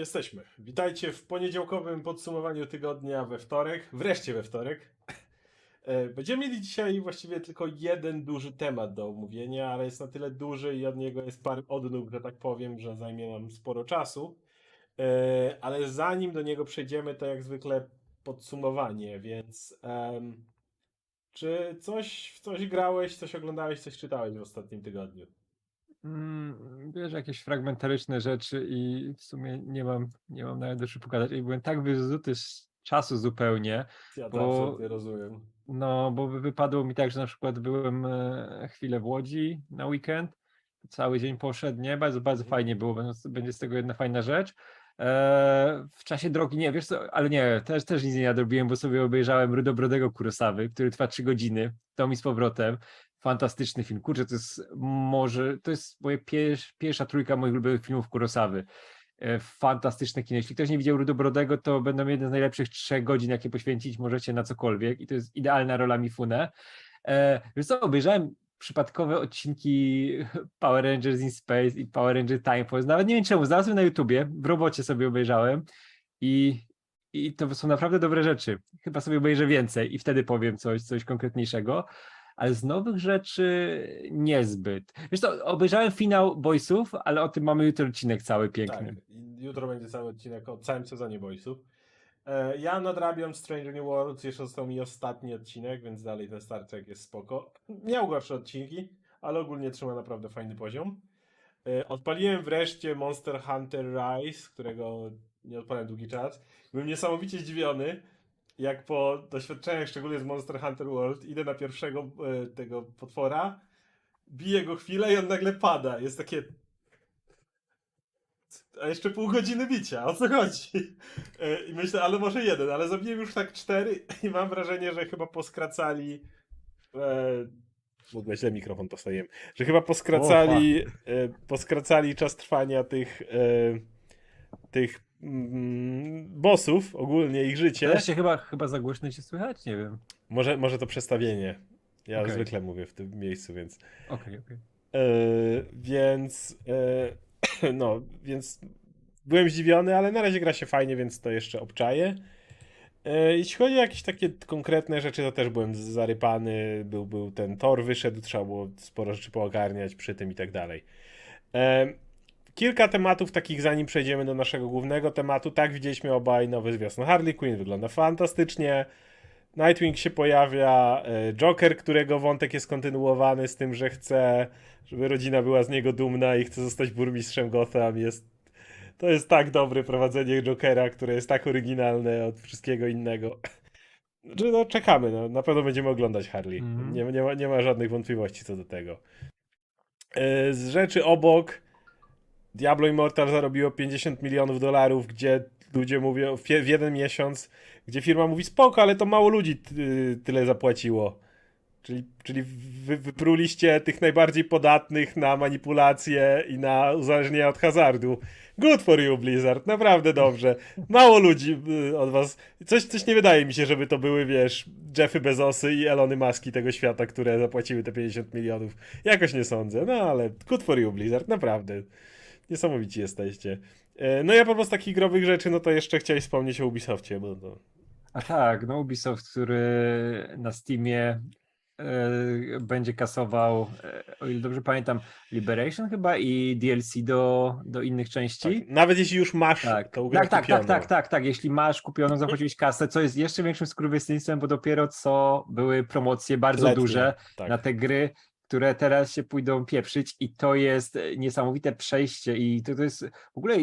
Jesteśmy. Witajcie w poniedziałkowym podsumowaniu tygodnia we wtorek. Wreszcie we wtorek. E, Będziemy mieli dzisiaj właściwie tylko jeden duży temat do omówienia, ale jest na tyle duży i od niego jest parę odnóg, że tak powiem, że zajmie nam sporo czasu. E, Ale zanim do niego przejdziemy, to jak zwykle podsumowanie, więc em, czy coś, w coś grałeś, coś oglądałeś, coś czytałeś w ostatnim tygodniu? Mm, Wiesz, jakieś fragmentaryczne rzeczy i w sumie nie mam, nie mam nawet do czego pokazać. I byłem tak wyzuty z czasu zupełnie, Ja to Bo- rozumiem. no bo wy- wypadło mi tak, że na przykład byłem e, chwilę w Łodzi na weekend, cały dzień poszedł, nie? Bardzo, bardzo Mhm. fajnie było, będzie z tego jedna fajna rzecz. E, w czasie drogi, nie, wiesz co, ale nie, też, też nic nie nadrobiłem, bo sobie obejrzałem Rudobrodego Kurosawy, który trwa trzy godziny, to mi z powrotem. Fantastyczny film, kurczę, to jest może, to jest moja pier, pierwsza trójka moich ulubionych filmów Kurosawy. E, Fantastyczne kino. Jeśli ktoś nie widział Rudobrodego, to będą jeden z najlepszych trzech godzin, jakie poświęcić możecie na cokolwiek i to jest idealna rola Mifune. E, wiesz co, obejrzałem przypadkowe odcinki Power Rangers in Space i Power Rangers Time Force. Nawet nie wiem czemu, znalazłem na YouTubie, w robocie sobie obejrzałem i, i to są naprawdę dobre rzeczy. Chyba sobie obejrzę więcej i wtedy powiem coś, coś konkretniejszego. Ale z nowych rzeczy niezbyt. Wiesz co, obejrzałem finał Boysów, ale o tym mamy jutro odcinek cały piękny. Tak, jutro będzie cały odcinek o całym sezonie Boysów. E, Ja nadrabiam Stranger New Worlds, jeszcze został mi ostatni odcinek, więc dalej ten Star jest spoko. Miał gorsze odcinki, ale ogólnie trzyma naprawdę fajny poziom. E, Odpaliłem wreszcie Monster Hunter Rise, którego nie odpalałem długi czas. Byłem niesamowicie zdziwiony, jak po doświadczeniach, szczególnie z Monster Hunter World, idę na pierwszego e, tego potwora, biję go chwilę i on nagle pada. Jest takie a jeszcze pół godziny bicia, o co chodzi? E, I myślę, ale może jeden, ale zabiłem już tak cztery i mam wrażenie, że chyba poskracali. E, w ogóle źle mikrofon postawiłem. Że chyba poskracali, e, poskracali czas trwania tych, e, tych bossów, ogólnie ich życie. Wreszcie chyba, chyba za głośno cię słychać? Nie wiem. Może, może to przestawienie. Ja Okej. zwykle mówię w tym miejscu, więc. Okej, okej. E, więc e, no, więc byłem zdziwiony, ale na razie gra się fajnie, więc to jeszcze obczaję. E, jeśli chodzi o jakieś takie konkretne rzeczy, to też byłem zarypany. Był, był ten tor, wyszedł, trzeba było sporo rzeczy poogarniać przy tym i tak dalej. Kilka tematów takich, zanim przejdziemy do naszego głównego tematu. Tak, widzieliśmy obaj nowy zwiastun Harley Quinn, wygląda fantastycznie. Nightwing się pojawia, e, Joker, którego wątek jest kontynuowany z tym, że chce, żeby rodzina była z niego dumna i chce zostać burmistrzem Gotham. Jest, to jest tak dobre prowadzenie Jokera, które jest tak oryginalne od wszystkiego innego. Znaczy, no, czekamy, no, na pewno będziemy oglądać Harley. Mhm. Nie, nie, ma, nie ma żadnych wątpliwości co do tego. E, Z rzeczy obok Diablo Immortal zarobiło 50 milionów dolarów, gdzie ludzie mówią w, jeden miesiąc, gdzie firma mówi spoko, ale to mało ludzi ty, tyle zapłaciło. Czyli, czyli wy, wypruliście tych najbardziej podatnych na manipulacje i na uzależnienie od hazardu. Good for you, Blizzard, naprawdę dobrze. Mało ludzi y, od was. Coś, coś nie wydaje mi się, żeby to były, wiesz, Jeffy Bezosy i Elony Muski tego świata, które zapłaciły te 50 milionów. Jakoś nie sądzę, no ale good for you, Blizzard, naprawdę. Niesamowici jesteście. E, No ja po prostu takich growych rzeczy, no to jeszcze chciałeś wspomnieć o Ubisoftie, bo to... A tak, no Ubisoft, który na Steamie e, będzie kasował, e, o ile dobrze pamiętam, Liberation chyba i DLC do, do innych części. Tak, nawet jeśli już masz Tak, tą grę tak, tak, tak, tak, tak, tak. Jeśli masz kupioną, zapłaciłeś kasę, co jest jeszcze większym skurwysyństwem, bo dopiero co były promocje bardzo Letnie, duże tak. na te gry, które teraz się pójdą pieprzyć i to jest e, niesamowite przejście i to, to jest w ogóle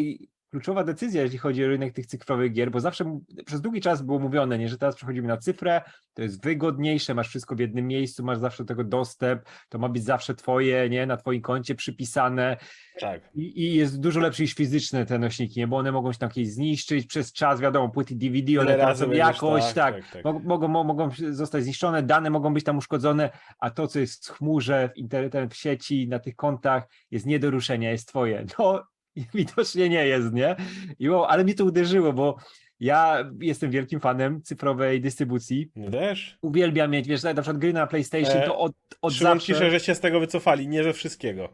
kluczowa decyzja, jeśli chodzi o rynek tych cyfrowych gier, bo zawsze przez długi czas było mówione, nie, że teraz przechodzimy na cyfrę, to jest wygodniejsze, masz wszystko w jednym miejscu, masz zawsze do tego dostęp, to ma być zawsze twoje, nie, na twoim koncie przypisane, tak. i, I jest dużo lepsze niż fizyczne te nośniki, nie? bo one mogą się tam zniszczyć przez czas, wiadomo, płyty DVD, one tracą jakość, tak, tak, tak. Mog, mogą, mo- mogą zostać zniszczone, dane mogą być tam uszkodzone, a to, co jest w chmurze, w internecie, w sieci, na tych kontach, jest nie do ruszenia, jest twoje. No, widocznie nie jest, nie? I wow, ale mnie to uderzyło, bo ja jestem wielkim fanem cyfrowej dystrybucji. Też? Uwielbiam mieć, wiesz, na przykład gry na PlayStation, E, to od, od zawsze... że się z tego wycofali, nie ze wszystkiego.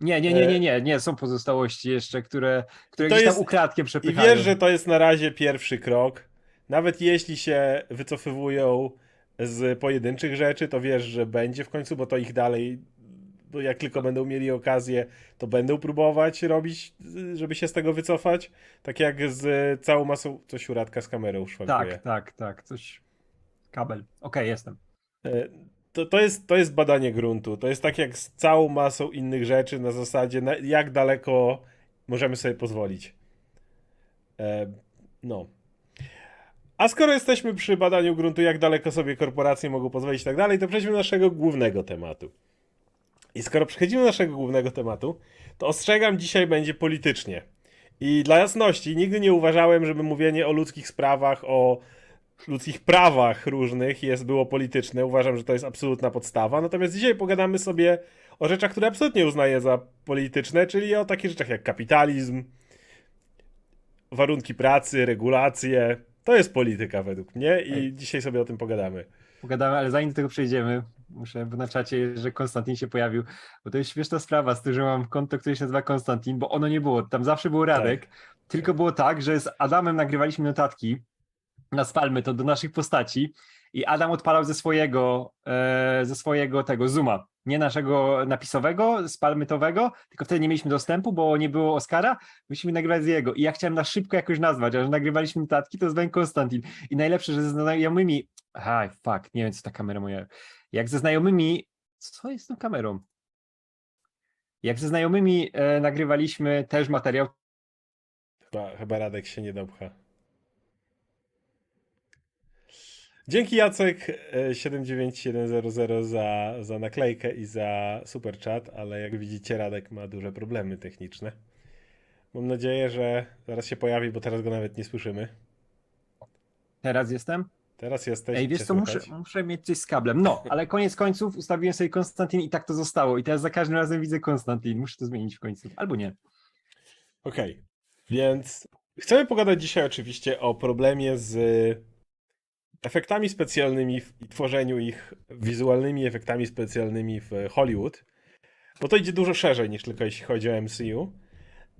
Nie, nie, nie, nie, nie, nie, są pozostałości jeszcze, które, które To gdzieś jest- tam ukradkiem I przepychają. wiesz, że to jest na razie pierwszy krok. Nawet jeśli się wycofywują z pojedynczych rzeczy, to wiesz, że będzie w końcu, bo to ich dalej, jak tylko będą mieli okazję, to będą próbować robić, żeby się z tego wycofać. Tak jak z całą masą. Coś uradka z kamerą szwankuje. Tak, tak, tak, coś... Kabel. Okej, jestem. E, To, to, jest, to jest badanie gruntu. To jest tak jak z całą masą innych rzeczy na zasadzie, na, jak daleko możemy sobie pozwolić. E, no. A skoro jesteśmy przy badaniu gruntu, jak daleko sobie korporacje mogą pozwolić i tak dalej, to przejdźmy do naszego głównego tematu. I skoro przechodzimy do naszego głównego tematu, to ostrzegam, dzisiaj będzie politycznie. I dla jasności, nigdy nie uważałem, żeby mówienie o ludzkich sprawach, o ludzkich prawach różnych jest, było polityczne. Uważam, że to jest absolutna podstawa. Natomiast dzisiaj pogadamy sobie o rzeczach, które absolutnie uznaję za polityczne, czyli o takich rzeczach jak kapitalizm, warunki pracy, regulacje. To jest polityka według mnie i dzisiaj sobie o tym pogadamy. Pogadamy, ale zanim do tego przejdziemy, muszę, bo na czacie, że Konstantin się pojawił, bo to jest śmieszna sprawa z tym, że mam konto, które się nazywa Konstantin, bo ono nie było, tam zawsze był Radek, tylko było tak, że z Adamem nagrywaliśmy notatki, na spalmy to do naszych postaci i Adam odpalał ze swojego, e, ze swojego tego Zooma, nie naszego napisowego, spalmytowego, tylko wtedy nie mieliśmy dostępu, bo nie było Oscara, musimy nagrywać z jego i ja chciałem na szybko jakoś nazwać, a że nagrywaliśmy notatki, to zwałem Konstantin i najlepsze, że ze znajomymi, aha, fuck, nie wiem co ta kamera moja, jak ze znajomymi, co jest z tą kamerą? Jak ze znajomymi e, nagrywaliśmy też materiał, Chyba, chyba Radek się nie dopcha. Dzięki Jacek e, 79100 za, za naklejkę i za super chat, ale jak widzicie Radek ma duże problemy techniczne. Mam nadzieję, że zaraz się pojawi, bo teraz go nawet nie słyszymy. teraz jestem, Teraz jesteś. Ej, wiesz co, muszę, muszę mieć coś z kablem. No, ale koniec końców ustawiłem sobie Konstantin i tak to zostało. I teraz za każdym razem widzę Konstantin. Muszę to zmienić w końcu. Albo nie. Okej, więc chcemy pogadać dzisiaj oczywiście o problemie z efektami specjalnymi w- i tworzeniu ich wizualnymi efektami specjalnymi w Hollywood, bo to idzie dużo szerzej niż tylko jeśli chodzi o MCU.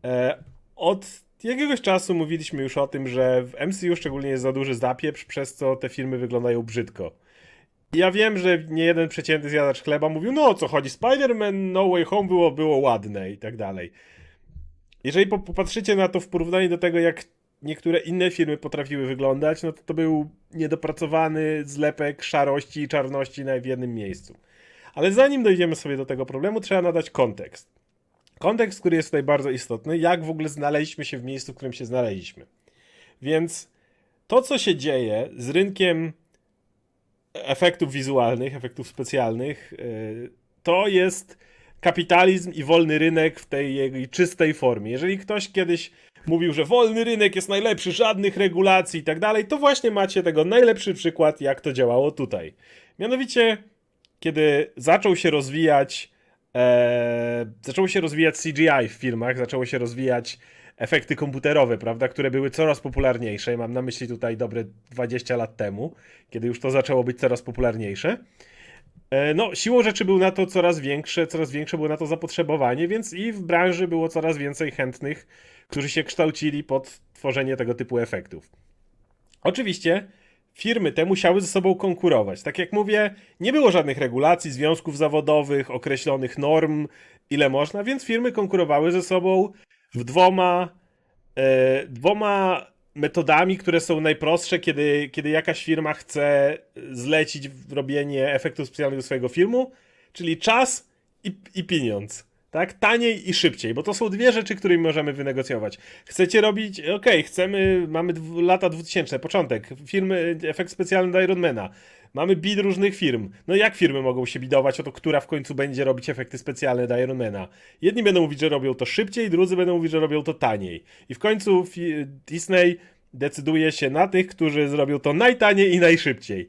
E, Od jakiegoś czasu mówiliśmy już o tym, że w MCU szczególnie jest za duży zapieprz, przez co te filmy wyglądają brzydko. Ja wiem, że nie jeden przeciętny zjadacz chleba mówił, no o co chodzi, Spider-Man No Way Home było, było ładne i tak dalej. Jeżeli po- popatrzycie na to w porównaniu do tego, jak niektóre inne filmy potrafiły wyglądać, no to to był niedopracowany zlepek szarości i czarności w jednym miejscu. Ale zanim dojdziemy sobie do tego problemu, trzeba nadać kontekst. Kontekst, który jest tutaj bardzo istotny, jak w ogóle znaleźliśmy się w miejscu, w którym się znaleźliśmy. Więc to, co się dzieje z rynkiem efektów wizualnych, efektów specjalnych, yy, to jest kapitalizm i wolny rynek w tej jej czystej formie. Jeżeli ktoś kiedyś mówił, że wolny rynek jest najlepszy, żadnych regulacji i tak dalej, to właśnie macie tego najlepszy przykład, jak to działało tutaj. Mianowicie, kiedy zaczął się rozwijać, e, zaczęło się rozwijać CGI w filmach, zaczęło się rozwijać efekty komputerowe, prawda, które były coraz popularniejsze. Mam na myśli tutaj dobre 20 lat temu, kiedy już to zaczęło być coraz popularniejsze. E, No, siłą rzeczy był na to coraz większe, coraz większe było na to zapotrzebowanie, więc i w branży było coraz więcej chętnych, którzy się kształcili pod tworzenie tego typu efektów. Oczywiście firmy te musiały ze sobą konkurować. Tak jak mówię, nie było żadnych regulacji, związków zawodowych, określonych norm, ile można, więc firmy konkurowały ze sobą w dwoma, e, dwoma metodami, które są najprostsze, kiedy, kiedy jakaś firma chce zlecić robienie efektów specjalnych do swojego filmu, czyli czas i, i pieniądz. Tak? Taniej i szybciej, bo to są dwie rzeczy, którymi możemy wynegocjować. Chcecie robić, okej, chcemy, mamy lata 2000, początek, filmy, efekt specjalny do Ironmana. Mamy bid różnych firm. No jak firmy mogą się bidować o to, która w końcu będzie robić efekty specjalne do Ironmana? Jedni będą mówić, że robią to szybciej, drudzy będą mówić, że robią to taniej. I w końcu Disney decyduje się na tych, którzy zrobią to najtaniej i najszybciej.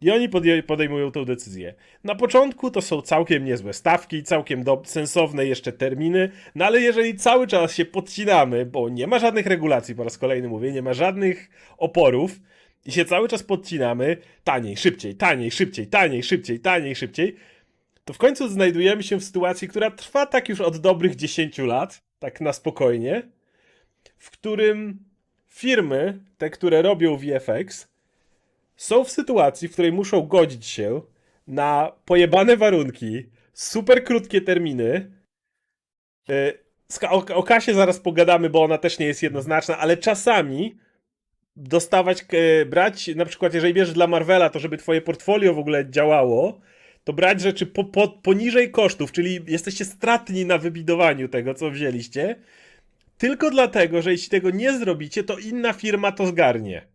I oni podejmują tę decyzję. Na początku to są całkiem niezłe stawki, całkiem sensowne jeszcze terminy, no ale jeżeli cały czas się podcinamy, bo nie ma żadnych regulacji, po raz kolejny mówię, nie ma żadnych oporów i się cały czas podcinamy taniej, szybciej, taniej, szybciej, taniej, szybciej, taniej, szybciej, to w końcu znajdujemy się w sytuacji, która trwa tak już od dobrych 10 lat, tak na spokojnie, w którym firmy, te, które robią VFX, są w sytuacji, w której muszą godzić się na pojebane warunki, super krótkie terminy. Ka- O, o kasie zaraz pogadamy, bo ona też nie jest jednoznaczna, ale czasami dostawać, e, brać, na przykład jeżeli bierzesz dla Marvela, to żeby twoje portfolio w ogóle działało, to brać rzeczy po, po, poniżej kosztów, czyli jesteście stratni na wybidowaniu tego, co wzięliście, tylko dlatego, że jeśli tego nie zrobicie, to inna firma to zgarnie.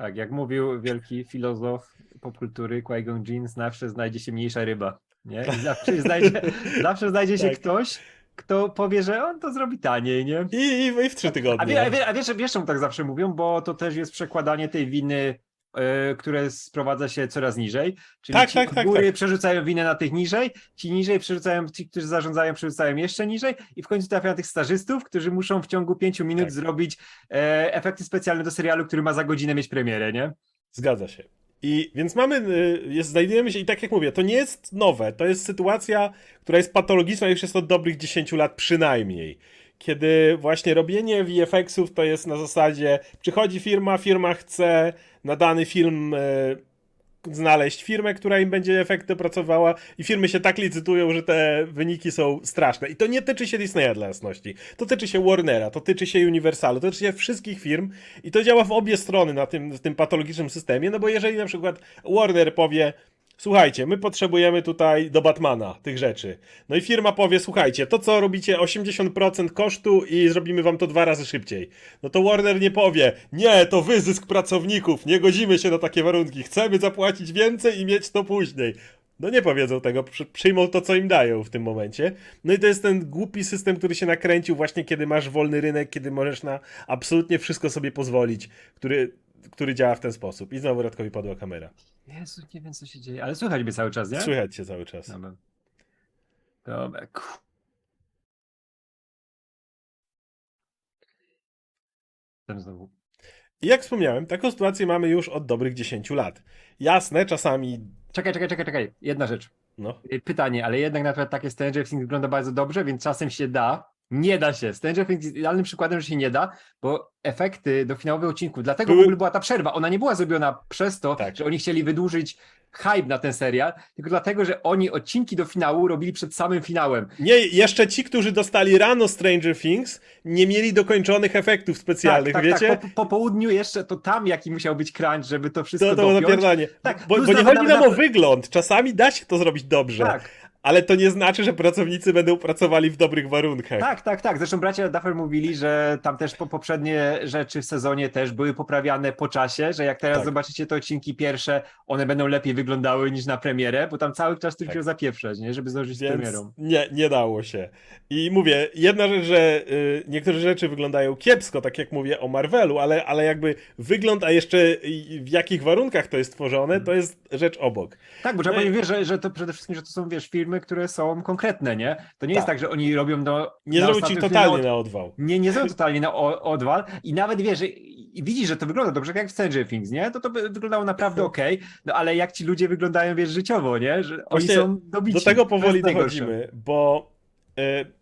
Tak, jak mówił wielki filozof popkultury Qui-Gon Jinn, zawsze znajdzie się mniejsza ryba. Nie? I zawsze znajdzie, zawsze znajdzie się Tak. ktoś, kto powie, że on to zrobi taniej, nie? I, i, i w trzy tygodnie. A, wie, a, wie, a wiesz, wiesz, czemu tak zawsze mówią? Bo to też jest przekładanie tej winy, które sprowadza się coraz niżej. Czyli Tak, ci tak, tak, góry tak. przerzucają winę na tych niżej, ci niżej przerzucają, ci, którzy zarządzają, przerzucają jeszcze niżej i w końcu trafiają na tych stażystów, którzy muszą w ciągu pięciu minut Tak. zrobić e, efekty specjalne do serialu, który ma za godzinę mieć premierę, nie? Zgadza się. I więc mamy, y, jest, znajdujemy się, i tak jak mówię, to nie jest nowe, to jest sytuacja, która jest patologiczna już jest od dobrych 10 lat przynajmniej. Kiedy właśnie robienie VFX-ów to jest na zasadzie, przychodzi firma, firma chce na dany film y, znaleźć firmę, która im będzie efekty opracowała i firmy się tak licytują, że te wyniki są straszne. I to nie tyczy się Disneya dla jasności. To tyczy się Warnera, to tyczy się Universalu, to tyczy się wszystkich firm i to działa w obie strony na tym, w tym patologicznym systemie, no bo jeżeli na przykład Warner powie Słuchajcie, my potrzebujemy tutaj do Batmana tych rzeczy. No i firma powie, słuchajcie, to co robicie 80% kosztu i zrobimy wam to dwa razy szybciej. No to Warner nie powie, nie, to wyzysk pracowników, nie godzimy się na takie warunki, chcemy zapłacić więcej i mieć to później. No nie powiedzą tego, przy- przyjmą to, co im dają w tym momencie. No i to jest ten głupi system, który się nakręcił właśnie, kiedy masz wolny rynek, kiedy możesz na absolutnie wszystko sobie pozwolić, który, który działa w ten sposób. I znowu Radkowi padła kamera. Jezu, nie wiem co się dzieje, ale słychać mnie cały czas, nie? Słychać cię cały czas. Dobra. Dobra. ku- Tam znowu. I jak wspomniałem, taką sytuację mamy już od dobrych 10 lat. Jasne, czasami. Czekaj, czekaj, czekaj, czekaj. Jedna rzecz. No, Y, Pytanie, ale jednak na przykład takie Stranger Things wygląda bardzo dobrze, więc czasem się da. Nie da się. Stranger Things jest idealnym przykładem, że się nie da, bo efekty do finałowych odcinków, dlatego Były- w ogóle była ta przerwa. Ona nie była zrobiona przez to, Tak. że oni chcieli wydłużyć hype na ten serial, tylko dlatego, że oni odcinki do finału robili przed samym finałem. Nie, jeszcze ci, którzy dostali rano Stranger Things, nie mieli dokończonych efektów specjalnych, tak, tak, wiecie? Tak, po, po południu jeszcze to tam jaki musiał być crunch, żeby to wszystko to to dopiąć. Tak, bo, bo nie chodzi nam nawet- o wygląd. Czasami da się to zrobić dobrze, Tak, ale to nie znaczy, że pracownicy będą pracowali w dobrych warunkach. tak, tak, tak. Zresztą bracia Duffer mówili, że tam też po, poprzednie rzeczy w sezonie też były poprawiane po czasie, że jak teraz Tak. zobaczycie te odcinki pierwsze, one będą lepiej wyglądały niż na premierę, bo tam cały czas Tak. się zapieprzać, nie? Żeby zdążyć z Więc premierą. nie, nie dało się. I mówię, jedna rzecz, że y, niektóre rzeczy wyglądają kiepsko, tak jak mówię o Marvelu, ale, ale jakby wygląd, a jeszcze w jakich warunkach to jest tworzone, to jest rzecz obok. Tak, bo trzeba No i- powiedzieć, że, że to przede wszystkim, że to są, wiesz, firmy, które są konkretne, nie? To nie jest Tak. tak, że oni robią do... Nie na zrobił ci totalnie filmie na odwał. Nie, nie są totalnie na o- odwal i nawet wiesz, że- i widzisz, że to wygląda dobrze, jak w Stranger Things, nie? To to by wyglądało naprawdę okej, no ale jak ci ludzie wyglądają, wiesz, życiowo, nie? Że oni Właśnie są dobici. Do tego powoli dochodzimy, bo y,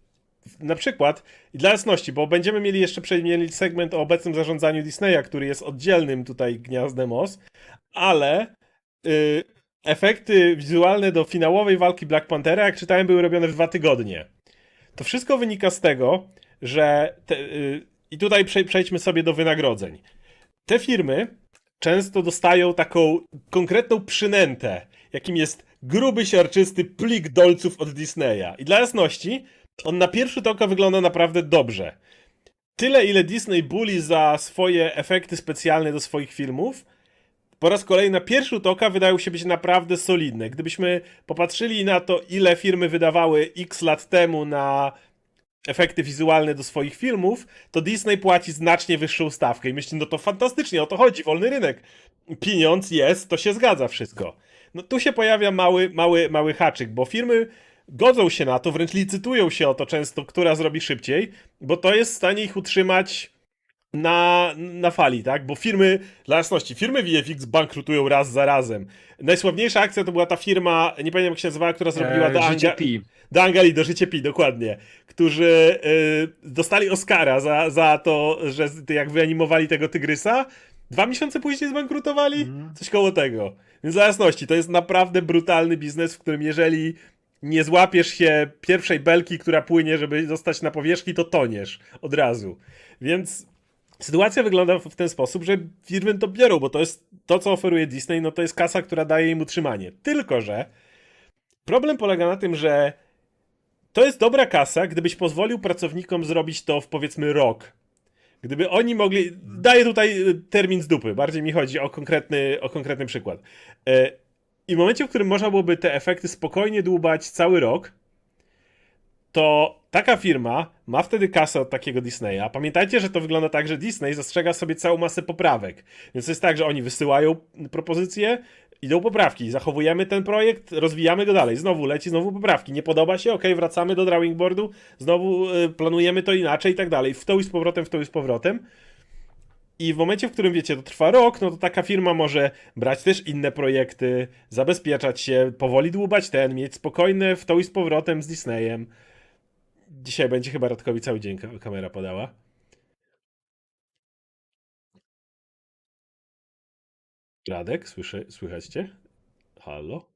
na przykład, dla jasności, bo będziemy mieli jeszcze mieli segment o obecnym zarządzaniu Disneya, który jest oddzielnym tutaj gniazdem os, ale y, efekty wizualne do finałowej walki Black Panthera, jak czytałem, były robione w dwa tygodnie. To wszystko wynika z tego, że te, y, i tutaj prze, przejdźmy sobie do wynagrodzeń. Te firmy często dostają taką konkretną przynętę, jakim jest gruby, siarczysty plik dolców od Disneya. I dla jasności, on na pierwszy tok oka wygląda naprawdę dobrze. Tyle, ile Disney buli za swoje efekty specjalne do swoich filmów, po raz kolejny na pierwszy rzut oka wydają się być naprawdę solidne. Gdybyśmy popatrzyli na to, ile firmy wydawały x lat temu na efekty wizualne do swoich filmów, to Disney płaci znacznie wyższą stawkę. I myśli, no to fantastycznie, o to chodzi, wolny rynek. Pieniądz jest, to się zgadza wszystko. No tu się pojawia mały, mały, mały haczyk, bo firmy godzą się na to, wręcz licytują się o to często, która zrobi szybciej, bo to jest w stanie ich utrzymać na, na fali, tak? Bo firmy, dla jasności, firmy VFX bankrutują raz za razem. Najsławniejsza akcja to była ta firma, nie pamiętam jak się nazywała, która zrobiła do, E, życie Anga- Pi. do Angali, do Życie Pi, dokładnie, którzy y, dostali Oscara za, za to, że jak wyanimowali tego tygrysa. Dwa miesiące później zbankrutowali? Mhm. Coś koło tego. Więc dla jasności, to jest naprawdę brutalny biznes, w którym jeżeli nie złapiesz się pierwszej belki, która płynie, żeby zostać na powierzchni, to toniesz od razu. Więc sytuacja wygląda w ten sposób, że firmy to biorą, bo to jest to, co oferuje Disney, no to jest kasa, która daje im utrzymanie. Tylko, że problem polega na tym, że to jest dobra kasa, gdybyś pozwolił pracownikom zrobić to w powiedzmy rok. Gdyby oni mogli. Daję tutaj y, termin z dupy, bardziej mi chodzi o konkretny, o konkretny przykład. E, I w momencie, w którym można byłoby te efekty spokojnie dłubać cały rok, to taka firma ma wtedy kasę od takiego Disneya. Pamiętajcie, że to wygląda tak, że Disney zastrzega sobie całą masę poprawek. Więc jest tak, że oni wysyłają propozycje, idą poprawki, zachowujemy ten projekt, rozwijamy go dalej. Znowu leci, znowu poprawki. Nie podoba się, ok, wracamy do drawing boardu, znowu y, planujemy to inaczej i tak dalej. W to i z powrotem, w to i z powrotem. I w momencie, w którym wiecie, to trwa rok, no to taka firma może brać też inne projekty, zabezpieczać się, powoli dłubać ten, mieć spokojne w to i z powrotem z Disneyem. Dzisiaj będzie chyba Radkowi cały dzień ka- kamera podała. Radek, słyszę, słychać cię? Halo?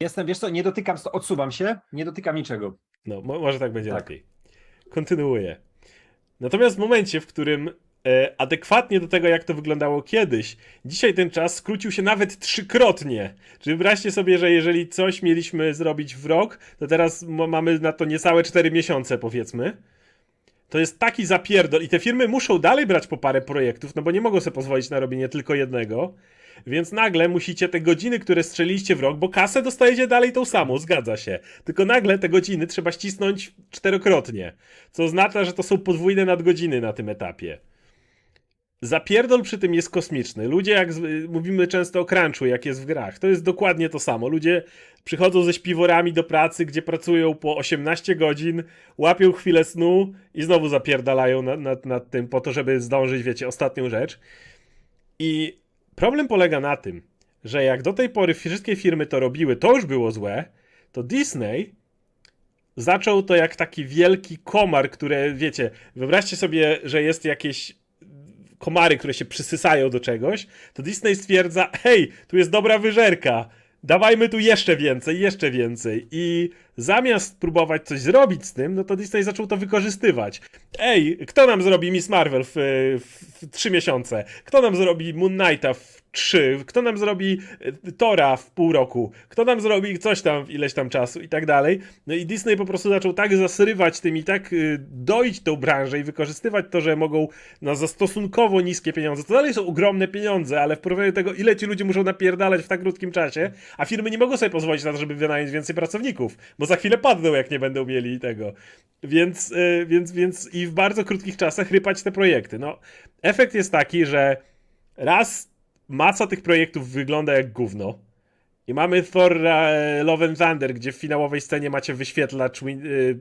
Jestem, wiesz co, nie dotykam, odsuwam się, nie dotykam niczego. No, mo- może tak będzie Tak. lepiej. Kontynuuję. Natomiast w momencie, w którym adekwatnie do tego, jak to wyglądało kiedyś, dzisiaj ten czas skrócił się nawet trzykrotnie. Czyli wyobraźcie sobie, że jeżeli coś mieliśmy zrobić w rok, to teraz ma- mamy na to niecałe 4 miesiące, powiedzmy. To jest taki zapierdol i te firmy muszą dalej brać po parę projektów, no bo nie mogą sobie pozwolić na robienie tylko jednego. Więc nagle musicie te godziny, które strzeliliście w rok, bo kasę dostajecie dalej tą samą, zgadza się. Tylko nagle te godziny trzeba ścisnąć czterokrotnie. Co oznacza, że to są podwójne nadgodziny na tym etapie. Zapierdol przy tym jest kosmiczny. Ludzie, jak mówimy często o crunchu, jak jest w grach, to jest dokładnie to samo. Ludzie przychodzą ze śpiworami do pracy, gdzie pracują po 18 godzin, łapią chwilę snu i znowu zapierdalają nad, nad, nad tym po to, żeby zdążyć, wiecie, ostatnią rzecz. I problem polega na tym, że jak do tej pory wszystkie firmy to robiły, to już było złe, to Disney zaczął to jak taki wielki komar, które, wiecie, wyobraźcie sobie, że jest jakieś komary, które się przysysają do czegoś, to Disney stwierdza, hej, tu jest dobra wyżerka, dawajmy tu jeszcze więcej, jeszcze więcej. I zamiast próbować coś zrobić z tym, no to Disney zaczął to wykorzystywać. Ej, kto nam zrobi Miss Marvel w, w, w 3 miesiące? Kto nam zrobi Moon Knighta w 3? Kto nam zrobi e, Tora w pół roku? Kto nam zrobi coś tam w ileś tam czasu i tak dalej? No i Disney po prostu zaczął tak zasrywać tym i tak y, doić tą branżę i wykorzystywać to, że mogą na za stosunkowo niskie pieniądze. To dalej są ogromne pieniądze, ale w porównaniu do tego, ile ci ludzie muszą napierdalać w tak krótkim czasie, a firmy nie mogą sobie pozwolić na to, żeby wynająć więcej pracowników, bo za chwilę padną, jak nie będą mieli tego. Więc, y, więc, więc i w bardzo krótkich czasach rypać te projekty. No, efekt jest taki, że raz masa tych projektów wygląda jak gówno. I mamy Thor e, Love and Thunder, gdzie w finałowej scenie macie wyświetlacz, y,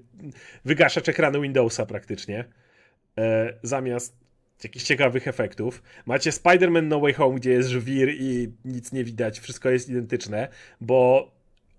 wygaszacz ekranu Windowsa praktycznie, e, zamiast jakichś ciekawych efektów. Macie Spider-Man No Way Home, gdzie jest żwir i nic nie widać, wszystko jest identyczne, bo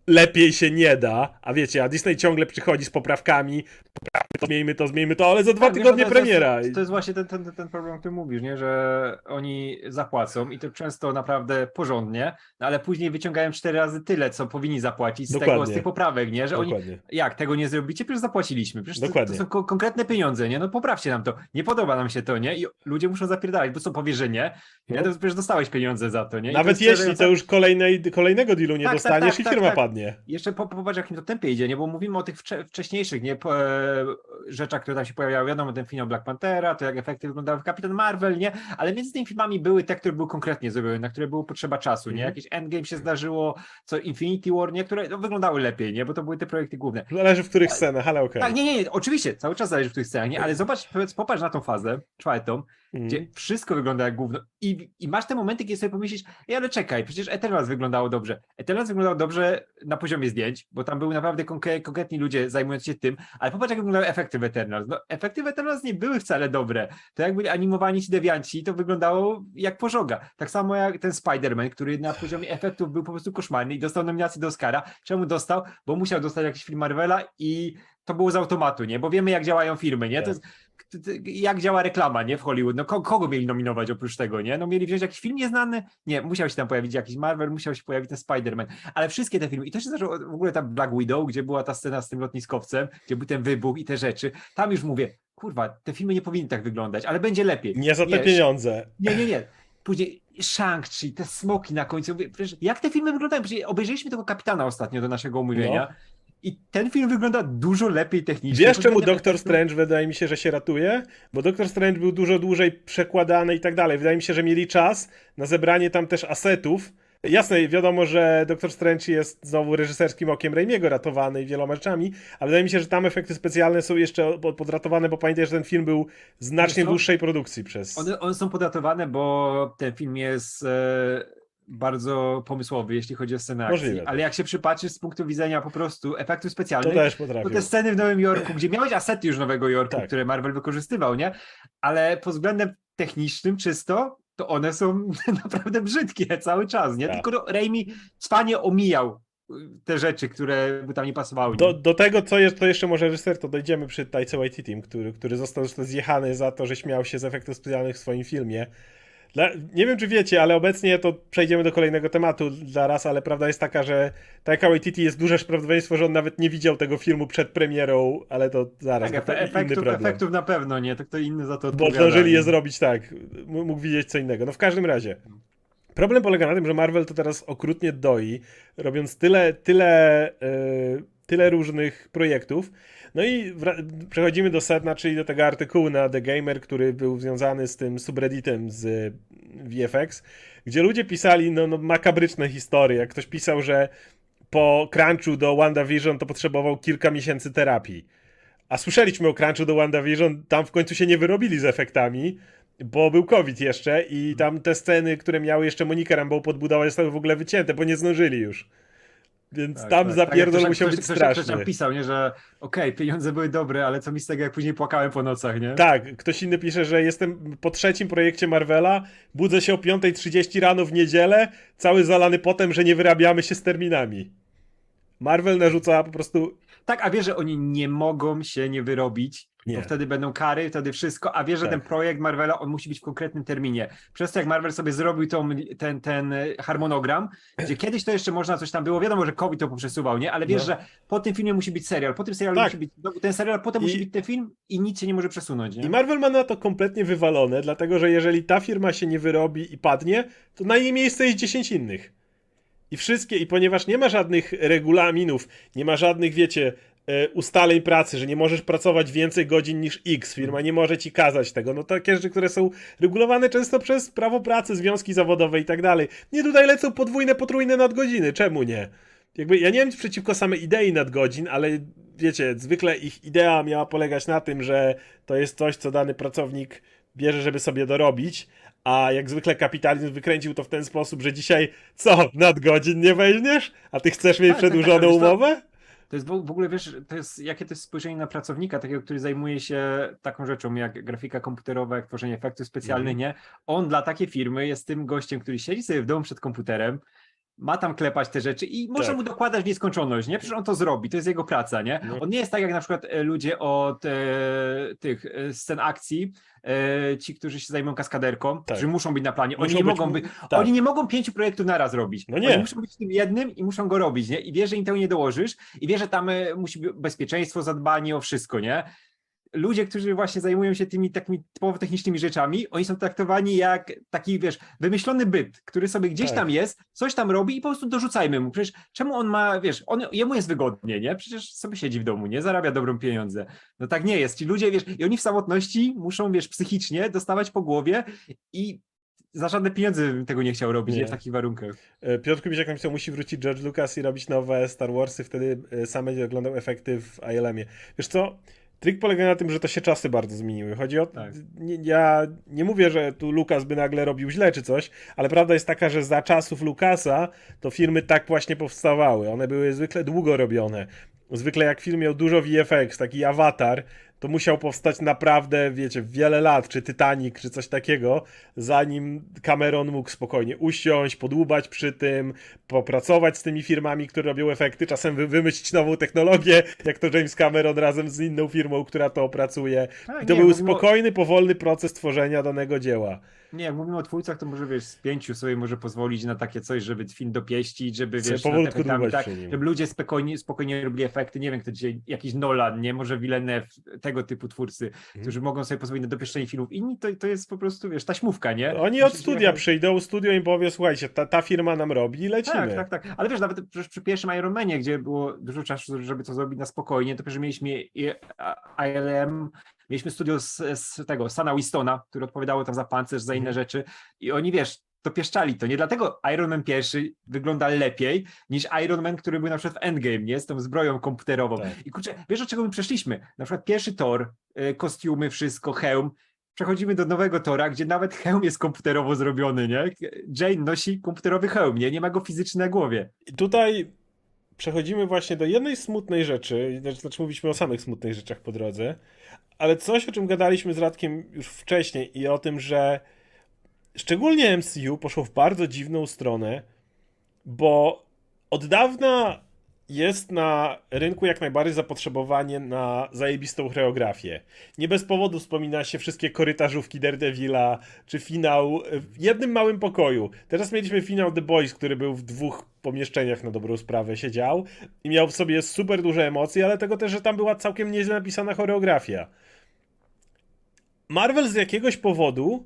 lepiej się nie da, a wiecie, a Disney ciągle przychodzi z poprawkami, poprawmy to, zmieńmy to, zmieńmy to, ale za dwa Tak, tygodnie to jest- premiera. To, to jest właśnie ten, ten, ten problem, o którym mówisz, nie? że oni zapłacą i to często naprawdę porządnie, no ale później wyciągają cztery razy tyle, co powinni zapłacić z, tego, Dokładnie. z tych poprawek, nie? że oni Dokładnie. jak tego nie zrobicie, przecież zapłaciliśmy, przecież to, to Dokładnie. są ko- konkretne pieniądze, nie? No poprawcie nam to, nie podoba nam się to, nie? I ludzie muszą zapierdalać, bo co powiesz, że nie? Nie, No. to przecież dostałeś pieniądze za to, nie? I to Nawet jest jeśli to już kolejnej, kolejnego dealu nie Tak, tak, dostaniesz tak, i tak, firma tak. Padnie. Jeszcze po, popatrz, jakim to tempie idzie, nie? Bo mówimy o tych wcze, wcześniejszych nie? Po, e, rzeczach, które tam się pojawiały. Wiadomo, ten finał Black Panthera, to jak efekty wyglądały w Kapitan Marvel, nie? Ale między tymi filmami były te, które były konkretnie zrobione, na które było potrzeba czasu, nie? Mhm. Jakieś Endgame się zdarzyło, co Infinity War, nie? Które no, wyglądały lepiej, nie? Bo to były te projekty główne. Zależy w których scenach, ale okej. Tak, nie, nie, nie, oczywiście, cały czas zależy w tych scenach, nie? Ale zobacz, popatrz na tą fazę czwartą Mhm. gdzie wszystko wygląda jak gówno i, i masz te momenty, kiedy sobie pomyślisz, Ej, ale czekaj, przecież Eternals wyglądało dobrze. Eternals wyglądało dobrze na poziomie zdjęć, bo tam były naprawdę konkre- konkretni ludzie zajmujący się tym, ale popatrz jak wyglądały efekty w Eternals. No, efekty w Eternals nie były wcale dobre. To jak byli animowani ci dewianci, to wyglądało jak pożoga. Tak samo jak ten Spider-Man, który na poziomie efektów był po prostu koszmarny i dostał nominację do Oscara. Czemu dostał? Bo musiał dostać jakiś film Marvela i to było z automatu, nie? Bo wiemy jak działają firmy, nie? To Tak. jest, jak działa reklama, nie? W Hollywood. No ko- kogo mieli nominować oprócz tego, nie? No mieli wziąć jakiś film nieznany? Nie, musiał się tam pojawić jakiś Marvel, musiał się pojawić ten Spider-Man. Ale wszystkie te filmy, i to się zaczęło w ogóle ta Black Widow, gdzie była ta scena z tym lotniskowcem, gdzie był ten wybuch i te rzeczy, tam już mówię, kurwa, te filmy nie powinny tak wyglądać, ale będzie lepiej. Nie za te pieniądze. nie, nie, nie. Później Shang-Chi, te smoki na końcu. Jak te filmy wyglądają? Przecież obejrzeliśmy tego kapitana ostatnio do naszego omówienia. I ten film wygląda dużo lepiej technicznie. Wiesz czemu Doctor. Strange wydaje mi się, że się ratuje? Bo Doctor Strange był dużo dłużej przekładany i tak dalej. Wydaje mi się, że mieli czas na zebranie tam też asetów. Jasne, wiadomo, że Doctor Strange jest znowu reżyserskim okiem Raimiego ratowany i wieloma rzeczami, ale wydaje mi się, że tam efekty specjalne są jeszcze pod- podratowane, bo pamiętaj, że ten film był znacznie dłuższej produkcji przez... One, one są podatowane, bo ten film jest e, bardzo pomysłowy, jeśli chodzi o scenę akcji. Możliwe. Ale jak się przypatrzysz z punktu widzenia po prostu efektów To specjalnych, też to potrafię. te sceny w Nowym Jorku, gdzie miałeś asety już Nowego Jorku, Tak. które Marvel wykorzystywał, nie? Ale pod względem technicznym czysto, to one są naprawdę brzydkie cały czas, nie? Tak. Tylko no, Raimi cwanie omijał y, te rzeczy, które by tam nie pasowały. Do, nie? do tego, co jest, to jeszcze może reżyser, to dojdziemy przy Taika Waititi, który, który został zjechany za to, że śmiał się z efektów specjalnych w swoim filmie. Dla, nie wiem, czy wiecie, ale obecnie to przejdziemy do kolejnego tematu zaraz, ale prawda jest taka, że Taika Waititi jest duże prawdopodobieństwo, że on nawet nie widział tego filmu przed premierą, ale to zaraz, tak, to efektów, efektów na pewno nie, to kto inny za to Bo odpowiada. zdążyli je zrobić tak, mógł widzieć co innego. No w każdym razie. Problem polega na tym, że Marvel to teraz okrutnie doi, robiąc tyle, tyle, yy, tyle różnych projektów. No i przechodzimy do sedna, czyli do tego artykułu na The Gamer, który był związany z tym subredditem z VFX, gdzie ludzie pisali no, no, makabryczne historie. Jak ktoś pisał, że po crunchu do WandaVision to potrzebował kilka miesięcy terapii. A słyszeliśmy o crunchu do WandaVision, tam w końcu się nie wyrobili z efektami, bo był COVID jeszcze i tam te sceny, które miały jeszcze Monikę Rambeau podbudować, zostały w ogóle wycięte, bo nie zdążyli już. Więc Tak, tam tak. zapierdol Tak, musiał ktoś- być ktoś, ktoś, Ktoś straszny. tam pisał, nie, że okej, pieniądze były dobre, ale co mi z tego, jak później płakałem po nocach, nie? Tak, ktoś inny pisze, że jestem po trzecim projekcie Marvela, budzę się o 5.30 rano w niedzielę, cały zalany potem, że nie wyrabiamy się z terminami. Marvel narzuca po prostu Tak, a wiesz, że oni nie mogą się nie wyrobić, Nie. bo wtedy będą kary, wtedy wszystko, a wiesz, że Tak. ten projekt Marvela, on musi być w konkretnym terminie. Przez to, jak Marvel sobie zrobił tą, ten, ten e, harmonogram, gdzie kiedyś to jeszcze można coś tam było, wiadomo, że COVID to poprzesuwał, nie? Ale wiesz, No. że po tym filmie musi być serial, po tym serialu Tak. musi być no, ten serial, potem I- musi być ten film i nic się nie może przesunąć, nie? I Marvel ma na to kompletnie wywalone, dlatego że jeżeli ta firma się nie wyrobi i padnie, to na jej miejsce jest 10 innych. I wszystkie, i ponieważ nie ma żadnych regulaminów, nie ma żadnych, wiecie, e, ustaleń pracy, że nie możesz pracować więcej godzin niż X, firma nie może ci kazać tego, no takie rzeczy, które są regulowane często przez prawo pracy, związki zawodowe i tak dalej. Nie tutaj lecą podwójne, potrójne nadgodziny, czemu nie? Jakby ja nie nic przeciwko samej idei nadgodzin, ale wiecie, zwykle ich idea miała polegać na tym, że to jest coś, co dany pracownik bierze, żeby sobie dorobić, a jak zwykle kapitalizm wykręcił to w ten sposób, że dzisiaj co, nadgodzin nie weźmiesz? A ty chcesz mieć Tak, tak, tak, przedłużoną co? umowę? To jest w ogóle, wiesz, to jest, jakie to jest spojrzenie na pracownika, takiego, który zajmuje się taką rzeczą jak grafika komputerowa, jak tworzenie efektów specjalnych, Mhm. nie? On dla takiej firmy jest tym gościem, który siedzi sobie w domu przed komputerem, ma tam klepać te rzeczy i może Tak. mu dokładać w nieskończoność, nie? Przecież on to zrobi, to jest jego praca, nie? No. On nie jest tak jak na przykład e, ludzie od e, tych e, scen akcji, e, ci, którzy się zajmują kaskaderką, Tak. którzy muszą być na planie, oni nie być- mogą być, tak. oni nie mogą pięciu projektów naraz robić. No nie. Oni muszą być tym jednym i muszą go robić, nie? I wie, że im tego nie dołożysz i wie, że tam e, musi być bezpieczeństwo, zadbanie o wszystko, nie? Ludzie, którzy właśnie zajmują się tymi takimi typowo technicznymi rzeczami, oni są traktowani jak taki, wiesz, wymyślony byt, który sobie gdzieś Tak. tam jest, coś tam robi i po prostu dorzucajmy mu. Przecież czemu on ma, wiesz, on, jemu jest wygodnie, nie? Przecież sobie siedzi w domu, nie? Zarabia dobrą pieniądze. No tak nie jest. Ci ludzie, wiesz, i oni w samotności muszą, wiesz, psychicznie dostawać po głowie i za żadne pieniądze bym tego nie chciał robić, nie, Nie. w takich warunkach. E, Piotr Kubisiak napisał, musi wrócić George Lucas i robić nowe Star Warsy, wtedy e, sam będzie oglądał efekty w ILM-ie. Wiesz co, Trik polega na tym, że to się czasy bardzo zmieniły. Chodzi o. Tak. Nie, ja nie mówię, że tu Lukas by nagle robił źle czy coś, ale prawda jest taka, że za czasów Lukasa to firmy tak właśnie powstawały. One były zwykle długo robione. Zwykle jak film miał dużo VFX, taki awatar, to musiał powstać naprawdę, wiecie, wiele lat, czy Titanic, czy coś takiego, zanim Cameron mógł spokojnie usiąść, podłubać przy tym, popracować z tymi firmami, które robią efekty, czasem wy- wymyślić nową technologię, jak to James Cameron razem z inną firmą, która to opracuje. Tak, I to nie, był mówimy spokojny, powolny proces tworzenia danego dzieła. Nie, jak mówimy o twórcach, to może wiesz, z pięciu sobie może pozwolić na takie coś, żeby film dopieścić, żeby wiesz, efektami, tak, żeby ludzie spokojnie, spokojnie robili efekty. Nie wiem, kto dzisiaj, jakiś Nolan, nie, może Villeneuve, tego typu twórcy, Mhm. którzy mogą sobie pozwolić na dopieszczenie filmów. Inni to, to jest po prostu, wiesz, taśmówka, nie? Oni od studia przyjdą, studio im powie, słuchajcie, ta, ta firma nam robi i lecimy. Tak, tak, tak. Ale wiesz, nawet przy pierwszym Iron Manie, gdzie było dużo czasu, żeby to zrobić na spokojnie, to przecież mieliśmy ILM, mieliśmy studio z, z tego, Sana Wistona, które odpowiadało tam za pancerz, za inne Mhm. rzeczy i oni, wiesz, dopieszczali to. Nie dlatego Iron Man pierwszy wygląda lepiej niż Iron Man, który był na przykład w Endgame, nie? Z tą zbroją komputerową. Tak. I kurczę, wiesz, od czego my przeszliśmy? Na przykład pierwszy Thor, y, kostiumy, wszystko, hełm, Przechodzimy do nowego Tora, gdzie nawet hełm jest komputerowo zrobiony, nie? Jane nosi komputerowy hełm, nie? Nie ma go fizycznie na głowie. I tutaj przechodzimy właśnie do jednej smutnej rzeczy, znaczy znaczy mówiliśmy o samych smutnych rzeczach po drodze, ale coś, o czym gadaliśmy z Radkiem już wcześniej i o tym, że szczególnie MCU poszło w bardzo dziwną stronę, bo od dawna jest na rynku jak najbardziej zapotrzebowanie na zajebistą choreografię. Nie bez powodu wspomina się wszystkie korytarzówki Daredevila, czy finał w jednym małym pokoju. Teraz mieliśmy finał The Boys, który był w dwóch pomieszczeniach na dobrą sprawę siedział i miał w sobie super duże emocje, ale tego też, że tam była całkiem nieźle napisana choreografia. Marvel z jakiegoś powodu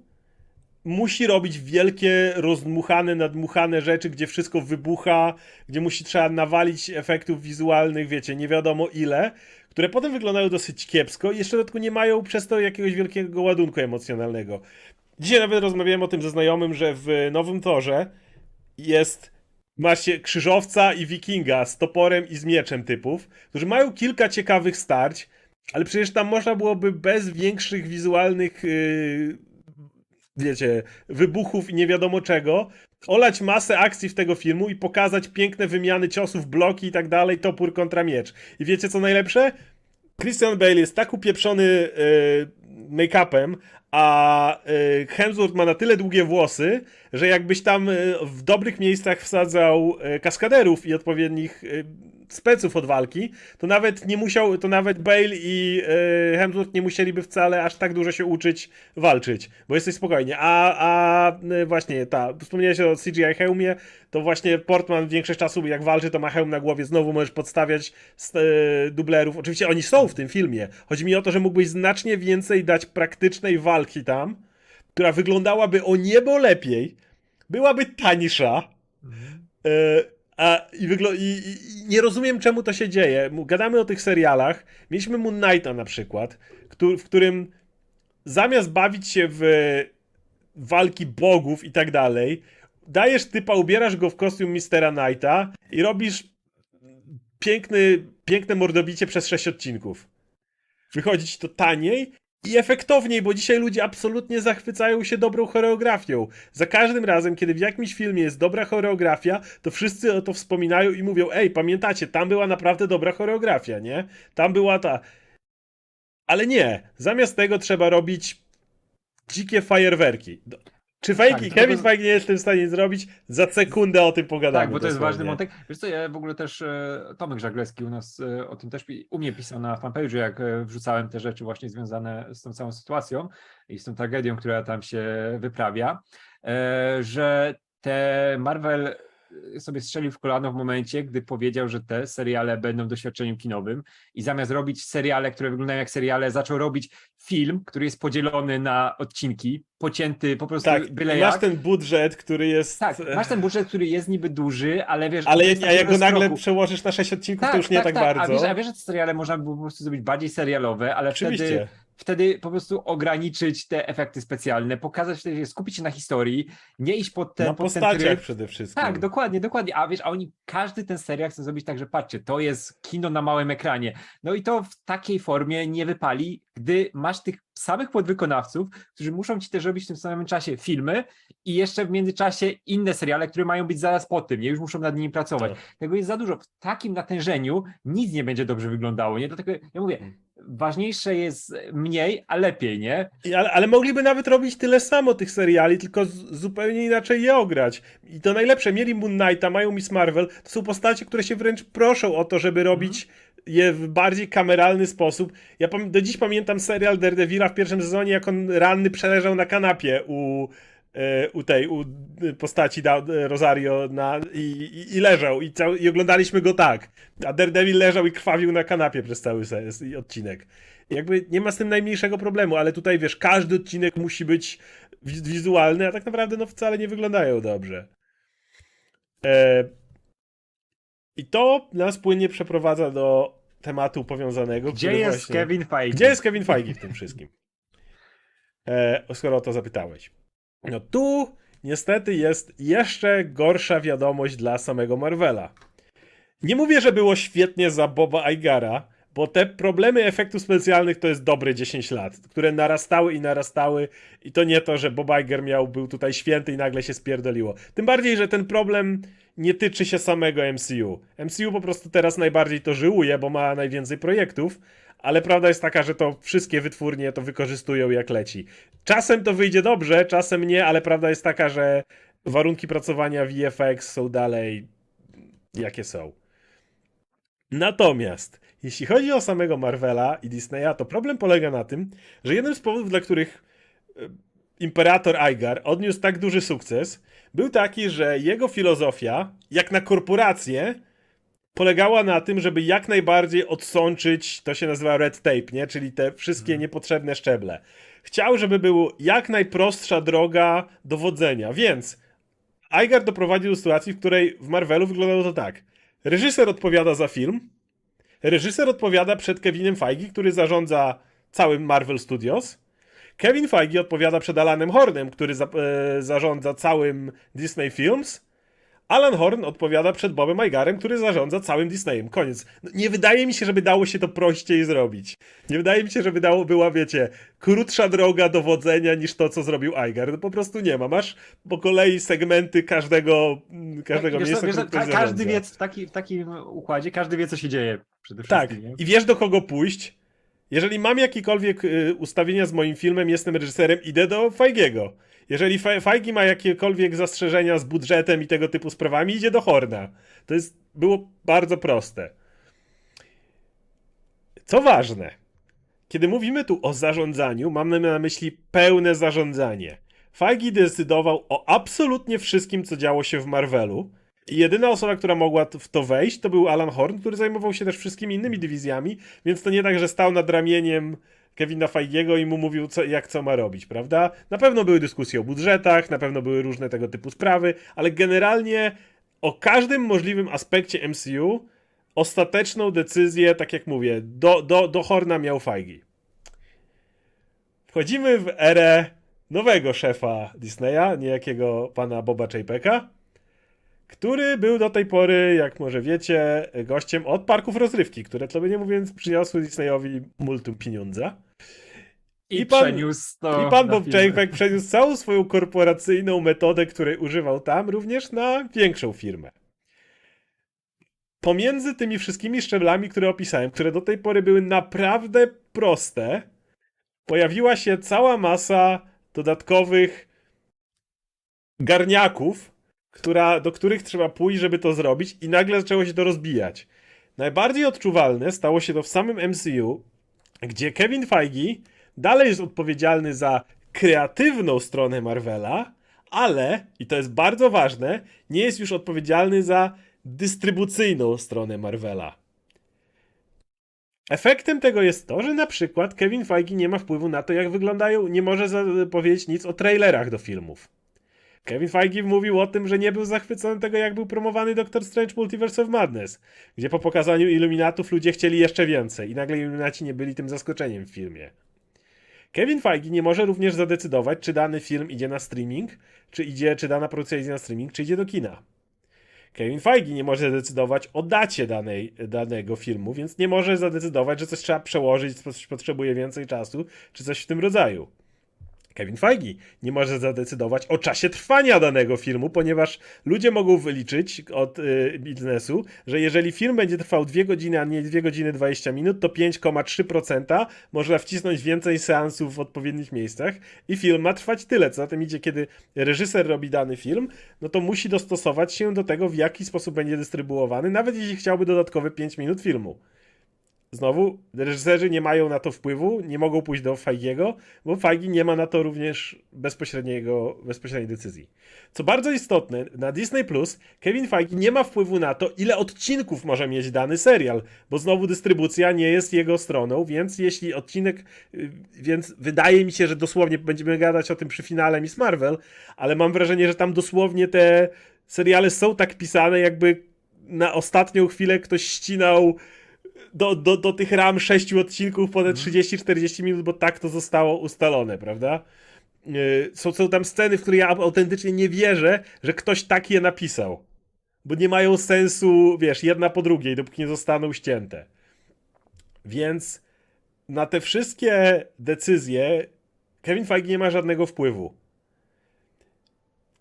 musi robić wielkie, rozdmuchane, nadmuchane rzeczy, gdzie wszystko wybucha, gdzie musi trzeba nawalić efektów wizualnych, wiecie, nie wiadomo ile, które potem wyglądają dosyć kiepsko i jeszcze w dodatku nie mają przez to jakiegoś wielkiego ładunku emocjonalnego. Dzisiaj nawet rozmawiałem o tym ze znajomym, że w Nowym Torze jest macie krzyżowca i wikinga z toporem i z mieczem typów, którzy mają kilka ciekawych starć, ale przecież tam można byłoby bez większych wizualnych yy, wiecie, wybuchów i nie wiadomo czego, olać masę akcji w tego filmu i pokazać piękne wymiany ciosów, bloki i tak dalej, topór kontra miecz. I wiecie co najlepsze? Christian Bale jest tak upieprzony yy, make-upem, a yy, Hemsworth ma na tyle długie włosy, że jakbyś tam yy, w dobrych miejscach wsadzał yy, kaskaderów i odpowiednich speców od walki, to nawet nie musiał, to nawet Bale i Hemsworth nie musieliby wcale aż tak dużo się uczyć walczyć, bo jesteś spokojnie. A, a właśnie ta, wspomniałeś o CGI hełmie, to właśnie Portman większość czasu jak walczy, to ma hełm na głowie, znowu możesz podstawiać st- dublerów. Oczywiście oni są w tym filmie. Chodzi mi o to, że mógłbyś znacznie więcej dać praktycznej walki tam, która wyglądałaby o niebo lepiej, byłaby tańsza, E, a, i, i, i, nie rozumiem, czemu to się dzieje. Gadamy o tych serialach. Mieliśmy Moon Knighta na przykład, któ- w którym zamiast bawić się w walki bogów i tak dalej, dajesz typa, ubierasz go w kostium Mistera Knighta i robisz piękny, piękne mordobicie przez sześć odcinków. Wychodzi ci to taniej i efektowniej, bo dzisiaj ludzie absolutnie zachwycają się dobrą choreografią. Za każdym razem, kiedy w jakimś filmie jest dobra choreografia, to wszyscy o to wspominają i mówią: Ej, pamiętacie, tam była naprawdę dobra choreografia, nie? Tam była ta. Ale nie. Zamiast tego trzeba robić dzikie fajerwerki. Czy Feige, Tak, Kevin tego- Feige nie jest w tym stanie zrobić? Za sekundę o tym pogadamy. Tak, bo to jest ważny wątek. Wiesz co, ja w ogóle też e, Tomek Żaglewski u nas e, o tym też u mnie pisał na fanpage'u, jak e, wrzucałem te rzeczy właśnie związane z tą całą sytuacją i z tą tragedią, która tam się wyprawia, że te Marvel sobie strzelił w kolano w momencie, gdy powiedział, że te seriale będą doświadczeniem kinowym i zamiast robić seriale, które wyglądają jak seriale, zaczął robić film, który jest podzielony na odcinki, pocięty po prostu Tak, byle masz jak. ten budżet, który jest. Tak, masz ten budżet, który jest niby duży, ale wiesz... Ale a jak go nagle przełożysz na 6 odcinków, to już nie tak, A bardzo. wiesz, a wiesz, że te seriale można by było po prostu zrobić bardziej serialowe, ale Oczywiście. wtedy wtedy po prostu ograniczyć te efekty specjalne, pokazać wtedy, skupić się na historii, nie iść pod ten, Na pod ten postaciach tryb. przede wszystkim. Tak, dokładnie, dokładnie. A wiesz, a oni każdy ten serial chce zrobić tak, że patrzcie, to jest kino na małym ekranie. No i to w takiej formie nie wypali, gdy masz tych samych podwykonawców, którzy muszą ci też robić w tym samym czasie filmy i jeszcze w międzyczasie inne seriale, które mają być zaraz po tym, nie już muszą nad nimi pracować. Tak. Tego jest za dużo. W takim natężeniu nic nie będzie dobrze wyglądało, nie? Dlatego ja mówię, Mm. Ważniejsze jest mniej, a lepiej, nie? I- Ale, ale mogliby nawet robić tyle samo tych seriali, tylko z, zupełnie inaczej je ograć. I to najlepsze, mieli Moon Knighta, mają Miss Marvel, to są postacie, które się wręcz proszą o to, żeby robić je w bardziej kameralny sposób. Ja do dziś pamiętam serial Daredevila w pierwszym sezonie, jak on ranny przeleżał na kanapie u, u tej, u e, postaci da, e, Rosario na, i, i, i leżał i, cały, i oglądaliśmy go tak. A Daredevil leżał i krwawił na kanapie przez cały se- i odcinek. Jakby nie ma z tym najmniejszego problemu, ale tutaj wiesz, każdy odcinek musi być wi- wizualny, a tak naprawdę no wcale nie wyglądają dobrze. E, I to nas płynnie przeprowadza do tematu powiązanego. Gdzie jest właśnie... Kevin Feige? Gdzie jest Kevin Feige w tym wszystkim? E, skoro o to zapytałeś. No tu niestety jest jeszcze gorsza wiadomość dla samego Marvela. Nie mówię, że było świetnie za Boba Igara, bo te problemy efektów specjalnych to jest dobre 10 lat, które narastały i narastały i to nie to, że Bob Iger miał, był tutaj święty i nagle się spierdoliło. Tym bardziej, że ten problem nie tyczy się samego MCU. MCU po prostu teraz najbardziej to żyłuje, bo ma najwięcej projektów, ale prawda jest taka, że to wszystkie wytwórnie to wykorzystują jak leci. Czasem to wyjdzie dobrze, czasem nie, ale prawda jest taka, że warunki pracowania VFX są dalej jakie są. Natomiast, jeśli chodzi o samego Marvela i Disneya, to problem polega na tym, że jednym z powodów, dla których e, Imperator Igar odniósł tak duży sukces, był taki, że jego filozofia, jak na korporację, polegała na tym, żeby jak najbardziej odsączyć, to się nazywa red tape, nie? czyli te wszystkie niepotrzebne szczeble. Chciał, żeby było jak najprostsza droga dowodzenia, więc Igar doprowadził do sytuacji, w której w Marvelu wyglądało to tak. Reżyser odpowiada za film, reżyser odpowiada przed Kevinem Feige, który zarządza całym Marvel Studios, Kevin Feige odpowiada przed Alanem Hornem, który za, e, zarządza całym Disney Films. Alan Horn odpowiada przed Bobem Igarem, który zarządza całym Disneyem. Koniec. No, nie wydaje mi się, żeby dało się to prościej zrobić. Nie wydaje mi się, żeby dało, była, wiecie, krótsza droga dowodzenia niż to, co zrobił Igar. No po prostu nie ma. Masz po kolei segmenty każdego, mm, każdego wiesz, miejsca, wiesz, ka- każdy zarządza. wie w, taki, w takim układzie, każdy wie, co się dzieje przede Tak, wszystkim. nie? i wiesz do kogo pójść. Jeżeli mam jakiekolwiek y, ustawienia z moim filmem, jestem reżyserem, idę do Feigiego. Jeżeli Feigi ma jakiekolwiek zastrzeżenia z budżetem i tego typu sprawami, idzie do Horna. To jest, było bardzo proste. Co ważne, kiedy mówimy tu o zarządzaniu, mamy na myśli pełne zarządzanie. Feige decydował o absolutnie wszystkim, co działo się w Marvelu. I jedyna osoba, która mogła w to wejść, to był Alan Horn, który zajmował się też wszystkimi innymi dywizjami, więc to nie tak, że stał nad ramieniem Kevina Feigiego i mu mówił, co, jak co ma robić, prawda? Na pewno były dyskusje o budżetach, na pewno były różne tego typu sprawy, ale generalnie o każdym możliwym aspekcie MCU ostateczną decyzję, tak jak mówię, do, do, do Horna miał Feige. Wchodzimy w erę nowego szefa Disneya, niejakiego pana Boba Chapeka, który był do tej pory, jak może wiecie, gościem od parków rozrywki, które, to by nie mówiąc, przyniosły Disneyowi multum pieniądza. I, i pan- przeniósł to I pan Bob. Chapek przeniósł całą swoją korporacyjną metodę, której używał tam, również na większą firmę. Pomiędzy tymi wszystkimi szczeblami, które opisałem, które do tej pory były naprawdę proste, pojawiła się cała masa dodatkowych garniaków, która, do których trzeba pójść, żeby to zrobić, i nagle zaczęło się to rozbijać. Najbardziej odczuwalne stało się to w samym MCU, gdzie Kevin Feige dalej jest odpowiedzialny za kreatywną stronę Marvela, ale, i to jest bardzo ważne, nie jest już odpowiedzialny za dystrybucyjną stronę Marvela. Efektem tego jest to, że na przykład Kevin Feige nie ma wpływu na to, jak wyglądają, nie może powiedzieć nic o trailerach do filmów. Kevin Feige mówił o tym, że nie był zachwycony tego, jak był promowany Doctor Strange Multiverse of Madness, gdzie po pokazaniu Illuminatów ludzie chcieli jeszcze więcej i nagle Illuminaci nie byli tym zaskoczeniem w filmie. Kevin Feige nie może również zadecydować, czy dany film idzie na streaming, czy idzie, czy dana produkcja idzie na streaming, czy idzie do kina. Kevin Feige nie może zadecydować o dacie danej, danego filmu, więc nie może zadecydować, że coś trzeba przełożyć, coś potrzebuje więcej czasu, czy coś w tym rodzaju. Kevin Feige nie może zadecydować o czasie trwania danego filmu, ponieważ ludzie mogą wyliczyć od y, biznesu, że jeżeli film będzie trwał 2 godziny, a nie 2 godziny 20 minut, to 5,3% można wcisnąć więcej seansów w odpowiednich miejscach i film ma trwać tyle. Co za tym idzie, kiedy reżyser robi dany film, no to musi dostosować się do tego, w jaki sposób będzie dystrybuowany, nawet jeśli chciałby dodatkowe 5 minut filmu. Znowu, reżyserzy nie mają na to wpływu, nie mogą pójść do Feigiego, bo Feigi nie ma na to również bezpośredniego, bezpośredniej decyzji. Co bardzo istotne, na Disney Plus Kevin Feige nie ma wpływu na to, ile odcinków może mieć dany serial, bo znowu dystrybucja nie jest jego stroną, więc jeśli odcinek, y, więc wydaje mi się, że dosłownie będziemy gadać o tym przy finale Miss Marvel, ale mam wrażenie, że tam dosłownie te seriale są tak pisane, jakby na ostatnią chwilę ktoś ścinał do, do, do tych ram sześciu odcinków ponad 30-40 minut, bo tak to zostało ustalone, prawda? Yy, Są, są tam sceny, w które ja autentycznie nie wierzę, że ktoś tak je napisał. Bo nie mają sensu, wiesz, jedna po drugiej, dopóki nie zostaną ścięte. Więc na te wszystkie decyzje Kevin Feige nie ma żadnego wpływu.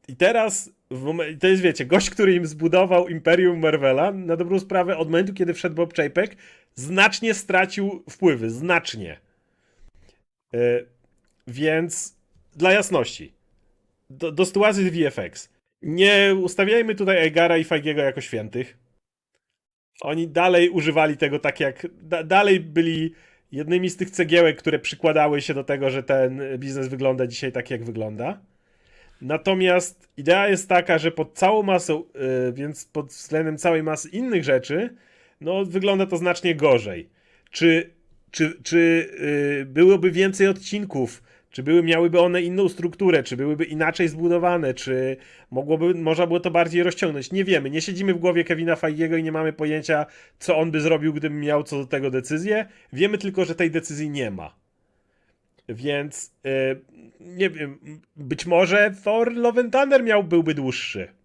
I teraz, to jest, wiecie, gość, który im zbudował Imperium Marvela, na dobrą sprawę, od momentu, kiedy wszedł Bob Chapek, znacznie stracił wpływy, znacznie. E, więc, dla jasności, do, do sytuacji VFX, nie ustawiajmy tutaj Egara i Feigiego jako świętych. Oni dalej używali tego tak jak, da, dalej byli jednymi z tych cegiełek, które przykładały się do tego, że ten biznes wygląda dzisiaj tak, jak wygląda. Natomiast idea jest taka, że pod całą masą, yy, więc pod względem całej masy innych rzeczy, no wygląda to znacznie gorzej. Czy, czy, czy yy, byłoby więcej odcinków? Czy były, miałyby one inną strukturę? Czy byłyby inaczej zbudowane? Czy mogłoby, można było to bardziej rozciągnąć? Nie wiemy. Nie siedzimy w głowie Kevina Feigiego i nie mamy pojęcia, co on by zrobił, gdyby miał co do tego decyzję. Wiemy tylko, że tej decyzji nie ma. Więc y, nie wiem, być może Thor Love and Thunder miał, byłby dłuższy.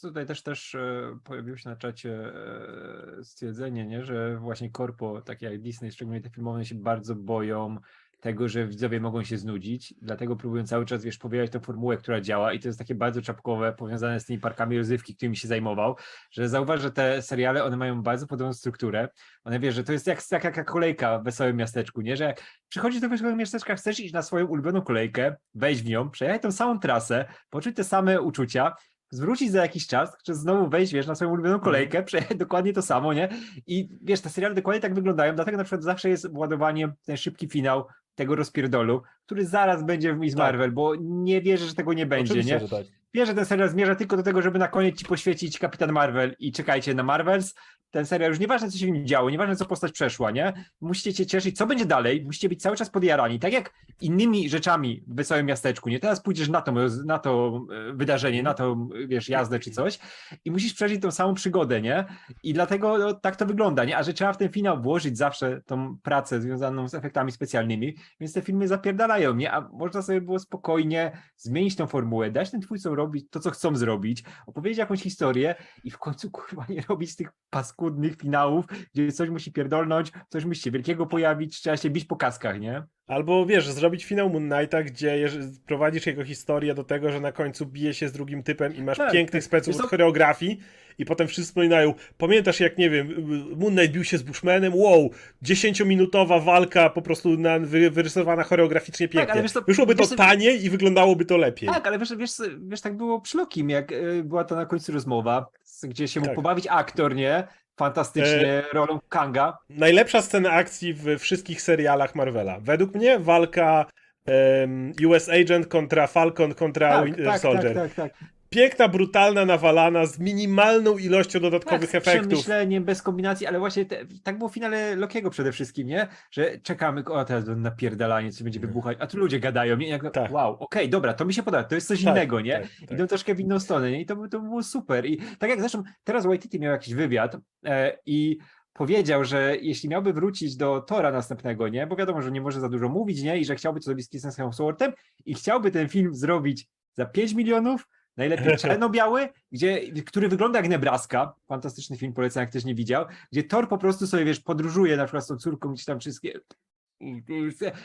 Tutaj też, też e, pojawiło się na czacie e, stwierdzenie, nie, że właśnie korpo, takie jak Disney, szczególnie te filmowe, się bardzo boją tego, że widzowie mogą się znudzić, dlatego próbują cały czas, wiesz, powielać tę formułę, która działa i to jest takie bardzo czapkowe, powiązane z tymi parkami rozrywki, którymi się zajmował, że zauważ, że te seriale, one mają bardzo podobną strukturę, one, wiesz, że to jest jak, jaka kolejka w Wesołym Miasteczku, nie, że jak przychodzisz do Wesołego Miasteczka, chcesz iść na swoją ulubioną kolejkę, wejść w nią, przejechać tą samą trasę, poczuć te same uczucia, zwrócić za jakiś czas, czy znowu wejść, wiesz, na swoją ulubioną kolejkę, przejechać dokładnie to samo, nie? I wiesz, te seriale dokładnie tak wyglądają, dlatego na przykład zawsze jest ładowanie, ten szybki finał tego rozpierdolu, który zaraz będzie w Miss Tak. Marvel, bo nie wierzę, że tego nie będzie, Oczywiście, nie? że tak. Wiesz, że ten serial zmierza tylko do tego, żeby na koniec ci poświecić Kapitan Marvel i czekajcie na Marvels. Ten serial już nieważne, co się w nim działo, nieważne, co postać przeszła, nie? Musicie się cieszyć, co będzie dalej, musicie być cały czas podjarani. Tak jak innymi rzeczami w Wesołym Miasteczku, nie? Teraz pójdziesz na to, na to e, wydarzenie, na to, wiesz, jazdę czy coś i musisz przeżyć tą samą przygodę, nie? I dlatego no, tak to wygląda, nie? A że trzeba w ten finał włożyć zawsze tą pracę związaną z efektami specjalnymi, więc te filmy zapierdalają, nie? A można sobie było spokojnie zmienić tą formułę, dać tym twórcom robić to, co chcą zrobić, opowiedzieć jakąś historię i w końcu, kurwa, nie robić tych paskudnych finałów, gdzie coś musi pierdolnąć, coś musi się wielkiego pojawić, trzeba się bić po kaskach, nie? Albo wiesz, zrobić finał Moon Knighta, gdzie prowadzisz jego historię do tego, że na końcu bije się z drugim typem i masz Tak, pięknych tak. speców od choreografii i potem wszyscy wspominają, pamiętasz jak, nie wiem, Moon Knight bił się z Bushmanem, wow, dziesięciominutowa walka po prostu na, wy, wyrysowana choreograficznie pięknie. Tak, ale wiesz Wyszłoby to wiesz co- taniej i wyglądałoby to lepiej. Tak, ale wiesz, wiesz, wiesz tak było przy Lokim, jak y, była to na końcu rozmowa, gdzie się mógł Tak. pobawić aktor, nie? Fantastycznie rolą Kanga. Najlepsza scena akcji w wszystkich serialach Marvela. Według mnie walka em, US Agent kontra Falcon kontra Tak, Winter tak, Soldier. tak, tak, tak. Piękna, brutalna, nawalana, z minimalną ilością dodatkowych tak, z efektów. przemyśleniem, bez kombinacji, ale właśnie te, tak było w finale Lokiego przede wszystkim, nie? Że czekamy, o teraz będą napierdalanie, co będzie wybuchać, a tu ludzie gadają, nie? Jak, Tak. Wow, okej, dobra, to mi się podoba, to jest coś Tak, innego, nie? tak, tak. Idą troszkę w inną stronę, nie? I to, to było super. I tak jak zresztą teraz Waititi miał jakiś wywiad e, i powiedział, że jeśli miałby wrócić do Tora następnego, nie, bo wiadomo, że nie może za dużo mówić, nie, i że chciałby to zrobić z Chrisem Hemsworthem i chciałby ten film zrobić za 5 milionów, najlepiej czarno-biały, gdzie, który wygląda jak Nebraska, fantastyczny film, polecam, jak ktoś nie widział, gdzie Thor po prostu sobie, wiesz, podróżuje na przykład z tą córką gdzieś tam wszystkie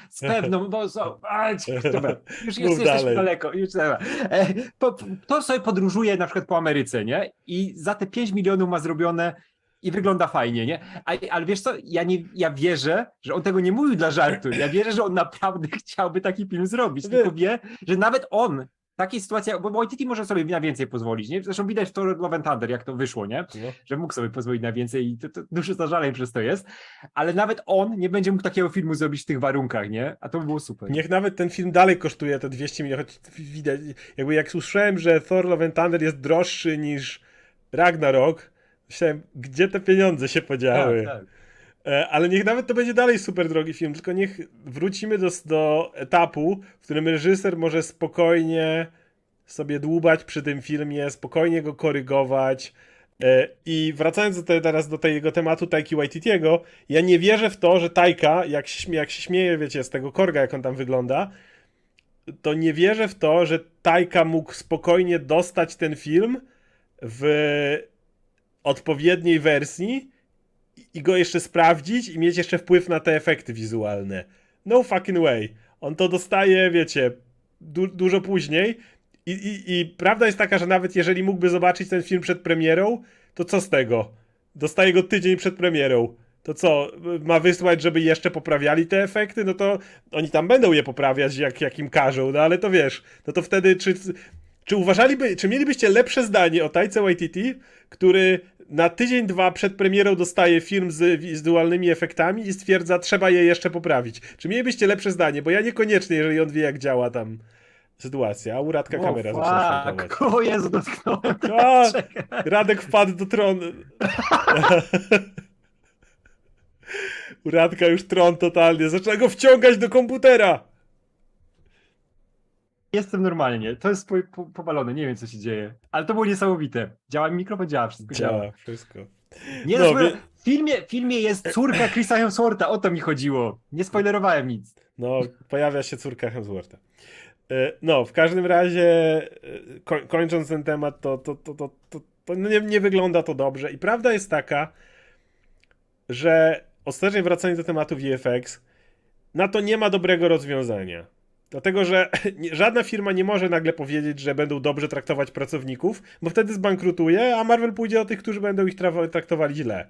z pewną, a, dobra, już jest, jesteśmy daleko, już. E, po, to sobie podróżuje na przykład po Ameryce, nie? I za te 5 milionów ma zrobione i wygląda fajnie, nie? Ale wiesz co, ja, nie, ja wierzę, że on tego nie mówił dla żartu. Ja wierzę, że on naprawdę chciałby taki film zrobić, tylko wie, że nawet on takiej sytuacji, bo Waititi może sobie na więcej pozwolić, nie? Zresztą widać Thor Love and Thunder, jak to wyszło, nie? No. Że mógł sobie pozwolić na więcej i to, to duży zażaleń przez to jest, ale nawet on nie będzie mógł takiego filmu zrobić w tych warunkach, nie? A to by było super. Niech nawet ten film dalej kosztuje te 200 milionów, choć widać, jakby jak usłyszałem, że Thor Love and Thunder jest droższy niż Ragnarok, myślałem, gdzie te pieniądze się podziały. tak, tak. E, Ale niech nawet to będzie dalej super drogi film, tylko niech wrócimy do, do etapu, w którym reżyser może spokojnie sobie dłubać przy tym filmie, spokojnie go korygować. E, I wracając do te, teraz do tego tematu Taiki Waititiego, ja nie wierzę w to, że Tajka, jak jak się śmieje, wiecie, z tego korga, jak on tam wygląda, to nie wierzę w to, że Tajka mógł spokojnie dostać ten film w odpowiedniej wersji i go jeszcze sprawdzić i mieć jeszcze wpływ na te efekty wizualne. No fucking way. On to dostaje, wiecie, du dużo później. I, i, I prawda jest taka, że nawet jeżeli mógłby zobaczyć ten film przed premierą, to co z tego? Dostaje go tydzień przed premierą. To co, ma wysłać, żeby jeszcze poprawiali te efekty? No to oni tam będą je poprawiać, jak, jak im każą, no ale to wiesz, no to wtedy czy, czy uważaliby, czy mielibyście lepsze zdanie o Tajce Waititi, który na tydzień, dwa przed premierą dostaje film z wizualnymi efektami i stwierdza, trzeba je jeszcze poprawić. Czy mielibyście lepsze zdanie? Bo ja niekoniecznie, jeżeli on wie, jak działa tam sytuacja. A u Radka kamera zaczyna fuck. szwankować. O Jezu, dotknąłem. A, Czekaj. Radek wpadł do tronu. U Radka już tron totalnie. Zaczyna go wciągać do komputera. Jestem normalnie. To jest po, po, powalone, nie wiem co się dzieje. Ale to było niesamowite. Działa mi mikrofon, działa, wszystko działa. Działa wszystko. Nie, No, no, wie- w, filmie, w filmie jest córka Chrisa Hemswortha, o to mi chodziło. Nie spoilerowałem nic. No, pojawia się córka Hemswortha. E, No, w każdym razie, e, koń- kończąc ten temat, to, to, to, to, to, to nie, nie wygląda to dobrze. I prawda jest taka, że ostatecznie wracając do tematu VFX, na to nie ma dobrego rozwiązania. Dlatego, że żadna firma nie może nagle powiedzieć, że będą dobrze traktować pracowników, bo wtedy zbankrutuje, a Marvel pójdzie o tych, którzy będą ich tra- traktowali źle.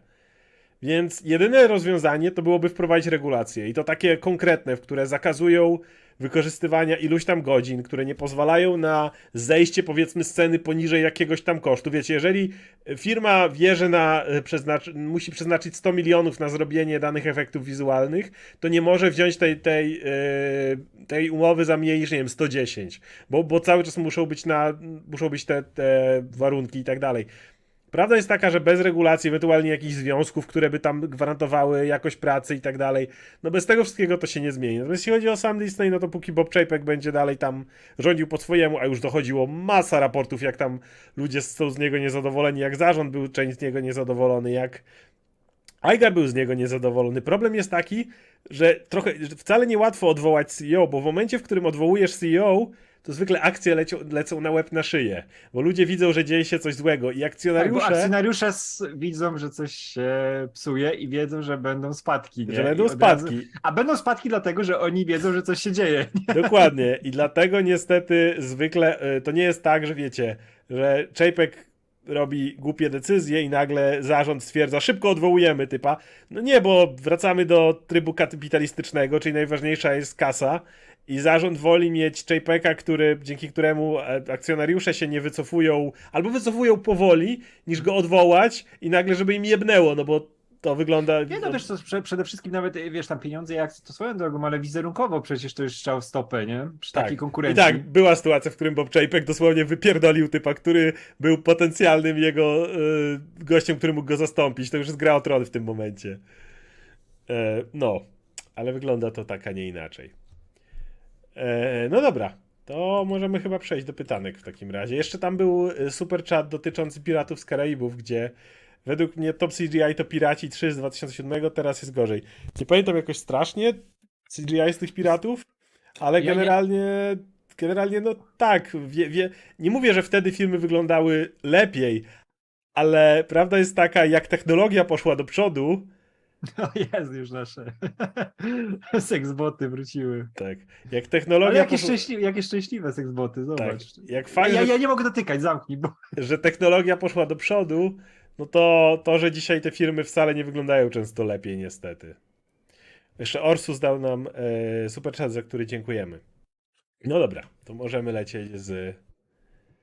Więc jedyne rozwiązanie to byłoby wprowadzić regulacje i to takie konkretne, w które zakazują wykorzystywania iluś tam godzin, które nie pozwalają na zejście powiedzmy sceny poniżej jakiegoś tam kosztu. Wiecie, jeżeli firma wie, że na, e, przeznacz, musi przeznaczyć 100 milionów na zrobienie danych efektów wizualnych, to nie może wziąć tej, tej, e, tej umowy za mniej niż, nie wiem, 110, bo, bo cały czas muszą być, na, muszą być te, te warunki i tak dalej. Prawda jest taka, że bez regulacji, ewentualnie jakichś związków, które by tam gwarantowały jakość pracy i tak dalej, no bez tego wszystkiego to się nie zmieni. Natomiast jeśli chodzi o sam Disney, no to póki Bob Chapek będzie dalej tam rządził po swojemu, a już dochodziło masa raportów, jak tam ludzie są z niego niezadowoleni, jak zarząd był część z niego niezadowolony, jak Iger był z niego niezadowolony. Problem jest taki, że trochę, że wcale niełatwo odwołać CEO, bo w momencie, w którym odwołujesz CEO, to zwykle akcje lecią, lecą na łeb na szyję, bo ludzie widzą, że dzieje się coś złego i Tak, akcjonariusze, akcjonariusze s- widzą, że coś się psuje i wiedzą, że będą spadki. Nie? że będą I od razu- spadki. A będą spadki dlatego, że oni wiedzą, że coś się dzieje. Dokładnie. I dlatego niestety zwykle y, to nie jest tak, że wiecie, że Czajpek robi głupie decyzje i nagle zarząd stwierdza, szybko odwołujemy typa. No nie, bo wracamy do trybu kapitalistycznego, czyli najważniejsza jest kasa i zarząd woli mieć Czajpeka, który, dzięki któremu e, akcjonariusze się nie wycofują, albo wycofują powoli, niż go odwołać i nagle, żeby im jebnęło, no bo to wygląda... Nie no wiesz, to prze, przede wszystkim nawet, wiesz, tam pieniądze i akcje to swoją drogą, ale wizerunkowo przecież to już strzał w stopę, nie? Przy takiej I konkurencji. tak, była sytuacja, w którym Bob Chapek dosłownie wypierdolił typa, który był potencjalnym jego y, gościem, który mógł go zastąpić. To już jest gra o tron w tym momencie. E, no, ale wygląda to tak, a nie inaczej. E, no dobra, to możemy chyba przejść do pytanek w takim razie. Jeszcze tam był y, super chat dotyczący Piratów z Karaibów, gdzie według mnie top CGI to Piraci 3 z 2007, teraz jest gorzej. Nie pamiętam jakoś strasznie CGI z tych piratów, ale Ja nie- generalnie, generalnie no tak, wie, wie, nie mówię, że wtedy filmy wyglądały lepiej, ale prawda jest taka, jak technologia poszła do przodu, No jest już nasze. Seksboty wróciły. tak, jak technologia Ale jakie, poszła, szczęśliwe, jakie szczęśliwe seksboty, tak, zobacz. jak Ja, fajnie, ja, ja nie mogę dotykać, zamknij, bo że technologia poszła do przodu, no to to, że dzisiaj te firmy wcale nie wyglądają często lepiej, niestety. Jeszcze Orsus dał nam e, super chat, za który dziękujemy. No dobra, to możemy lecieć z.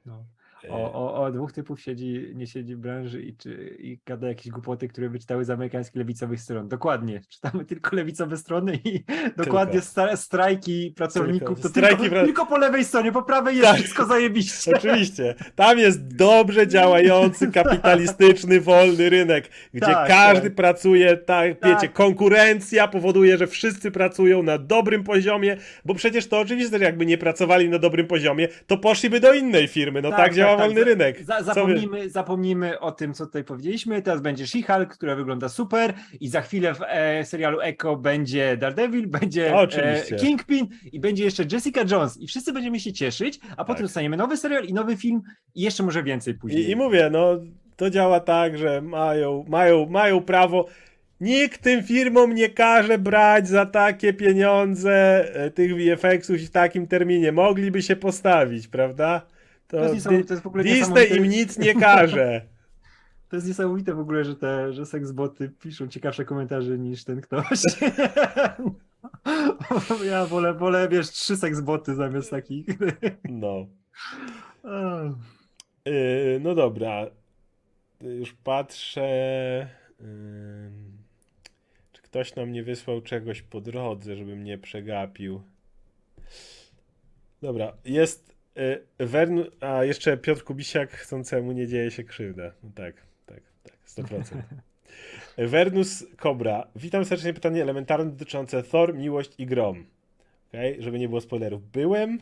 no. O, o, o dwóch typów siedzi, nie siedzi w branży i, czy, i gada jakieś głupoty, które wyczytały z amerykańskich lewicowych stron. Dokładnie. Czytamy tylko lewicowe strony i dokładnie sta, strajki pracowników. To Strajki tylko, pra- tylko po lewej stronie, po prawej jest Tak. wszystko zajebiście. Oczywiście, tam jest dobrze działający, kapitalistyczny, wolny rynek, gdzie Tak, każdy tak. pracuje, tak, Tak. wiecie, konkurencja powoduje, że wszyscy pracują na dobrym poziomie, bo przecież to oczywiste, że jakby nie pracowali na dobrym poziomie, to poszliby do innej firmy, no tak, działa wolny Za- rynek. Za, zapomnijmy, zapomnijmy o tym, co tutaj powiedzieliśmy. Teraz będzie She-Hulk, która wygląda super i za chwilę w e, serialu Echo będzie Daredevil, będzie e, Kingpin i będzie jeszcze Jessica Jones i wszyscy będziemy się cieszyć, a potem Tak. dostaniemy nowy serial i nowy film i jeszcze może więcej później. I, I mówię, no to działa tak, że mają, mają, mają prawo. Nikt tym firmom nie każe brać za takie pieniądze e, tych VFX-ów w takim terminie. Mogliby się postawić, prawda? To jest Di- niesamowite, to jest w ogóle Disney im nic nie każe. To jest niesamowite w ogóle, że te, że seksboty piszą ciekawsze komentarze niż ten ktoś. ja wolę, wolę, wiesz, trzy seksboty zamiast takich. No. Yy, no dobra. Już patrzę. Czy ktoś nam nie wysłał czegoś po drodze, żebym nie przegapił? Dobra, jest Wern... A, jeszcze Piotr Kubisiak chcącemu nie dzieje się krzywda. No tak, tak, tak, 100%. Wernus Kobra. Witam serdecznie pytanie elementarne dotyczące Thor, Miłość i Grom. Okay? Żeby nie było spoilerów. Byłem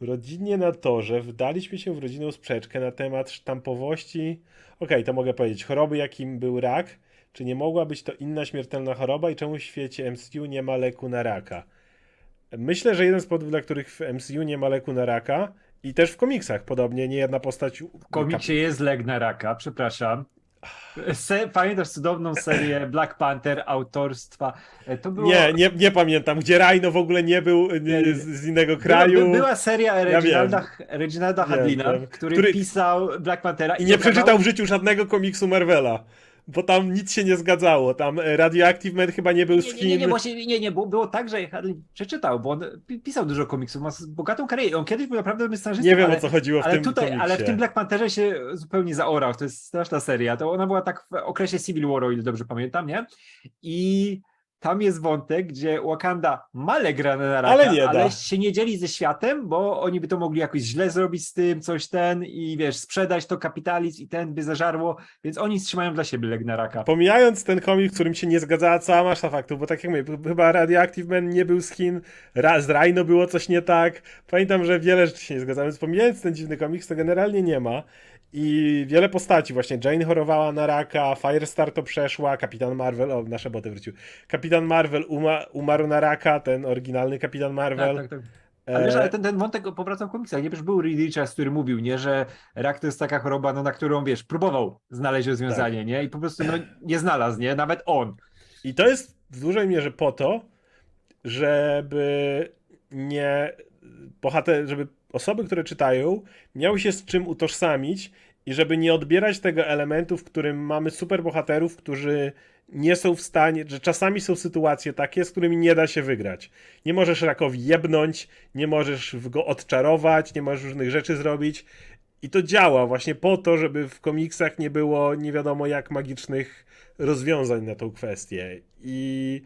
w rodzinie na torze, wdaliśmy się w rodzinną sprzeczkę na temat sztampowości. Okej, to mogę powiedzieć. Choroby, jakim był rak. Czy nie mogła być to inna śmiertelna choroba i czemu w świecie MCU nie ma leku na raka? Myślę, że jeden z powodów, dla których w MCU nie ma leku na raka i też w komiksach podobnie, nie jedna postać... W komiksie jest leg na raka, przepraszam. Se, pamiętasz cudowną serię Black Panther autorstwa? E, To było, Nie, nie, nie pamiętam, gdzie Rhino w ogóle nie był nie, Nie, z, z innego była, kraju. By- była seria Ja Reginalda, Reginalda Wiem, Hadlina, który, Który- pisał Black Panthera i nie okazało- przeczytał w życiu żadnego komiksu Marvela, bo tam nic się nie zgadzało. Tam e, Radioactive Man chyba nie był z Nie, nie, Chin. nie, nie, właśnie nie, nie, było, było tak, że Hadlin przeczytał, bo on pi- pisał dużo komiksów, ma bogatą karierę. On kiedyś był naprawdę scenarzystą, Nie wiem ale, o co chodziło w ale tym tutaj, komiksie. ale w tym Black Pantherze się zupełnie zaorał. To jest straszna seria. To ona była tak w okresie Civil War, o ile dobrze pamiętam, nie? I tam jest wątek, gdzie Wakanda ma gra na raka, Ale nie da. ale się nie dzieli ze światem, bo oni by to mogli jakoś źle zrobić z tym, coś ten i wiesz, sprzedać to kapitalizm i ten by zażarło, więc oni trzymają dla siebie leg na raka. Pomijając ten komik, w którym się nie zgadzała cała masza faktów, bo tak jak mówię, chyba Radioactive Man nie był z Chin, Ra- z Rhino było coś nie tak. Pamiętam, że wiele rzeczy się nie zgadzały, więc pomijając ten dziwny komiks, to generalnie nie ma. I wiele postaci, właśnie Jane chorowała na raka, Firestar to przeszła, Kapitan Marvel, o, nasze boty wrócił. Kapitan Marvel uma, umarł na raka, ten oryginalny Kapitan Marvel. Tak, tak, tak. Ale wiesz, ale ten, ten wątek powracał w komiksach. Nie wiesz, był Reed Richards, który mówił, nie, że rak to jest taka choroba, no, na którą, wiesz, próbował znaleźć rozwiązanie, Tak. nie? I po prostu no, nie znalazł, nie? Nawet on. I to jest w dużej mierze po to, żeby nie bohater, żeby osoby, które czytają, miały się z czym utożsamić i żeby nie odbierać tego elementu, w którym mamy superbohaterów, którzy nie są w stanie, że czasami są sytuacje takie, z którymi nie da się wygrać. Nie możesz rakowi jebnąć, nie możesz go odczarować, nie możesz różnych rzeczy zrobić. I to działa właśnie po to, żeby w komiksach nie było nie wiadomo jak magicznych rozwiązań na tą kwestię. I,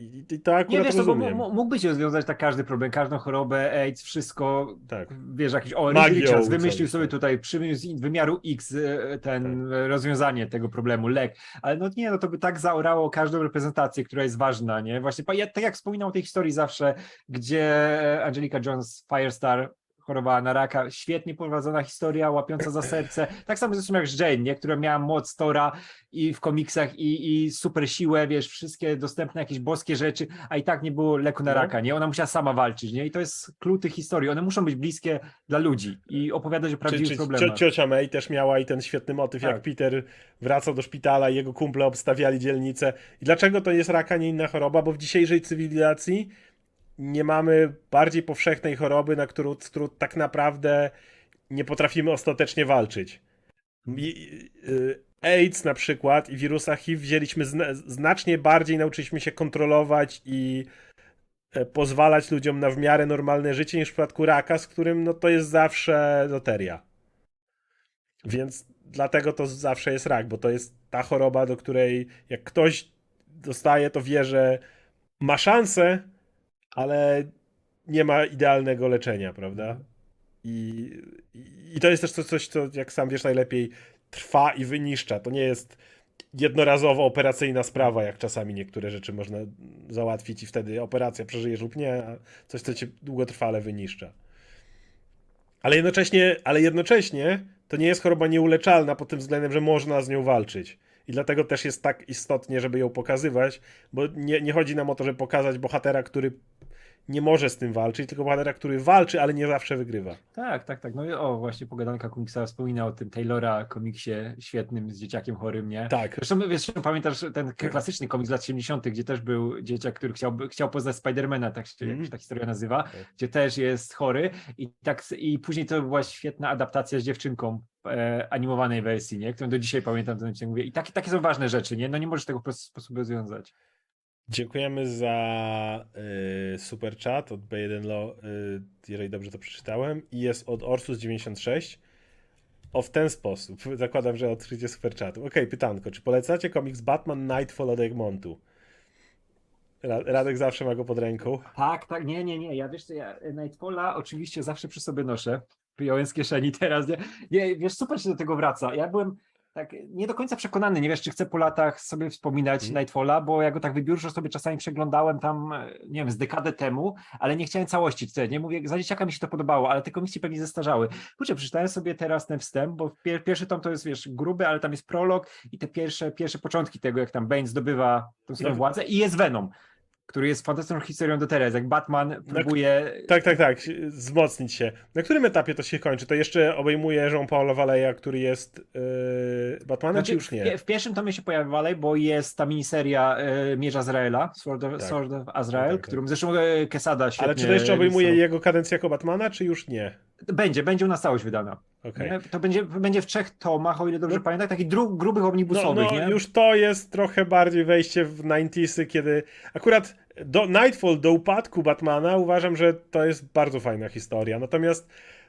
i, i to Nie akurat wiesz, to bo rozumiem. mógłby się rozwiązać tak każdy problem, każdą chorobę, AIDS, wszystko. Tak. Wiesz, jakiś. O, Richards wymyślił sobie tak. tutaj przyniósł z wymiaru X e, ten e, rozwiązanie tego problemu, lek. Ale no nie, no to by tak zaorało każdą reprezentację, która jest ważna, nie? Właśnie, ja, tak jak wspominam o tej historii zawsze, gdzie Angelica Jones, Firestar chorowała na raka. Świetnie prowadzona historia, łapiąca za serce. Tak samo zresztą jak Jane, nie? która miała moc Tora i w komiksach i, i super siłę, wiesz, wszystkie dostępne jakieś boskie rzeczy, a i tak nie było leku na No. raka, nie? Ona musiała sama walczyć, nie? I to jest klucz tych historii. One muszą być bliskie dla ludzi i opowiadać o prawdziwych czy problemach. cio, ciocia May też miała i ten świetny motyw, jak Tak. Peter wracał do szpitala i jego kumple obstawiali dzielnicę. I dlaczego to jest raka, nie inna choroba? Bo w dzisiejszej cywilizacji nie mamy bardziej powszechnej choroby, na którą, z którą tak naprawdę nie potrafimy ostatecznie walczyć. Y, AIDS na przykład i wirusa HIV wzięliśmy zna, znacznie bardziej, nauczyliśmy się kontrolować i e, pozwalać ludziom na w miarę normalne życie niż w przypadku raka, z którym no to jest zawsze loteria. Więc dlatego to zawsze jest rak, bo to jest ta choroba, do której jak ktoś dostaje, to wie, że ma szansę, ale nie ma idealnego leczenia, prawda? I, i, to jest też coś, co jak sam wiesz najlepiej trwa i wyniszcza. To nie jest jednorazowo operacyjna sprawa, jak czasami niektóre rzeczy można załatwić i wtedy operacja przeżyjesz lub nie, a coś, co cię długotrwale wyniszcza. Ale jednocześnie, ale jednocześnie to nie jest choroba nieuleczalna pod tym względem, że można z nią walczyć. I dlatego też jest tak istotnie, żeby ją pokazywać, bo nie, nie chodzi nam o to, żeby pokazać bohatera, który nie może z tym walczyć, tylko bohatera, który walczy, ale nie zawsze wygrywa. Tak, tak, tak. No i o, właśnie pogadanka komiksa wspomina o tym Taylora komiksie świetnym z dzieciakiem chorym, nie? Tak. Zresztą wiesz, pamiętasz ten klasyczny komiks z lat 70., gdzie też był dzieciak, który chciał, chciał poznać Spidermana, tak się jak się ta historia nazywa, Tak. gdzie też jest chory i tak i później to była świetna adaptacja z dziewczynką e, animowanej wersji, nie? Którą do dzisiaj pamiętam, to ci mówię. I takie, takie są ważne rzeczy, nie? No nie możesz tego w prosty sposób rozwiązać. Dziękujemy za y, super chat od B1Lo, y, jeżeli dobrze to przeczytałem. I jest od Orsus96. O w ten sposób. Zakładam, że odkrycie super chatu. Okej, pytanko. Czy polecacie komiks Batman Nightfall od Egmontu? Ra- Radek zawsze ma go pod ręką. Tak, tak, nie, nie, nie. Ja wiesz co, ja Nightfalla oczywiście zawsze przy sobie noszę. Wyjąłem z kieszeni teraz, nie? nie? Wiesz, super się do tego wraca. Ja byłem tak nie do końca przekonany, nie wiesz, czy chcę po latach sobie wspominać Mhm. Nightfalla, bo ja go tak wybiórczo sobie czasami przeglądałem tam, nie wiem, z dekadę temu, ale nie chciałem całości czytać, nie? Mówię, za dzieciaka mi się to podobało, ale te komisje pewnie zestarzały. Kurczę, przeczytałem sobie teraz ten wstęp, bo pier pierwszy tom to jest, wiesz, gruby, ale tam jest prolog i te pierwsze, pierwsze początki tego, jak tam Bane zdobywa tą swoją No. władzę i jest Venom który jest fantastyczną historią do teraz, jak Batman próbuje... Tak, tak, tak. Wzmocnić się. Na którym etapie to się kończy? To jeszcze obejmuje Jean-Paul Valeja, który jest yy, Batmanem, Znaczy, czy już w, nie? pie- w pierwszym tomie się pojawia dalej, bo jest ta miniseria e, Mierz Azraela, Sword of, Tak. Sword of Azrael, Tak, tak. którym zresztą e, Quesada świetnie... Ale czy to jeszcze obejmuje jego kadencję jako Batmana, czy już nie? Będzie, będzie na całość wydana. Nie? To będzie, będzie w trzech tomach, o ile dobrze No. pamiętam, takich dru, grubych No, omnibusowych, no nie? już to jest trochę bardziej wejście w 90sy, kiedy akurat do Nightfall, do upadku Batmana uważam, że to jest bardzo fajna historia. Natomiast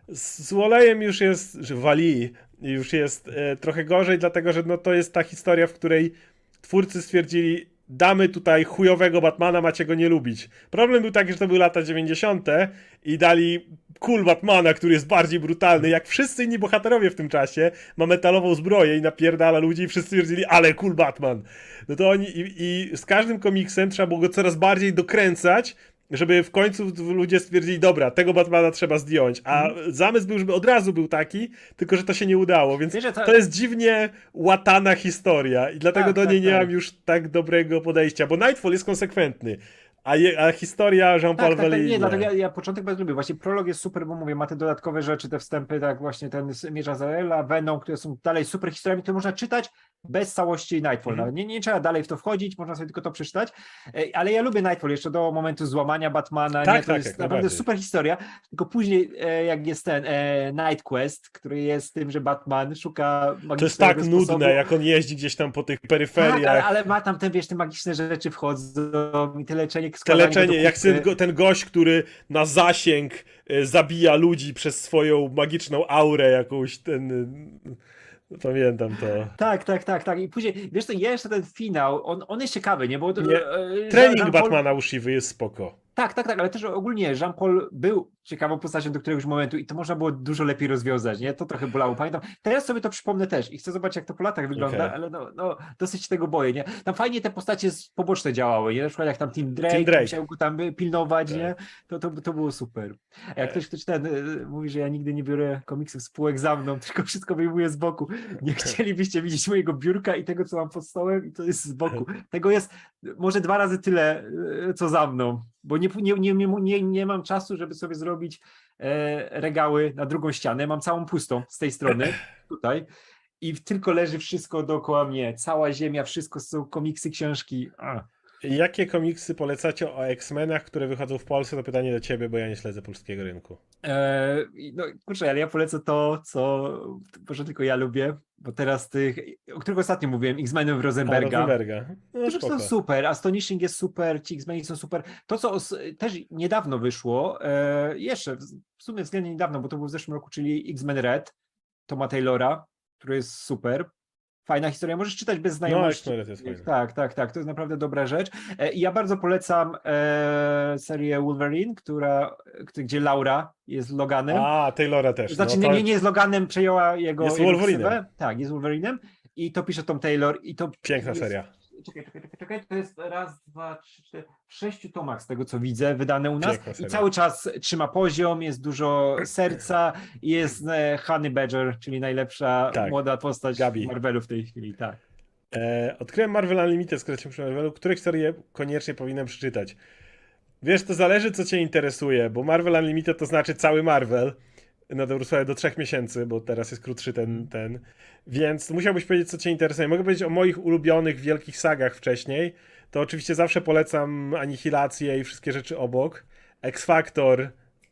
z Wolejem już jest, że wali, już jest e, trochę gorzej, dlatego że no, to jest ta historia, w której twórcy stwierdzili, damy tutaj chujowego Batmana, macie go nie lubić. Problem był taki, że to były lata 90. i dali cool Batmana, który jest bardziej brutalny, jak wszyscy inni bohaterowie w tym czasie, ma metalową zbroję i napierdala ludzi i wszyscy stwierdzili, ale cool Batman. No to oni i, i z każdym komiksem trzeba było go coraz bardziej dokręcać, żeby w końcu ludzie stwierdzili, dobra, tego Batmana trzeba zdjąć. A zamysł był, żeby od razu był taki, tylko że to się nie udało, więc Wiesz, to- to jest dziwnie łatana historia i dlatego Tak, do tak, niej nie tak. mam już tak dobrego podejścia, bo Nightfall jest konsekwentny, a, je, a historia Jean-Paul Tak, tak, tak, nie, dlatego ja, ja początek bardzo lubię. Właśnie prolog jest super, bo mówię, ma te dodatkowe rzeczy, te wstępy, tak właśnie ten z Mierza Azraela, Venom, które są dalej super historiami, które można czytać bez całości Nightfall. Nawet nie, nie trzeba dalej w to wchodzić, można sobie tylko to przeczytać. E, Ale ja lubię Nightfall jeszcze do momentu złamania Batmana. Tak, nie? To tak, jest jak naprawdę najbardziej. super historia. Tylko później, e, jak jest ten e, Night Quest, który jest tym, że Batman szuka To jest tak sposobu. nudne, jak on jeździ gdzieś tam po tych Tak, peryferiach. ale, ale ma tam te, wiesz, te magiczne rzeczy wchodzą i te leczenie, Te leczenie, jak ten, go- ten gość, który na zasięg e, zabija ludzi przez swoją magiczną aurę jakąś, ten... e, Pamiętam to. Tak, tak, tak, tak. I później, wiesz co, jeszcze ten finał, on, on jest ciekawy, nie? Bo to, Nie. e, Trening Batmana Shivy jest spoko. Tak, tak, tak, ale też ogólnie Jean-Paul był ciekawą postacią do któregoś momentu i to można było dużo lepiej rozwiązać, nie? To trochę bolało, pamiętam. Teraz sobie to przypomnę też i chcę zobaczyć, jak to po latach wygląda, Okej. ale no, no, dosyć tego boję, nie? Tam fajnie te postacie poboczne działały, nie? Na przykład jak tam Tim Drake, Tim Drake. musiał go tam y, pilnować, Tak. nie? To, to, to było super. A jak E. ktoś, ktoś ten y, mówi, że ja nigdy nie biorę komiksów spółek za mną, tylko wszystko wyjmuję z boku. Nie chcielibyście widzieć mojego biurka i tego, co mam pod stołem i to jest z boku. Tego jest może dwa razy tyle, y, co za mną, bo nie, nie, nie, nie, nie mam czasu, żeby sobie zrobić e, regały na drugą ścianę. Mam całą pustą z tej strony, tutaj. I tylko leży wszystko dookoła mnie. Cała ziemia, wszystko są komiksy, książki. A. Jakie komiksy polecacie o X-Menach, które wychodzą w Polsce? To pytanie do ciebie, bo ja nie śledzę polskiego rynku. E, no kurczę, ale ja polecę to, co może tylko ja lubię, bo teraz tych, o których ostatnio mówiłem, X-Menów A, Rosenberga. Rosenberga. No, są super, Astonishing jest super, ci X-Meni są super. To, co os- też niedawno wyszło, e, jeszcze w w sumie względnie niedawno, bo to było w zeszłym roku, czyli X-Men Red, Toma Taylora, który jest super. Fajna historia, możesz czytać bez No, znajomości. X-Men jest tak, tak, tak, to jest naprawdę dobra rzecz. E, I ja bardzo polecam e, serię Wolverine, która, k- gdzie Laura jest Loganem. A, Taylora też. Znaczy, no, to... nie, nie jest Loganem, przejęła jego. Jest jego Wolverinem. ksywę. Tak, jest Wolverinem. I to pisze Tom Taylor. I to Piękna jest, seria. Czekaj, czekaj, czekaj, czekaj. To jest raz, dwa, trzy, cztery, w sześciu tomach z tego co widzę, wydane u nas. Piękna I seria. cały czas trzyma poziom, jest dużo serca, i jest e, Honey Badger, czyli najlepsza Tak. młoda postać Gabi. Marvelu w tej chwili. Tak. E, odkryłem Marvel Unlimited, skoro przy Marvelu, które historie koniecznie powinienem przeczytać. Wiesz, to zależy, co cię interesuje, bo Marvel Unlimited to znaczy cały Marvel. Na dobrą do trzech miesięcy, bo teraz jest krótszy ten, ten. Więc musiałbyś powiedzieć, co cię interesuje. Mogę powiedzieć o moich ulubionych wielkich sagach wcześniej. To oczywiście zawsze polecam Anihilację i wszystkie rzeczy obok. X-Factor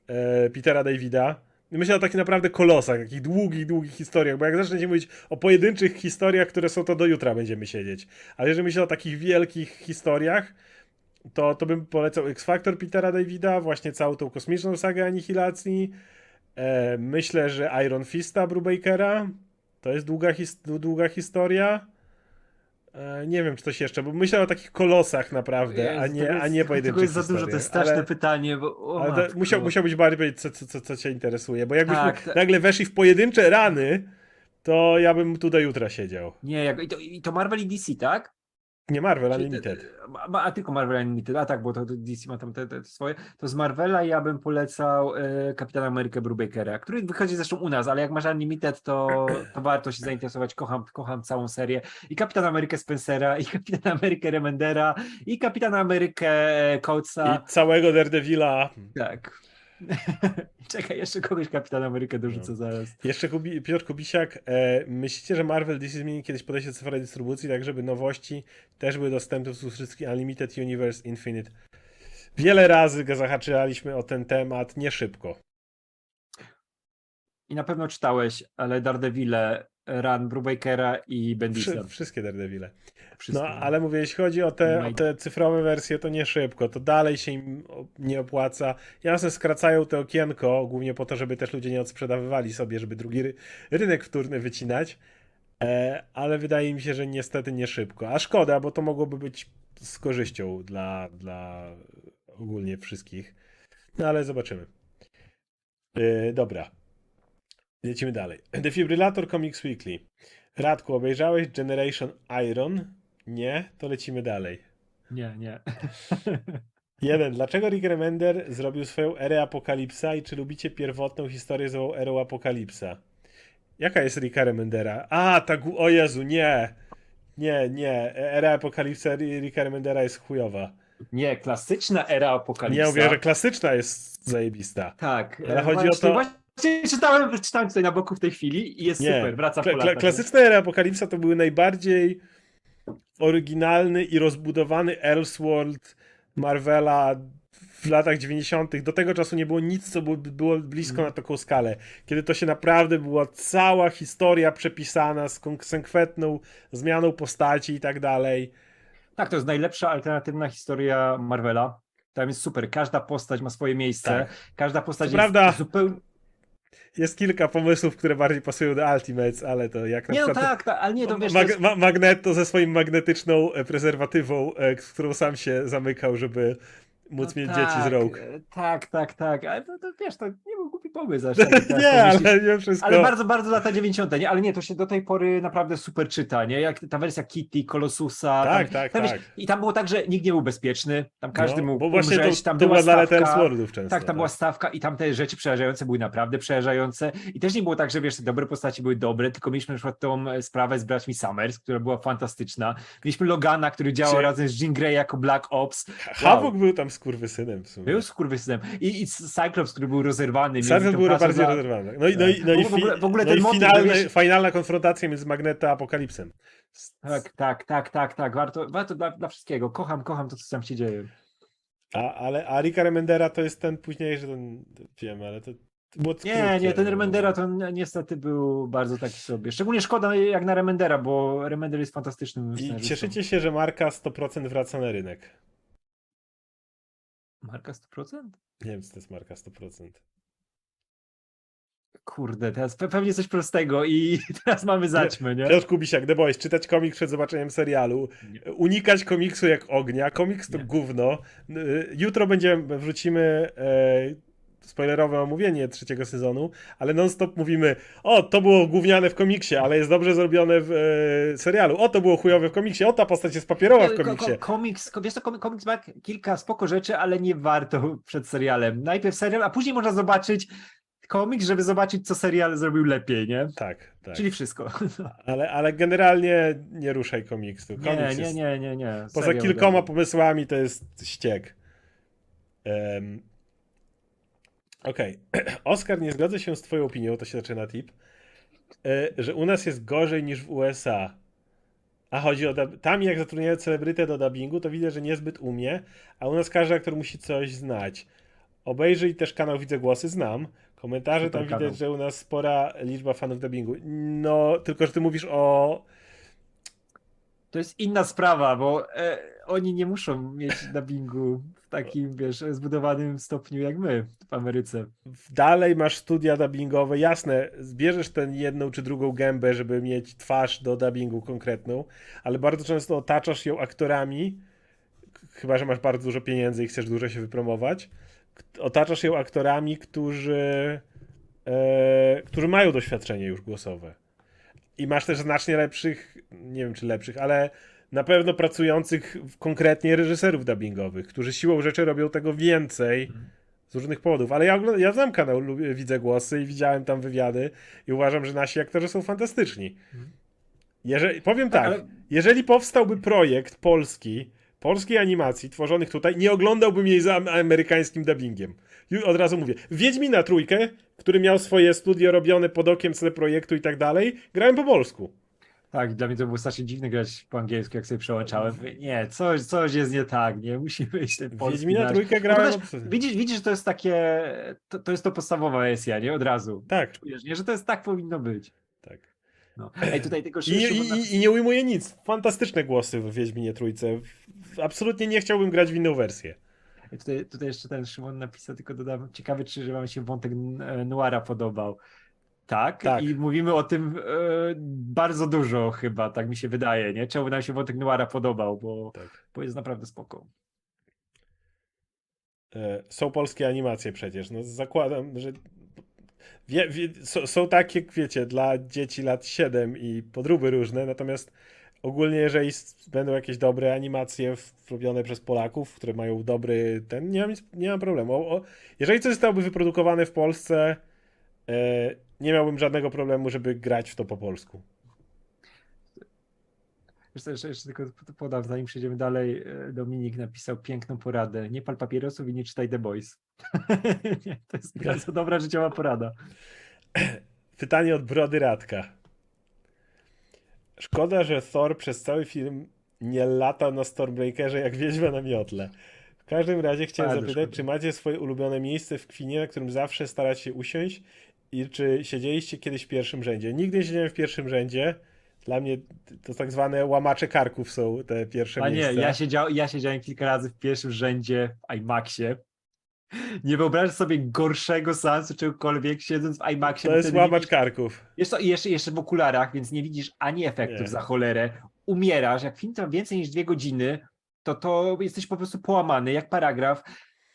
e, Petera Davida. Myślę o takich naprawdę kolosach, takich długich, długich historiach, bo jak zacznę ci mówić o pojedynczych historiach, które są, to do jutra będziemy siedzieć. Ale jeżeli myślę o takich wielkich historiach, to, to bym polecał X-Factor Petera Davida, właśnie całą tą kosmiczną sagę Anihilacji. E, myślę, że Iron Fista Brubakera. To jest długa, his długa historia. E, nie wiem, czy coś jeszcze, bo myślę o takich kolosach naprawdę, a nie, tego a jest- nie pojedynczych Tego jest za dużo, to jest straszne Ale- pytanie. Bo, ale to musiał, musiałbyś bardziej powiedzieć, co, co, co, co cię interesuje, bo jakbyśmy Tak, tak. nagle weszli w pojedyncze rany, to ja bym tu do jutra siedział. Nie, jak, i, to, i to Marvel i DC, tak? Nie Marvel Czy- Unlimited. A, a, a tylko Marvel Unlimited, a tak, bo to, to DC ma tam te, te swoje. To z Marvela ja bym polecał e, Kapitana Amerykę Brubakera, który wychodzi zresztą u nas, ale jak masz Unlimited, to, to warto się zainteresować. Kocham, kocham całą serię. I Kapitan Amerykę Spencera, i Kapitan Amerykę Remendera, i Kapitan Amerykę Coatesa. I całego Daredevila. Tak. Czekaj, jeszcze kogoś Kapitan Amerykę dorzucę No. zaraz. Jeszcze Kubi, Piotr Kubisiak, e, myślicie, że Marvel DC zmieni kiedyś podejście cyfrowej dystrybucji, tak żeby nowości też były dostępne w wszystkich Unlimited Universe Infinite? Wiele razy go zahaczaliśmy o ten temat, nie szybko. I na pewno czytałeś, ale Daredevile, Run Brubakera i Bendisa. Wszy, wszystkie Daredevile. No, ale mówię, jeśli chodzi o te, o Maj- te cyfrowe wersje, to nie szybko, to dalej się im o- nie opłaca. Jasne, skracają to okienko, głównie po to, żeby też ludzie nie odsprzedawywali sobie, żeby drugi ry rynek wtórny wycinać, e, ale wydaje mi się, że niestety nie szybko. A szkoda, bo to mogłoby być z korzyścią dla, dla ogólnie wszystkich. No ale zobaczymy. E, dobra. Lecimy dalej. Defibrylator Comics Weekly. Radku, obejrzałeś Generation Iron? Nie? To lecimy dalej. Nie, nie. Jeden. Dlaczego Rick Remender zrobił swoją erę Apokalipsa i czy lubicie pierwotną historię złą erą Apokalipsa? Jaka jest Ricka Remendera? A, tak, o Jezu, nie. Nie, nie. Era Apokalipsa Ri- Ricka Remendera jest chujowa. Nie, klasyczna era apokalipsa. Nie mówię, że klasyczna jest zajebista. Tak. Ale e, chodzi o to- Właśnie czytałem, czytałem tutaj na boku w tej chwili i jest Nie. super, wraca Kla- po kla- latach. klasyczna era Apokalipsa to były najbardziej oryginalny i rozbudowany Elseworld Marvela w latach 90. Do tego czasu nie było nic, co było, było blisko na taką skalę. Kiedy to się naprawdę była cała historia przepisana z konsekwentną zmianą postaci i tak dalej. Tak, to jest najlepsza alternatywna historia Marvela. Tam jest super, każda postać ma swoje miejsce, Tak. każda postać Co jest prawda- zupełnie... Jest kilka pomysłów, które bardziej pasują do Ultimates, ale to jak na Nie no przykład tak, tak, ale nie, to wiesz, to Mag- jest... ma- Magneto ze swoim magnetyczną e, prezerwatywą, e, z którą sam się zamykał, żeby móc No mieć tak, dzieci z Rogue. e, Tak, tak, tak. Ale to, to wiesz, to nie był głupi pomysł. aż tak, nie, ale nie wszystko. Ale bardzo, bardzo lata 90. Nie, ale nie, to się do tej pory naprawdę super czyta, nie? Jak ta wersja Kitty, Colossusa. Tak, tam, tak, tam, wiesz, tak. I tam było tak, że nikt nie był bezpieczny, tam każdy no, mógł Bo właśnie umrzeć, to, tam to była zaleta. Elseworldów często. Tak, tam była stawka i tam te rzeczy przerażające były naprawdę przerażające. I też nie było tak, że wiesz, te dobre postaci były dobre, tylko mieliśmy na przykład tą e, sprawę z braćmi Summers, która była fantastyczna. Mieliśmy Logana, który działał razem z Jean Grey jako Black Ops. Havok był tam skurwysynem w sumie. Był skurwysynem. I, I Cyclops, który był rozerwany. tą był bardziej za- rozerwany. No i, no i, no i, W ogóle- w ogóle no ten i motyw, finalne, wiesz- finalna konfrontacja między Magneto a Apokalipsem. Tak, tak, tak, tak, tak. Warto, warto dla, dla wszystkiego. Kocham, kocham to, co tam się dzieje. A, ale a Rika Remendera to jest ten późniejszy, ten, wiem, ale to, było Nie, nie, ten no. Remendera to ni- niestety był bardzo taki sobie. Szczególnie szkoda jak na Remendera, bo Remender jest fantastycznym I cieszycie się, że marka 100% wraca na rynek. Marka 100%? Nie wiem, co to jest marka 100%. Kurde, teraz pe- pewnie coś prostego i teraz mamy zaćmę, nie? Piotr Kubisiak, The Boys, czytać komiks przed zobaczeniem serialu, Nie. unikać komiksu jak ognia, komiks to Nie. gówno. Jutro będziemy, wrzucimy e, spoilerowe omówienie trzeciego sezonu, ale non-stop mówimy, o, to było gówniane w komiksie, ale jest dobrze zrobione w e, serialu, o, to było chujowe w komiksie, o, ta postać jest papierowa w Ko- ko- komiksie. Komiks, ko- wiesz co, komi- komiks ma kilka spoko rzeczy, ale nie warto przed serialem. Najpierw serial, a później można zobaczyć komiks, żeby zobaczyć, co serial zrobił lepiej, nie? Tak, tak. Czyli wszystko. Ale, ale generalnie nie ruszaj komiksu. Nie, Komiks nie, jest, nie, nie, nie. Poza kilkoma pomysłami to jest ściek. Okej. Oskar, nie zgodzę się z twoją opinią, to się zaczyna tip, e, że u nas jest gorzej niż w USA. A chodzi o... Tam jak zatrudniają celebrytę do dubbingu, to widzę, że niezbyt umie, a u nas każdy aktor musi coś znać. Obejrzyj też kanał Widzę Głosy, znam. Komentarze Super tam kanał. widać, że u nas spora liczba fanów dubbingu. No, tylko że ty mówisz o... To jest inna sprawa, bo e, oni nie muszą mieć dubbingu w takim, wiesz, zbudowanym stopniu jak my w Ameryce. dalej masz studia dubbingowe, jasne, zbierzesz tę jedną czy drugą gębę, żeby mieć twarz do dubbingu konkretną, ale bardzo często otaczasz ją aktorami, chyba, że masz bardzo dużo pieniędzy i chcesz dużo się wypromować, otaczasz ją aktorami, którzy, e, którzy mają doświadczenie już głosowe. I masz też znacznie lepszych, nie wiem czy lepszych, ale na pewno pracujących konkretnie reżyserów dubbingowych, którzy siłą rzeczy robią tego więcej z różnych powodów. Ale ja, ogl- ja znam kanał, lubię, widzę głosy i widziałem tam wywiady i uważam, że nasi aktorzy są fantastyczni. Jeżeli, powiem tak, Ale- jeżeli powstałby projekt polski, polskiej animacji tworzonych tutaj, nie oglądałbym jej za am- amerykańskim dubbingiem. Ju- Od razu mówię. Wiedźmina trójkę, który miał swoje studio robione pod okiem CD Projektu i tak dalej, grałem po polsku. Tak, dla mnie to było strasznie dziwne grać po angielsku, jak sobie przełączałem. Nie, coś, coś jest nie tak, nie, musi być ten polski Wiedźmina trójkę No grałem... też, widzisz, widzisz, że to jest takie, to, to jest to podstawowa wersja, nie? Od razu. Tak, Czujesz, nie? Że to jest tak powinno być. tak. No. Ej, tutaj I, i, i, nie ujmuję nic. Fantastyczne głosy w Wiedźminie trójce. Absolutnie nie chciałbym grać w inną wersję. Tutaj, tutaj jeszcze ten Szymon napisał, tylko dodam, ciekawy, czy że wam się wątek e, Noira podobał. Tak, Tak. i mówimy o tym e, bardzo dużo chyba, tak mi się wydaje, nie? Czemu nam się wątek Noira podobał, bo, Tak. bo jest naprawdę spoko. E, Są polskie animacje przecież. No zakładam, że wie, wie, są, są takie, wiecie, dla dzieci lat 7 i podróby różne, natomiast ogólnie jeżeli będą jakieś dobre animacje robione przez Polaków, które mają dobry ten, nie mam, nie mam problemu. O, jeżeli coś zostałoby wyprodukowane w Polsce, e, nie miałbym żadnego problemu, żeby grać w to po polsku. Jeszcze, jeszcze tylko podam, zanim przejdziemy dalej, e, Dominik napisał piękną poradę. Nie pal papierosów i nie czytaj The Boys. Nie, to jest bardzo dobra życiowa porada. Pytanie od Brody Radka. Szkoda, że Thor przez cały film nie lata na Stormbreakerze jak wiedźma na miotle. W każdym razie chciałem Bardzo zapytać, szkoda. czy macie swoje ulubione miejsce w kwinie, na którym zawsze starać się usiąść i czy siedzieliście kiedyś w pierwszym rzędzie? Nigdy nie siedziałem w pierwszym rzędzie. Dla mnie to tak zwane łamacze karków są te pierwsze A nie, miejsca. ja, siedział, ja siedziałem kilka razy w pierwszym rzędzie w IMAXie. Nie wyobrażasz sobie gorszego sensu czegokolwiek siedząc w IMAXie. To jest łamacz widzisz- karków. Co, i jeszcze, jeszcze w okularach, więc nie widzisz ani efektów Nie. za cholerę. Umierasz, jak film trwa więcej niż dwie godziny, to to jesteś po prostu połamany, jak paragraf.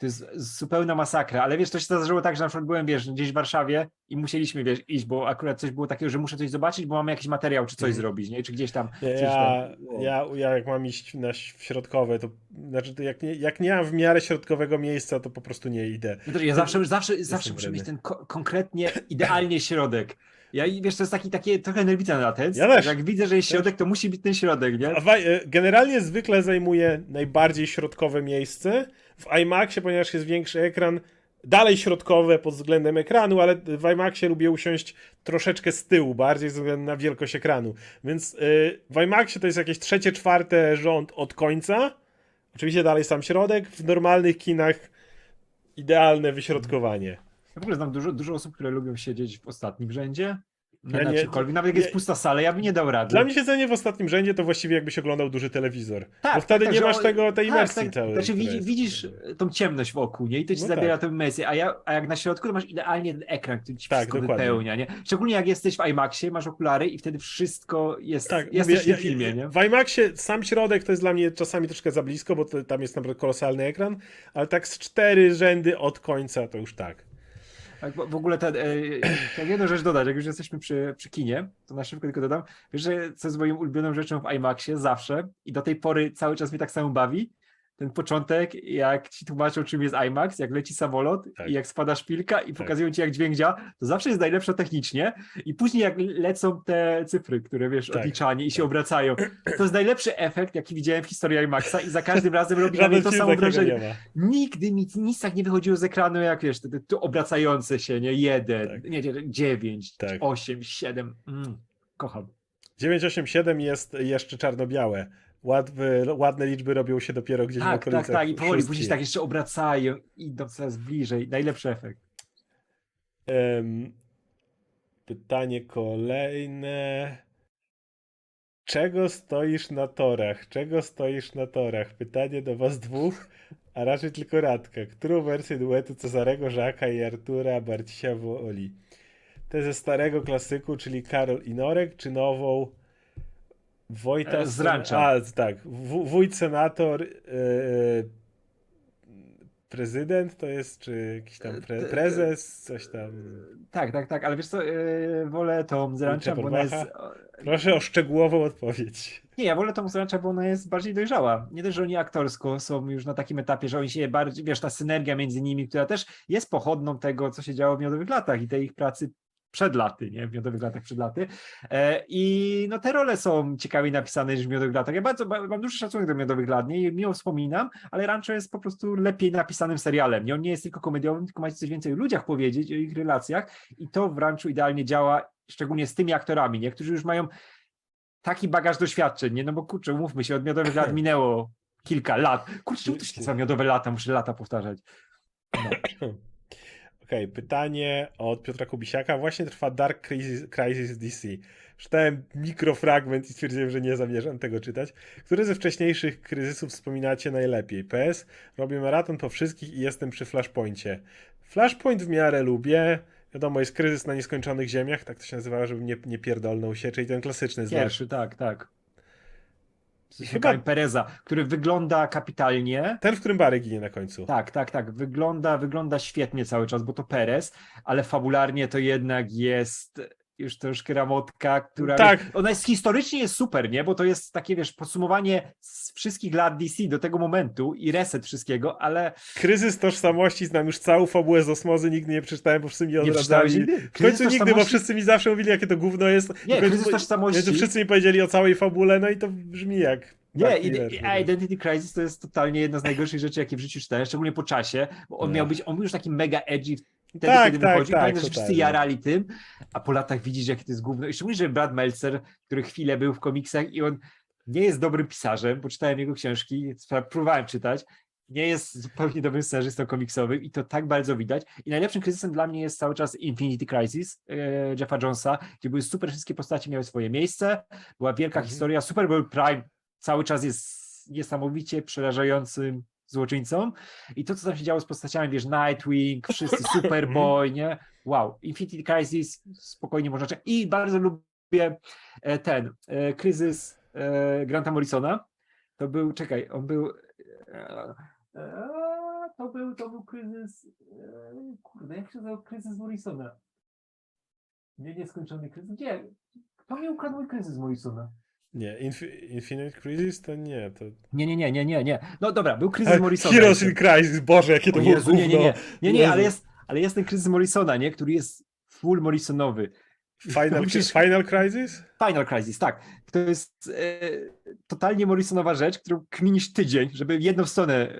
To jest zupełna masakra, ale wiesz, to się zdarzyło tak, że na przykład byłem, wiesz, gdzieś w Warszawie i musieliśmy, wiesz, iść, bo akurat coś było takiego, że muszę coś zobaczyć, bo mamy jakiś materiał, czy coś Mhm. zrobić, nie? Czy gdzieś tam. Ja, tam. ja, ja jak mam iść na środkowe, to znaczy to jak nie, jak nie mam w miarę środkowego miejsca, to po prostu nie idę. No ja zawsze, zawsze, zawsze muszę mieć ten ko- konkretnie, idealnie środek. Ja i wiesz, to jest taki, takie trochę nerwica na ten. Ja też. Jak widzę, że jest środek, to musi być ten środek, nie? E, Generalnie zwykle zajmuje najbardziej środkowe miejsce. W iMaxie, ponieważ jest większy ekran, dalej środkowe pod względem ekranu, ale w iMaxie lubię usiąść troszeczkę z tyłu, bardziej ze względu na wielkość ekranu. Więc y, w iMaxie to jest jakieś trzecie, czwarte rząd od końca. Oczywiście dalej sam środek. W normalnych kinach idealne wyśrodkowanie. Ja w ogóle znam dużo, dużo osób, które lubią siedzieć w ostatnim rzędzie. Ja nie- czymkolwiek. Nawet jak jest ja- pusta sala, ja bym nie dał rady. Dla mnie siedzenie w ostatnim rzędzie to właściwie jakbyś oglądał duży telewizor. Tak, bo wtedy tak, nie masz tego, tej tak, imersji tak. całej. Znaczy widzi, widzisz tą ciemność wokół, nie? I to ci No zabiera tak. tę imersję, a, ja, a jak na środku to masz idealnie ten ekran, który ci Tak, wszystko dokładnie. wypełnia, nie? Szczególnie jak jesteś w IMAXie, masz okulary i wtedy wszystko jest, Tak, jesteś mówię, w filmie, nie? W IMAXie sam środek to jest dla mnie czasami troszkę za blisko, bo to, tam jest naprawdę kolosalny ekran, ale tak z cztery rzędy od końca to już tak. Tak, w ogóle ten, e, jedną rzecz dodać, jak już jesteśmy przy, przy kinie, to na szybko tylko dodam, wiesz, że co jest moją ulubioną rzeczą w IMAXie zawsze i do tej pory cały czas mnie tak samo bawi, ten początek, jak ci tłumaczą, czym jest IMAX, jak leci samolot Tak. i jak spada szpilka i pokazują ci, jak dźwięk działa, to zawsze jest najlepsze technicznie i później jak lecą te cyfry, które wiesz, Tak, odliczanie i się tak. obracają, to jest najlepszy efekt, jaki widziałem w historii IMAXa i za każdym razem robi na mnie to samo wrażenie. Nigdy mi nic tak nie wychodziło z ekranu, jak wiesz, te, te, te obracające się, nie? Jeden, Tak. nie, nie, dziewięć, Tak. osiem, siedem. Mm, kocham. 987 jest jeszcze czarno-białe. Łatwy, ładne liczby robią się dopiero gdzieś w Tak, tak, okolicach tak. I powoli później tak jeszcze obracają, idą coraz bliżej. Najlepszy efekt. Em, pytanie kolejne. Czego stoisz na torach? Czego stoisz na torach? Pytanie do was dwóch, a raczej tylko Radka. Którą wersję duetu Cezarego, Żaka i Artura Barcisia woli? Tę ze starego klasyku, czyli Karol i Norek, czy nową Wojta... E, z Sen- Rancza. A, tak. Wójt senator... e, prezydent to jest, czy jakiś tam pre, E, prezes, coś tam... Tak, tak, tak, ale wiesz co, yy, wolę tą z Rancza, bo ona jest... Proszę o szczegółową odpowiedź. Nie, ja wolę tą z Rancza, bo ona jest bardziej dojrzała. Nie dość, że oni aktorsko są już na takim etapie, że oni się bardziej, wiesz, ta synergia między nimi, która też jest pochodną tego, co się działo w Miodowych Latach i tej ich pracy przed laty, nie? W Miodowych Latach przed laty. E, I no te role są ciekawiej napisane niż w Miodowych Latach. Ja bardzo ba- mam duży szacunek do Miodowych Lat, nie? Miło wspominam, ale Rancho jest po prostu lepiej napisanym serialem, nie? On nie jest tylko komediowym, tylko macie coś więcej o ludziach powiedzieć, o ich relacjach i to w Ranchu idealnie działa, szczególnie z tymi aktorami, nie? Którzy już mają taki bagaż doświadczeń, nie? No bo kurczę, umówmy się, od miodowych lat minęło kilka lat. Kurczę, to się nazywa miodowe lata? Muszę lata powtarzać. No. Okej, pytanie od Piotra Kubisiaka. Właśnie trwa Dark Crisis, Crisis DC. Czytałem mikrofragment i stwierdziłem, że nie zamierzam tego czytać. Który ze wcześniejszych kryzysów wspominacie najlepiej? PS, robię maraton po wszystkich i jestem przy Flashpoincie. Flashpoint w miarę lubię. Wiadomo, jest kryzys na nieskończonych ziemiach, tak to się nazywało, żebym nie, nie pierdolnął się, czyli ten klasyczny z Pierwszy, tak, tak. Chyba- Pereza, który wygląda kapitalnie. Ten, w którym Barry ginie na końcu. Tak, tak, tak. Wygląda, wygląda świetnie cały czas, bo to Perez, ale fabularnie to jednak jest już troszkę ramotka, która. Tak. Ona jest historycznie jest super, nie? Bo to jest takie, wiesz, podsumowanie z wszystkich lat DC do tego momentu i reset wszystkiego, ale Kryzys tożsamości, znam już całą fabułę z Osmozy, nigdy nie przeczytałem, bo wszyscy mi nie odradzali. nigdy? W końcu nigdy, bo wszyscy mi zawsze mówili, jakie to gówno jest. Nie, końcu- kryzys tożsamości. Więc wszyscy mi powiedzieli o całej fabule, no i to brzmi jak. Nie, Black i, no. Identity Crisis to jest totalnie jedna z najgorszych rzeczy, jakie w życiu czytałem, szczególnie po czasie, bo on No. miał być, on był już taki mega edgy wtedy, Tak, kiedy tak, wychodził. tak, Pamiętasz, że wszyscy totalnie. jarali tym, a po latach widzisz, jakie to jest gówno. I szczególnie, że Brad Meltzer, który chwilę był w komiksach i on nie jest dobrym pisarzem, bo czytałem jego książki, próbowałem czytać, nie jest zupełnie dobrym scenarzystą komiksowym i to tak bardzo widać. I najlepszym kryzysem dla mnie jest cały czas Infinity Crisis e, Jeffa Jonesa, gdzie były super wszystkie postacie, miały swoje miejsce, była wielka Mhm. historia, Superboy Prime cały czas jest niesamowicie przerażającym złoczyńcą i to, co tam się działo z postaciami, wiesz, Nightwing, wszyscy Superboy, nie? Wow, Infinity Crisis spokojnie można czekać. I bardzo lubię e, ten, e, kryzys e, Granta Morrisona, To był, czekaj, on był. To był, to był kryzys. Kurde, jak się nazywał kryzys Morrisona? Nie, nieskończony kryzys. Gdzie? Kto mi ukradł mój kryzys Morrisona? Nie, Infi- Infinite Crisis to nie, to... Nie, nie, nie, nie, nie, nie. No dobra, był kryzys Morrisona. Heroes in Crisis, Boże, jakie to O było Jezu, nie, nie, nie, nie, nie, ale Jezu. jest, ale jest ten kryzys Morrisona, nie? Który jest full Morrisonowy. Final, Musisz- Final Crisis? Final Crisis, tak. To jest e, totalnie Morrisonowa rzecz, którą kminisz tydzień, żeby jedną stronę e,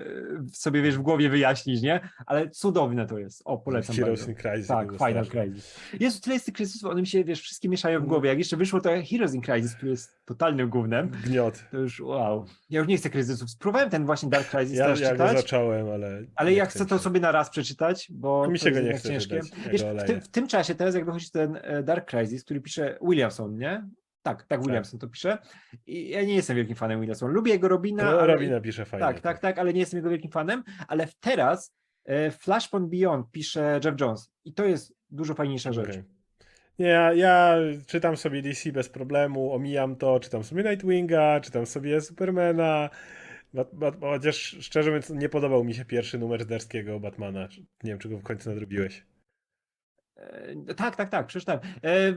sobie, wiesz, w głowie wyjaśnić, nie? Ale cudowne to jest. O, polecam Heroes in Crisis. Tak, Final. Crisis. Jezu, tyle jest tych kryzysów, one mi się, wiesz, wszystkie mieszają w głowie. Jak jeszcze wyszło to Heroes in Crisis, który jest totalnym gównem, Gniot. to już wow. Ja już nie chcę kryzysów. Spróbowałem ten właśnie Dark Crisis Ja, teraz ja czytać. zacząłem, ale... Ale ja chcę to sobie na raz przeczytać, bo Mi się go jest nie jednak chce ciężkie. ja Wiesz, w, tym, w tym czasie, teraz jak wychodzi ten e, Dark Crisis, który pisze Williamson, nie? Tak, tak, Williamson to pisze. I ja nie jestem wielkim fanem Williamsona. Lubię jego Robina. No, ale... Robina pisze fajnie. Tak, tak, tak, ale nie jestem jego wielkim fanem. Ale teraz e, Flashpoint Beyond pisze Jeff Jones i to jest dużo fajniejsza rzecz. Okej. Nie, ja, ja czytam sobie DC bez problemu, omijam to, czytam sobie Nightwinga, czytam sobie Supermana. Bat, bat, chociaż szczerze mówiąc, nie podobał mi się pierwszy numer Derskiego Batmana. Nie wiem, czy go w końcu nadrobiłeś. E, tak, tak, tak, przeczytałem. E,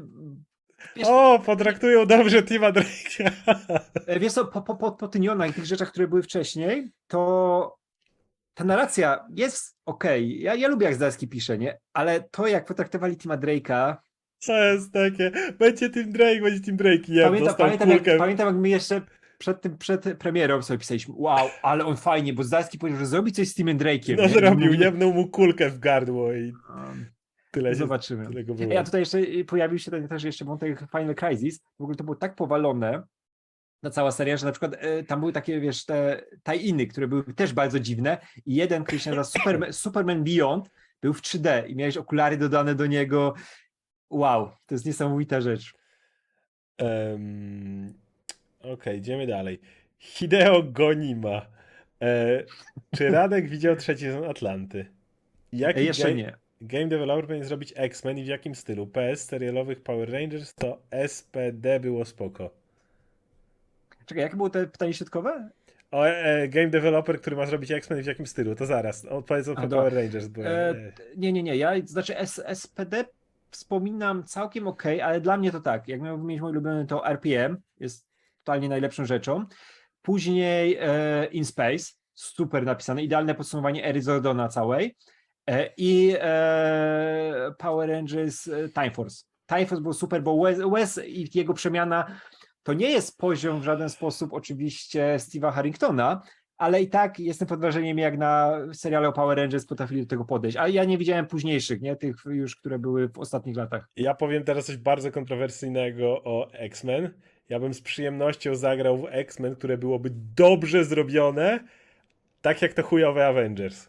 wiesz, O, potraktują dobrze Tima Drake'a. Wiesz co, po, po, po, po Tynionach i tych rzeczach, które były wcześniej, to ta narracja jest okej. Ja, ja lubię jak Zdarski pisze, nie? Ale to jak potraktowali Tima Drake'a, To jest takie, będzie Tim Drake, będzie Tim Drake. Ja pamiętam, pamiętam, jak, pamiętam jak my jeszcze przed, tym, przed premierą sobie pisaliśmy, wow, ale on fajnie, bo Zdarski powiedział, że zrobi coś z Timem Drake'iem. No nie? zrobił, jebnął mu kulkę w gardło i um, tyle Zobaczymy. tyle go było. Ja tutaj jeszcze y, pojawił się ten też jeszcze wątek Final Crisis. W ogóle to było tak powalone, ta cała seria, że na przykład e, tam były takie, wiesz, te tie-iny, które były też bardzo dziwne i jeden, który się nazywa Superman, Superman Beyond, był w 3D i miałeś okulary dodane do niego. Wow, to jest niesamowita rzecz. Um, Okej, idziemy dalej. Hideo Gonima. E, czy Radek widział trzeci sezon Atlanty? Jaki E, Jeszcze nie. Game developer powinien zrobić X-Men i w jakim stylu? PS serialowych Power Rangers to SPD było spoko. Czekaj, jakie było to pytanie środkowe? O, e, game developer, który ma zrobić X-Men i w jakim stylu? To zaraz. Odpowiedz o Power. Rangers. Bo, E, e, Nie, nie, nie. Ja, znaczy S, SPD wspominam całkiem ok, ale dla mnie to tak. Jak miałbym mieć mój ulubiony, to RPM jest totalnie najlepszą rzeczą. Później e, In Space, super napisane, idealne podsumowanie Ery Zordona całej. E, I e, Power Rangers e, Time Force. Time Force był super, bo Wes, Wes i jego przemiana to nie jest poziom w żaden sposób oczywiście Steve'a Harringtona, ale i tak jestem pod wrażeniem, jak na seriale o Power Rangers potrafili do tego podejść. Ale ja nie widziałem późniejszych, nie? Tych już, które były w ostatnich latach. Ja powiem teraz coś bardzo kontrowersyjnego o X-Men. Ja bym z przyjemnością zagrał w X-Men, które byłoby dobrze zrobione, tak jak to chujowe Avengers.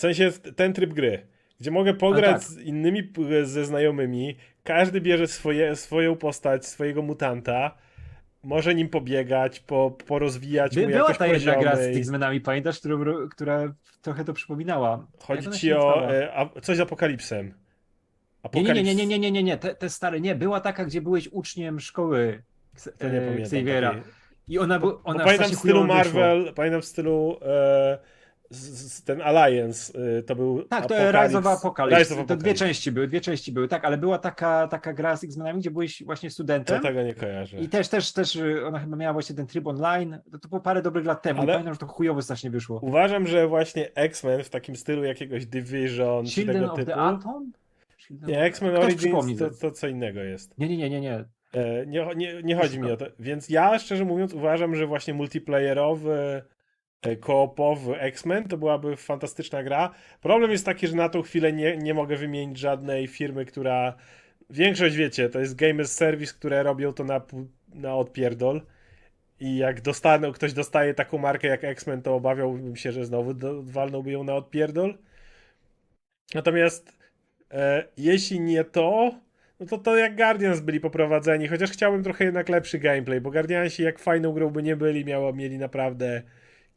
W sensie ten tryb gry, gdzie mogę pograć tak. z innymi ze znajomymi, każdy bierze swoje, swoją postać, swojego mutanta, może nim pobiegać, po, porozwijać By, mu była ta jedna gra z tych X-Menami, pamiętasz, którą, która trochę to przypominała? Chodzi ona ci o e, a, coś z Apokalipsem. Nie, nie, nie, nie, Apokalips- nie, nie, nie, nie, te, te stare, nie, była taka, gdzie byłeś uczniem szkoły e. Xaviera. I ona, Bo, był, bo ona pamiętam w stylu. Marvel, pamiętam w stylu e, z, z, ten Alliance, e, to był Tak, to Rise of Apocalypse. Rise of To dwie Apocalypse. części były, dwie części były, tak, ale była taka, taka gra z X-Menami, gdzie byłeś właśnie studentem. tego nie kojarzę. I też, też, też y, ona chyba miała właśnie ten tryb online. To, to było parę dobrych lat temu. Ale- Ale... Pamiętam, że to chujowo strasznie wyszło. Uważam, że właśnie X-Men w takim stylu jakiegoś Division czy Children tego of typu. the Atom? Children Nie, of- X-Men Ktoś Origins przypomni to, to. to co innego jest. Nie, nie, nie, nie, nie. E, nie, nie, nie chodzi mi o to. Więc ja szczerze mówiąc uważam, że właśnie multiplayerowy, koopowy X-Men to byłaby fantastyczna gra. Problem jest taki, że na tą chwilę nie, nie mogę wymienić żadnej firmy, która. Większość wiecie, to jest Game as Service, które robią to na, na odpierdol. I jak dostaną, ktoś dostaje taką markę jak X-Men, to obawiałbym się, że znowu do, walnąłby ją na odpierdol. Natomiast e, jeśli nie to, no to to jak Guardians byli poprowadzeni, chociaż chciałbym trochę jednak lepszy gameplay, bo Guardiansi jak fajną grą by nie byli, miało, mieli naprawdę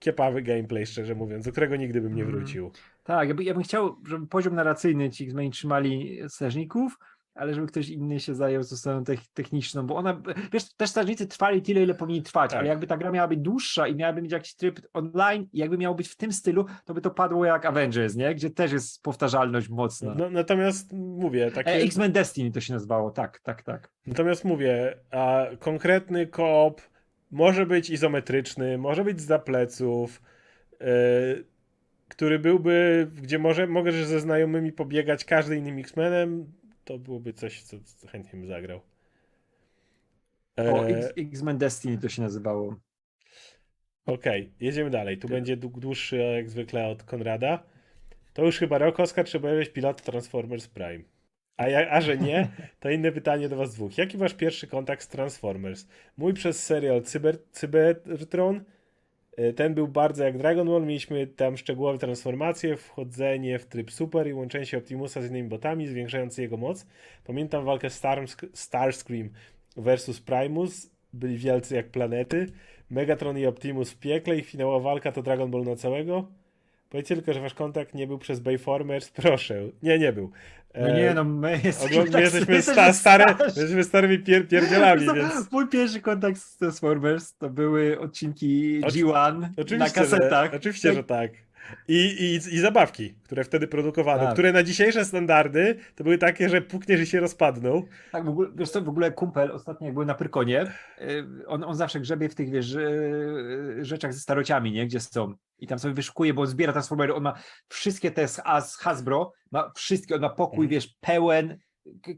kiepawy gameplay, szczerze mówiąc, do którego nigdy bym nie Mm. wrócił. Tak, ja, by, ja bym chciał, żeby poziom narracyjny ci X-Meni trzymali strażników, ale żeby ktoś inny się zajął tą stroną tech- techniczną, bo ona, wiesz, też strażnicy trwali tyle, ile powinni trwać, Tak. ale jakby ta gra miała być dłuższa i miałaby mieć jakiś tryb online i jakby miało być w tym stylu, to by to padło jak Avengers, nie? Gdzie też jest powtarzalność mocna. No, natomiast mówię, takie... E, X-Men Destiny to się nazywało, tak, tak, tak. Natomiast mówię, a konkretny koop może być izometryczny, może być za pleców, yy, który byłby, gdzie może, możesz ze znajomymi pobiegać każdy innym X-Menem, to byłoby coś, co, co chętnie bym zagrał. O, E, X- X-Men Destiny to się nazywało. Okej, jedziemy dalej. Tu będzie dłu- dłuższy jak zwykle od Konrada. To już chyba rok, Oskar, czy byłeś pilot Transformers Prime? A, ja, a że nie, to inne pytanie do was dwóch. Jaki wasz pierwszy kontakt z Transformers? Mój przez serial Cyber, Cybertron. Y, Ten był bardzo jak Dragon Ball. Mieliśmy tam szczegółowe transformacje, wchodzenie w tryb super i łączenie się Optimusa z innymi botami, zwiększając jego moc. Pamiętam walkę Star, Starscream versus Primus. Byli wielcy jak planety. Megatron i Optimus w piekle i finałowa walka to Dragon Ball na całego. Powiedzcie tylko, że wasz kontakt nie był przez Bayformers, proszę. Nie, nie był. No E, nie, no my jesteśmy, Ogólnie tak- jesteśmy, jesteśmy sta, starzy. jesteśmy starymi pier, pierdzielami, więc Mój pierwszy kontakt z Transformers to były odcinki Oczy- G1 na oczywiście, kasetach. że, oczywiście, że tak. I, i, I zabawki, które wtedy produkowano, Tak. które na dzisiejsze standardy to były takie, że pukniesz i się rozpadną. Tak, w ogóle, wiesz co, w ogóle kumpel ostatnio jak byłem na Pyrkonie, y, on, on zawsze grzebie w tych, wiesz, y, rzeczach ze starociami, nie, gdzie są. I tam sobie wyszukuje, bo zbiera Transformery, on ma wszystkie te z Has- Hasbro, ma wszystkie, on ma pokój, Mhm. wiesz, pełen,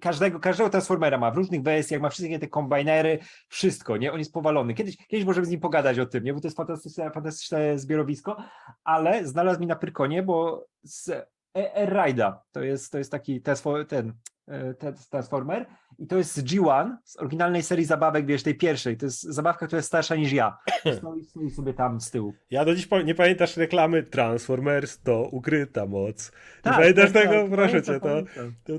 każdego, każdego Transformera ma w różnych wersjach, ma wszystkie te kombinery, wszystko, nie, on jest powalony. Kiedyś, kiedyś możemy z nim pogadać o tym, nie, bo to jest fantastyczne, fantastyczne zbiorowisko, ale znalazł mi na Pyrkonie, bo z Air Rida, to jest, to jest taki ten, e, ten Transformer i to jest z G1, z oryginalnej serii zabawek, wiesz, tej pierwszej, to jest zabawka, która jest starsza niż ja. Stoi, stoi sobie tam z tyłu. Ja do dziś nie pamiętasz reklamy Transformers to ukryta moc. Nie Tak, pamiętasz tak, tego? tak, Proszę cię, to,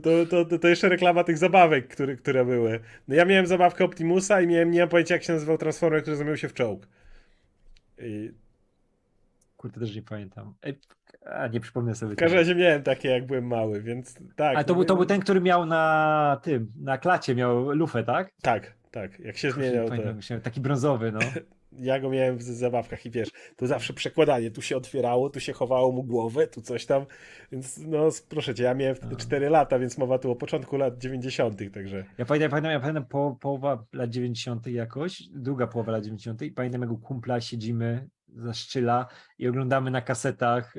to, to, to, to jeszcze reklama tych zabawek, które, które były. No ja miałem zabawkę Optimusa i miałem, nie mam pojęcia jak się nazywał Transformer, który zamienił się w czołg. I Kurde, też nie pamiętam. A, nie przypomnę sobie. w każdym razie miałem takie jak byłem mały, więc tak. Ale to no był, to był ten, który miał na tym, na klacie miał lufę, tak? Tak, tak. Jak się zmieniał, to Pamiętam, taki brązowy, no. ja go miałem w zabawkach i wiesz, tu zawsze przekładanie, tu się otwierało, tu się chowało mu głowę, tu coś tam, więc no proszę cię, ja miałem wtedy No. 4 lata, więc mowa tu o początku lat 90., także Ja pamiętam, pamiętam, ja pamiętam po, połowa lat 90. jakoś, druga połowa lat 90. i pamiętam jak u kumpla siedzimy za szczyla i oglądamy na kasetach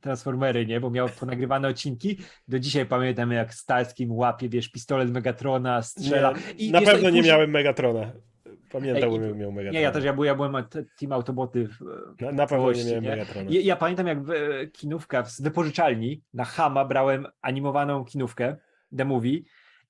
Transformery, nie? Bo miał ponagrywane odcinki. Do dzisiaj pamiętam jak Starskim łapie, wiesz, pistolet Megatrona, strzela. I, na pewno i nie później- miałem Megatrona. Pamiętałbym, Ej, miał Megatrona. Nie, ja też, ja byłem, ja byłem Team Autoboty w, Na, na pewno nie miałem nie? Megatrona. Ja, ja pamiętam, jak w e, kinówka z wypożyczalni na Hama brałem animowaną kinówkę, The Movie,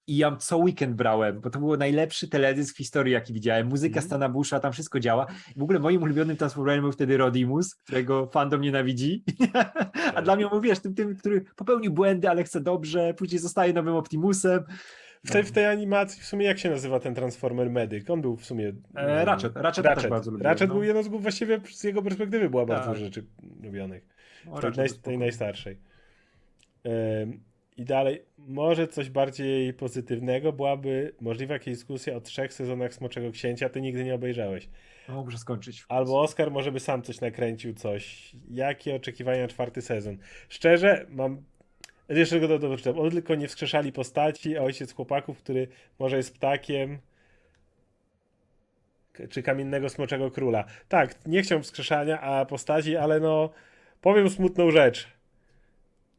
i ja co weekend brałem, bo to był najlepszy teledysk w historii, jaki widziałem. Muzyka Mhm. Stana Busha, tam wszystko działa. W ogóle moim ulubionym Transformerem był wtedy Rodimus, którego fandom nienawidzi. A dla mnie, mówisz, tym, tym, który popełnił błędy, ale chce dobrze, później zostaje nowym Optimusem. W tej, w tej animacji, w sumie jak się nazywa ten Transformer Medic? On był w sumie... E, Ratchet, Ratchet też bardzo lubiłem, Ratchet no. był jedną z właściwie z jego perspektywy była bardzo Tak. dużo rzeczy lubionych. O, tej, Ratchet naj, tej najstarszej. I dalej, może coś bardziej pozytywnego byłaby możliwa jakaś dyskusja o trzech sezonach Smoczego Księcia, ty nigdy nie obejrzałeś. No, muszę skończyć. Albo Oscar może by sam coś nakręcił, coś. Jakie oczekiwania na czwarty sezon? Szczerze, mam... Jeszcze go do, do, do On tylko nie wskrzeszali postaci, a ojciec chłopaków, który może jest ptakiem, czy kamiennego smoczego króla. Tak, nie chciał wskrzeszania, a postaci, ale no, powiem smutną rzecz.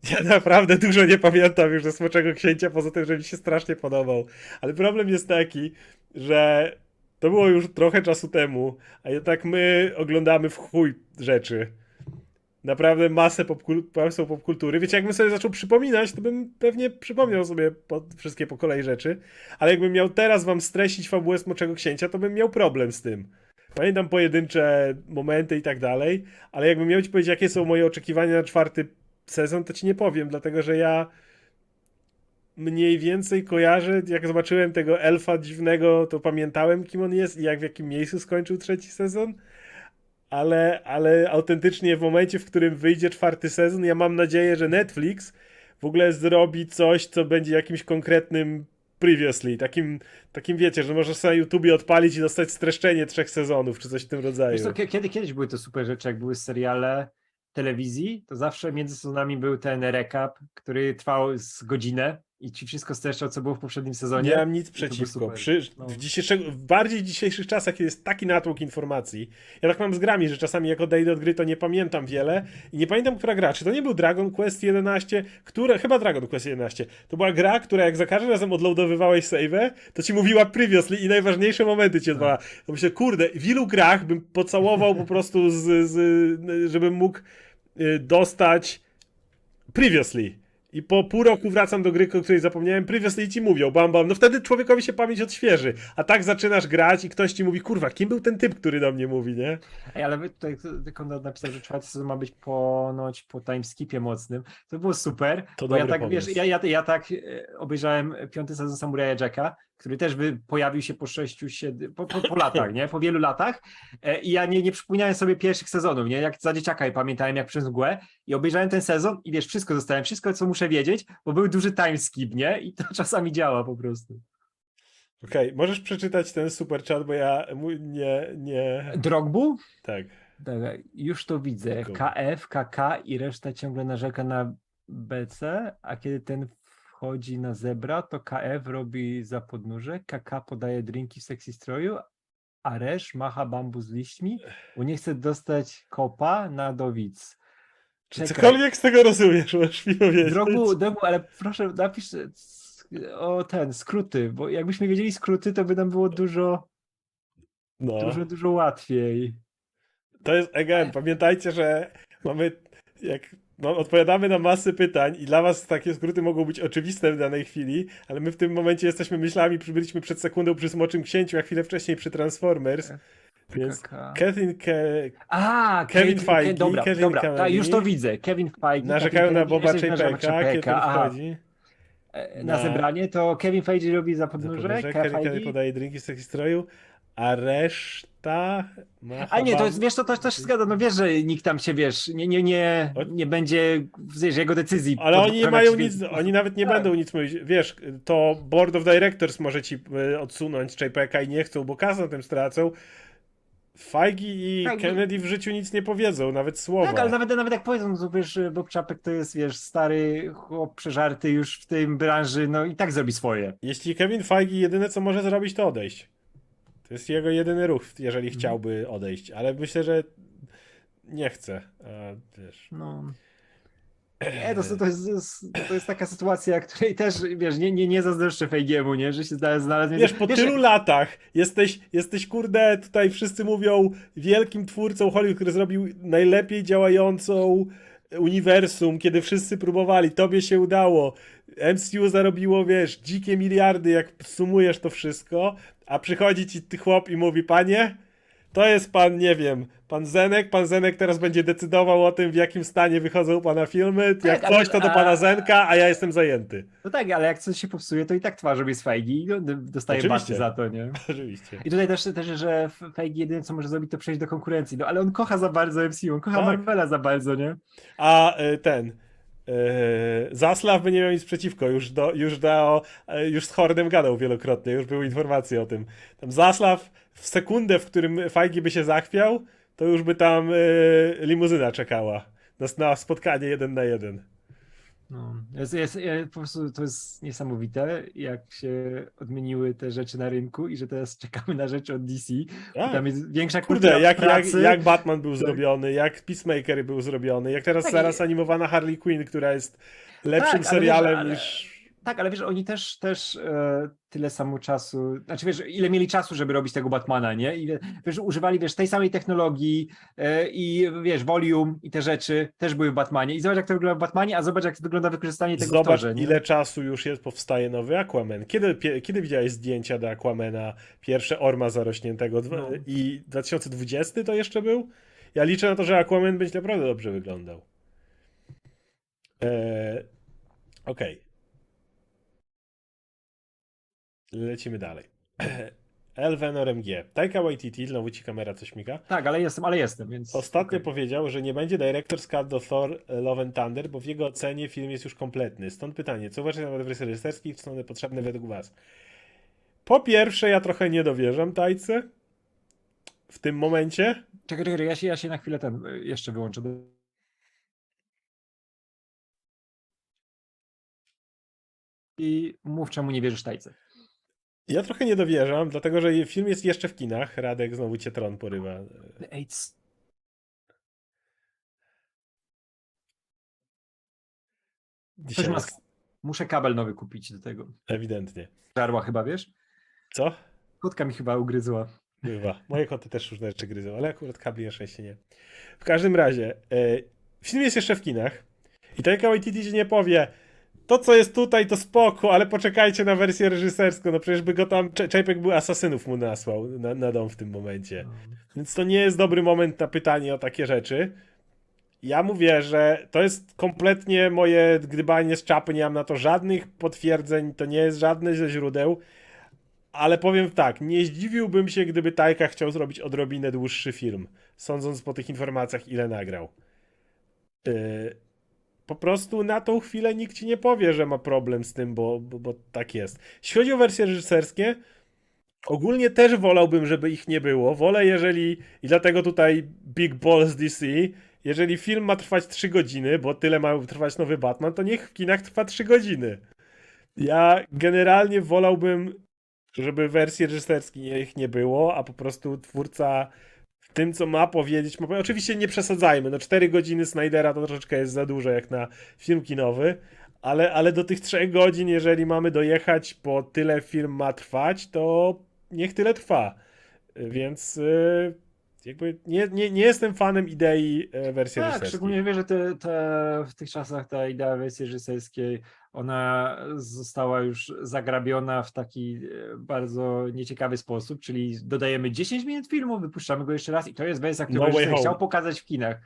Ja naprawdę dużo nie pamiętam już ze Smoczego Księcia, poza tym, że mi się strasznie podobał. Ale problem jest taki, że to było już trochę czasu temu, a jednak my oglądamy w chuj rzeczy. Naprawdę masę popkul- masę popkultury. Wiecie, jakbym sobie zaczął przypominać, to bym pewnie przypomniał sobie po, wszystkie po kolei rzeczy, ale jakbym miał teraz wam streścić fabułę Smoczego Księcia, to bym miał problem z tym. Pamiętam pojedyncze momenty i tak dalej, ale jakbym miał ci powiedzieć, jakie są moje oczekiwania na czwarty sezon, to ci nie powiem, dlatego że ja mniej więcej kojarzę, jak zobaczyłem tego elfa dziwnego, to pamiętałem, kim on jest i jak w jakim miejscu skończył trzeci sezon. Ale, ale autentycznie w momencie, w którym wyjdzie czwarty sezon, ja mam nadzieję, że Netflix w ogóle zrobi coś, co będzie jakimś konkretnym previously, takim, takim wiecie, że możesz na YouTubie odpalić i dostać streszczenie trzech sezonów, czy coś w tym rodzaju. Wiesz co, kie- kiedy, kiedyś były to super rzeczy, jak były seriale telewizji, to zawsze między sezonami był ten recap, który trwał z godzinę i ci wszystko streszczał, co było w poprzednim sezonie. Nie mam nic przeciwko. Przy, No. w, dzisiejszego, w bardziej dzisiejszych czasach, kiedy jest taki natłok informacji, ja tak mam z grami, że czasami jak odejdę od gry, to nie pamiętam wiele i nie pamiętam, która gra. Czy to nie był Dragon Quest 11? Które, chyba Dragon Quest 11. To była gra, która jak za każdym razem odloadowywałeś save'ę, to ci mówiła previously i najważniejsze momenty ci odwala. To myślę, kurde, w ilu grach bym pocałował po prostu, z, z, żebym mógł dostać previously. I po pół roku wracam do gry, o której zapomniałem, previously i ci mówią, bam, bam. No wtedy człowiekowi się pamięć odświeży. A tak zaczynasz grać i ktoś ci mówi, kurwa, kim był ten typ, który do mnie mówi, nie? Ej, ale wy tutaj Konrad napisał, że czwarty sezon ma być ponoć po timeskipie mocnym. To było super. To bo ja tak, wiesz, pomysł. ja, ja, ja tak e, obejrzałem piąty sezon Samuraja Jacka, który też by pojawił się po sześciu, siedmiu, po, po, po latach, nie? Po wielu latach. E, I ja nie, nie przypominałem sobie pierwszych sezonów, nie? Jak za dzieciaka je pamiętałem, jak przez mgłę. I obejrzałem ten sezon i wiesz, wszystko dostałem, wszystko, co muszę wiedzieć, bo był duży timeskip, nie? I to czasami działa po prostu. Okej, możesz przeczytać ten super chat, bo ja nie, nie, Drogbu? tak. Dobra, już to widzę. KF, KK i reszta ciągle narzeka na BC, a kiedy ten wchodzi na zebra, to KF robi za podnóże, KK podaje drinki w sexy stroju, a Resz macha bambu z liśćmi, bo nie chce dostać kopa na dowic. Czy Czekaj. cokolwiek z tego rozumiesz, możesz mi powiedzieć? Drogu, drogu, ale proszę napisz e, o ten, skróty, bo jakbyśmy wiedzieli skróty, to by nam było dużo, No, dużo, dużo łatwiej. to jest, again, pamiętajcie, że mamy, jak no, odpowiadamy na masy pytań i dla was takie skróty mogą być oczywiste w danej chwili, ale my w tym momencie jesteśmy myślami, byliśmy przed sekundą przy Smoczym Księciu, a chwilę wcześniej przy Transformers, więc. Kathleen Ke- A, Kevin Feige, dobra, Kevin dobra, tak, już to widzę. Kevin Feige. narzekają Kevin na Boba Chapeka, kiedy wchodzi. E, Na na- zebranie to Kevin Feige robi za podnóże, Podnóże, Kevin Kevin Feige. podaje drinki z takich stroju, a reszta ma A nie, to jest, wiesz, to, to, to się zgadza, no wiesz, że nikt tam się, wiesz, nie, nie, nie, nie będzie, wiesz, jego decyzji. Ale oni nie mają więc- nic, oni nawet nie Tak. będą nic mówić. Wiesz, to Board of Directors może ci y, odsunąć JPK i nie chcą, bo kasę na tym stracą. Feige i Tak, Kennedy w życiu nic nie powiedzą, nawet słowa. Tak, ale nawet, nawet jak powiedzą, no to wiesz, Bob Czapek to jest, wiesz, stary chłop przeżarty już w tym branży, no i tak zrobi swoje. Jeśli Kevin Feige jedyne co może zrobić, to odejść. To jest jego jedyny ruch, jeżeli Mhm. chciałby odejść, ale myślę, że nie chce. A, wiesz. No. Nie, to, to, jest, to, jest, to jest taka sytuacja, której też, wiesz, nie, nie, nie zazdroszczę Fejgiemu, nie, że się znalazł, Wiesz, po tylu latach jesteś, jesteś, kurde, tutaj wszyscy mówią wielkim twórcą Hollywood, który zrobił najlepiej działającą uniwersum, kiedy wszyscy próbowali, tobie się udało. MCU zarobiło, wiesz, dzikie miliardy, jak sumujesz to wszystko, a przychodzi ci chłop i mówi, panie, to jest pan, nie wiem, pan Zenek, pan Zenek teraz będzie decydował o tym, w jakim stanie wychodzą u pana filmy, jak Tak, ale- coś, to do a- pana Zenka, a ja jestem zajęty. No tak, ale jak coś się popsuje, to i tak twarz robi z Fejgi i no, dostaje Oczywiście. baty za to, nie? Oczywiście. I tutaj też, też że Feigi jedyne co może zrobić, to przejść do konkurencji, no ale on kocha za bardzo MCU, on kocha Tak. Marvela za bardzo, nie? A y, ten. y, Zaslaw by nie miał nic przeciwko. Już, do, już, do, y, już z Hordem gadał wielokrotnie, już były informacje o tym. Tam Zaslaw w sekundę, w którym Fajgi by się zachwiał, to już by tam y, limuzyna czekała. Na, na spotkanie jeden na jeden. No, jest, jest, po prostu to jest niesamowite, jak się odmieniły te rzeczy na rynku i że teraz czekamy na rzeczy od DC. Tak. Tam jest większa Kurde, kultura jak, jak, jak Batman był zrobiony, jak Peacemaker był zrobiony, jak teraz Tak, zaraz i- animowana Harley Quinn, która jest lepszym Tak, ale serialem wiesz, ale- niż. Tak, ale wiesz, oni też, też e, tyle samo czasu, znaczy wiesz, ile mieli czasu, żeby robić tego Batmana, nie? I wiesz, używali, wiesz, tej samej technologii e, i wiesz, volume i te rzeczy też były w Batmanie. I zobacz, jak to wygląda w Batmanie, a zobacz, jak wygląda wykorzystanie tego Zobacz, torze, ile czasu już jest, powstaje nowy Aquaman. Kiedy, pie, kiedy widziałeś zdjęcia do Aquamana, pierwsze orma zarośniętego? Dwa- No. I 2020 to jeszcze był? Ja liczę na to, że Aquaman będzie naprawdę dobrze wyglądał. Eee, Okej. Lecimy dalej. Elven RMG. Taika Waititi, znowu ci kamera coś miga. Tak, ale jestem, ale jestem, więc... Ostatnio okej. powiedział, że nie będzie Director's Cut do Thor Love and Thunder, bo w jego ocenie film jest już kompletny. Stąd pytanie, co uważacie na temat wersji reżyserskich, czy są one potrzebne według was? Po pierwsze, ja trochę nie dowierzam Tajce w tym momencie. Czekaj, czekaj, ja się, ja się na chwilę ten y, jeszcze wyłączę. I mów, czemu nie wierzysz Tajce. Ja trochę nie dowierzam, dlatego że film jest jeszcze w kinach. Radek znowu cię tron porywa. C- Dzisiaj ma... Muszę kabel nowy kupić do tego. ewidentnie. Żarła chyba, wiesz? Co? Kotka mi chyba ugryzła. Bywa. Moje koty też różne rzeczy gryzą, ale akurat kabli na szczęście nie. W każdym razie, e, film jest jeszcze w kinach i Taika Waititi ci nie powie to, co jest tutaj, to spoko, ale poczekajcie na wersję reżyserską, no przecież by go tam, Czajpek by asasynów mu nasłał na, na dom w tym momencie. Więc to nie jest dobry moment na pytanie o takie rzeczy. Ja mówię, że to jest kompletnie moje gdybanie z czapy, nie mam na to żadnych potwierdzeń, to nie jest żadne ze źródeł, ale powiem tak, nie zdziwiłbym się, gdyby Tajka chciał zrobić odrobinę dłuższy film, sądząc po tych informacjach, ile nagrał. Yy, po prostu na tą chwilę nikt ci nie powie, że ma problem z tym, bo, bo, bo tak jest. Jeśli chodzi o wersje reżyserskie, ogólnie też wolałbym, żeby ich nie było. Wolę, jeżeli, i dlatego tutaj Big Balls DC, jeżeli film ma trwać 3 godziny, bo tyle ma trwać nowy Batman, to niech w kinach trwa 3 godziny. Ja generalnie wolałbym, żeby wersji reżyserskich nie było, a po prostu twórca tym, co ma powiedzieć, ma... oczywiście nie przesadzajmy, no 4 godziny Snydera to troszeczkę jest za dużo jak na film kinowy, ale, ale do tych 3 godzin, jeżeli mamy dojechać, bo tyle film ma trwać, to niech tyle trwa. Więc yy, jakby nie, nie, nie jestem fanem idei e, wersji Tak, reżyserskiej. szczególnie wiesz, że te, te, w tych czasach ta idea wersji reżyserskiej, ona została już zagrabiona w taki e, bardzo nieciekawy sposób, czyli dodajemy 10 minut filmu, wypuszczamy go jeszcze raz i to jest wersja, którą No chciał pokazać w kinach.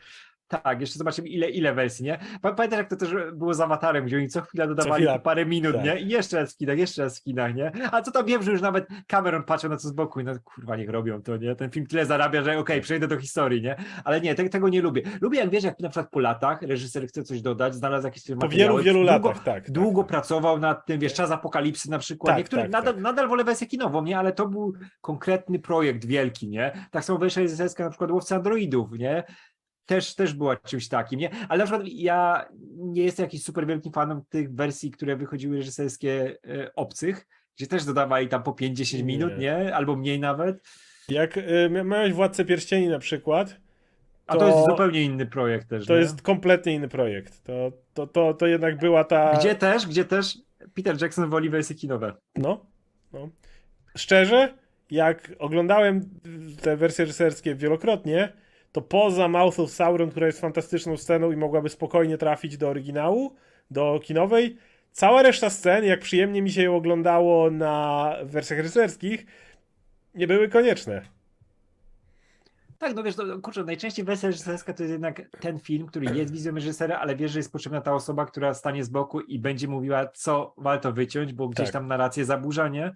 Tak, jeszcze zobaczymy ile, ile wersji, nie? Pa- Pamiętasz jak to też było z Awatarem, gdzie oni co chwila dodawali po parę minut, tak. nie? I jeszcze raz w kinach, jeszcze raz w kinach, nie? A co tam wiem, że już nawet Cameron patrzył na co z boku i no kurwa niech robią to, nie? Ten film tyle zarabia, że okej, przejdę do historii, nie? Ale nie, te, tego nie lubię. Lubię jak wiesz, jak na przykład po latach reżyser chce coś dodać, znalazł jakieś Po wielu, wielu długo, latach, tak. Długo tak, tak. pracował nad tym, wiesz, czas apokalipsy na przykład. Tak, Niektórych tak, nadal, tak. nadal wolę wersję kinową, nie? Ale to był konkretny projekt wielki, nie? Tak samo wersja na przykład Łowcy Androidów, nie? Też, też była czymś takim, nie? Ale na przykład ja nie jestem jakiś super wielkim fanem tych wersji, które wychodziły reżyserskie e, obcych, gdzie też dodawali tam po 5-10 minut, Nie. nie? Albo mniej nawet. Jak y, mia- miałeś Władcę Pierścieni na przykład, A to, To- jest zupełnie inny projekt też. to nie? jest kompletnie inny projekt. To, to, to, to jednak była ta... Gdzie też, gdzie też Peter Jackson woli wersje kinowe. No, no. Szczerze, jak oglądałem te wersje reżyserskie wielokrotnie, to poza Mouth of Sauron, która jest fantastyczną sceną i mogłaby spokojnie trafić do oryginału, do kinowej, cała reszta scen, jak przyjemnie mi się ją oglądało na wersjach reżyserskich, nie były konieczne. Tak, no wiesz, no, kurczę, najczęściej wersja reżyserska to jest jednak ten film, który jest wizją reżysera, ale wiesz, że jest potrzebna ta osoba, która stanie z boku i będzie mówiła, co warto wyciąć, bo gdzieś Tak. tam narrację zaburza, nie?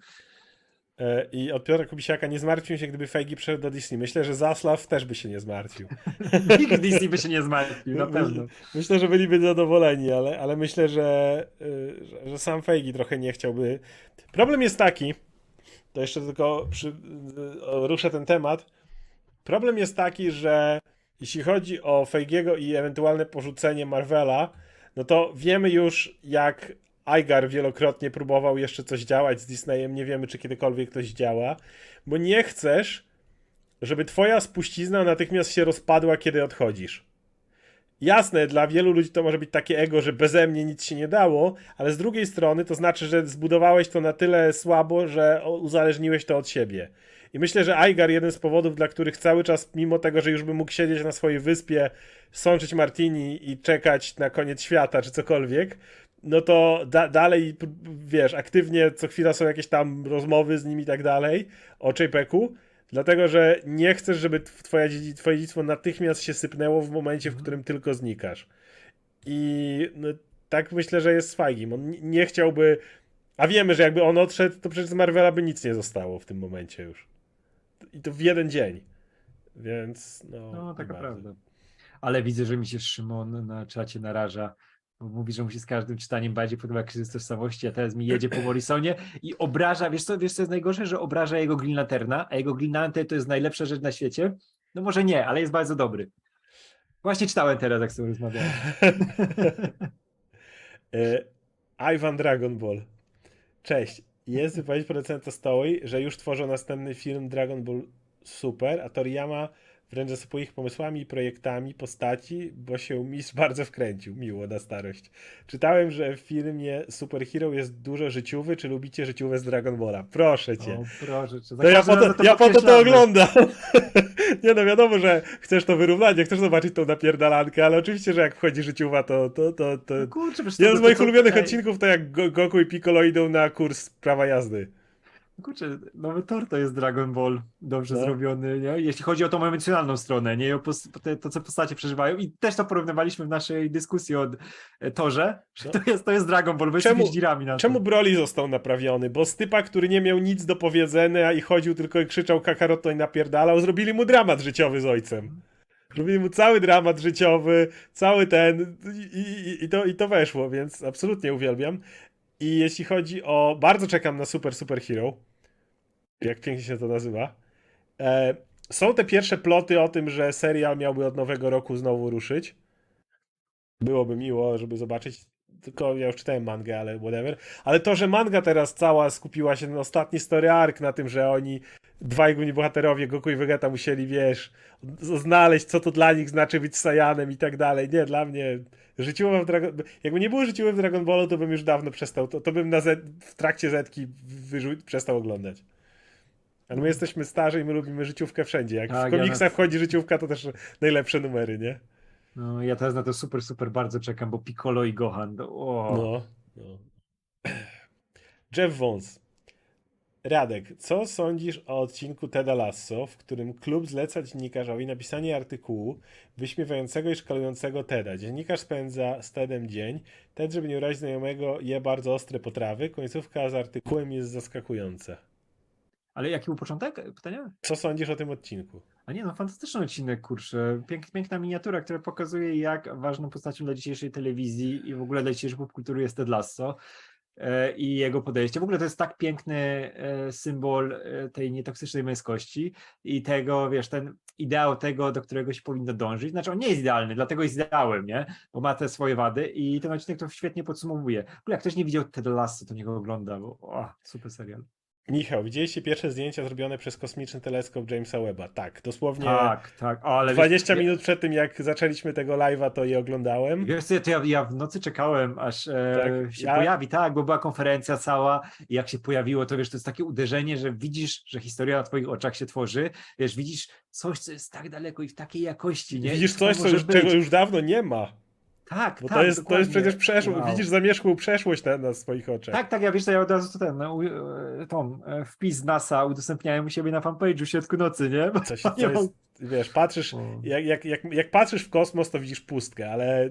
E, I od Piotra Kubisiaka nie zmartwił się, gdyby Feigi przeszedł do Disney. Myślę, że Zaslav też by się nie zmartwił. Nikt Disney by się nie zmartwił, na pewno. Myślę, że byliby zadowoleni, ale, ale myślę, że, y, że, że sam Feigi trochę nie chciałby. Problem jest taki, to jeszcze tylko przy, y, ruszę ten temat. Problem jest taki, że jeśli chodzi o Feigiego i ewentualne porzucenie Marvela, no to wiemy już, jak Igar wielokrotnie próbował jeszcze coś działać z Disneyem. Nie wiemy, czy kiedykolwiek coś działa, bo nie chcesz, żeby twoja spuścizna natychmiast się rozpadła, kiedy odchodzisz. Jasne, dla wielu ludzi to może być takie ego, że beze mnie nic się nie dało, ale z drugiej strony to znaczy, że zbudowałeś to na tyle słabo, że uzależniłeś to od siebie. I myślę, że Aigar jeden z powodów, dla których cały czas, mimo tego, że już by mógł siedzieć na swojej wyspie, sączyć martini i czekać na koniec świata, czy cokolwiek, no to da dalej, wiesz, aktywnie co chwila są jakieś tam rozmowy z nim i tak dalej o JPEG-u, dlatego że nie chcesz, żeby tw- twoja, twoje dziedzictwo natychmiast się sypnęło w momencie, w którym tylko znikasz. I no, tak myślę, że jest z Feigim. On nie chciałby A wiemy, że jakby on odszedł, to przecież z Marvela by nic nie zostało w tym momencie już. I to w jeden dzień. Więc no. No, taka prawda. Ale widzę, że mi się Szymon na czacie naraża. Mówi, że mu się z każdym czytaniem bardziej podoba kryzys tożsamości, a teraz mi jedzie po Morrisonie i obraża, wiesz co, wiesz co jest najgorsze, że obraża jego Green Lanterna, a jego Green to jest najlepsza rzecz na świecie? No może nie, ale jest bardzo dobry. Właśnie czytałem teraz, jak sobie rozmawiałem. e, Ivan Dragon Ball. Cześć. Jest wypowiedź producenta Stoły, że już tworzą następny film Dragon Ball Super, a Toriyama wręcz zasypuje ich pomysłami projektami postaci, bo się mistrz bardzo wkręcił. Miło na starość. Czytałem, że w filmie Super Hero jest dużo życiówy. Czy lubicie życiówe z Dragon Balla? Proszę cię. O, proszę, za To ja po to, razem ja po to, to oglądam. nie no, wiadomo, że chcesz to wyrównać, nie chcesz zobaczyć tą napierdalankę, ale oczywiście, że jak wchodzi życiowa, to... to, to, to... No kurczę, Jeden to- z to- moich to- ulubionych odcinków to jak Go- Goku i Piccolo idą na kurs prawa jazdy. Kurczę, nowy tor to jest Dragon Ball, dobrze No. zrobiony, nie? Jeśli chodzi o tą emocjonalną stronę, nie? I o te, to, co postacie przeżywają. I też to porównywaliśmy w naszej dyskusji o e, torze, że No. to, jest, to jest Dragon Ball, bo Czemu- dzirami na Czemu. Broly został naprawiony? Bo z typa, który nie miał nic do powiedzenia i chodził tylko i krzyczał Kakaroto i napierdalał, zrobili mu dramat życiowy z ojcem. Zrobili mu cały dramat życiowy, cały ten i, i, i, to, i to weszło, więc absolutnie uwielbiam. I jeśli chodzi o... Bardzo czekam na Super Super Hero. Jak pięknie się to nazywa. E, są te pierwsze ploty o tym, że serial miałby od nowego roku znowu ruszyć. Byłoby miło, żeby zobaczyć. Tylko ja już czytałem mangę, ale whatever. Ale to, że manga teraz cała skupiła się na ostatni story arc, na tym, że oni, dwaj główni bohaterowie, Goku i Vegeta, musieli, wiesz, znaleźć, co to dla nich znaczy być Saiyanem i tak dalej. Nie, dla mnie życiowe w Dragon... Jakby nie było w Dragon Ballu, to bym już dawno przestał, to, to bym na Z... w trakcie Zetki wyrzu... przestał oglądać. Ale my jesteśmy starzy i my lubimy życiówkę wszędzie. Jak Tak, w ja komiksach wchodzi życiówka, to też najlepsze numery, nie? No, ja teraz na to super, super bardzo czekam, bo Piccolo i Gohan, o, No, no. Jeff Wons. Radek, co sądzisz o odcinku Teda Lasso, w którym klub zleca dziennikarzowi napisanie artykułu wyśmiewającego i szkalującego Teda? Dziennikarz spędza z Tedem dzień. Ted, żeby nie urazić znajomego, je bardzo ostre potrawy. Końcówka z artykułem jest zaskakująca. Ale jaki był początek pytania? Co sądzisz o tym odcinku? A nie, no fantastyczny odcinek, kurczę. Pięk, piękna miniatura, która pokazuje, jak ważną postacią dla dzisiejszej telewizji i w ogóle dla dzisiejszej popkultury jest Ted Lasso e, i jego podejście. W ogóle to jest tak piękny e, symbol e, tej nietoksycznej męskości i tego, wiesz, ten ideał tego, do którego się powinno dążyć. Znaczy on nie jest idealny, dlatego jest ideałem, nie? Bo ma te swoje wady i ten odcinek to świetnie podsumowuje. W ogóle jak ktoś nie widział Ted Lasso, to niech go ogląda, bo o, super serial. Michał, widzieliście pierwsze zdjęcia zrobione przez kosmiczny teleskop Jamesa Webba? Tak, dosłownie Tak, tak. O, ale wiesz, 20 ja- minut przed tym, jak zaczęliśmy tego live'a, to je oglądałem. Wiesz co, to ja, ja w nocy czekałem, aż e, Tak, się ja- pojawi, tak, bo była konferencja cała i jak się pojawiło, to wiesz, to jest takie uderzenie, że widzisz, że historia na twoich oczach się tworzy, wiesz, widzisz coś, co jest tak daleko i w takiej jakości, nie? Widzisz co coś, co już, czego już dawno nie ma. Tak, Bo tak, to, jest, to jest przecież przeszłość. Wow. Widzisz zamierzchłą przeszłość na, na swoich oczach. Tak, tak, ja wiesz, to ja od razu to ten, no, e, tą, e, wpis NASA udostępniałem u siebie na fanpage'u w środku nocy, nie? Bo Coś, to jest, wiesz, patrzysz, jak, jak, jak, jak patrzysz w kosmos, to widzisz pustkę, ale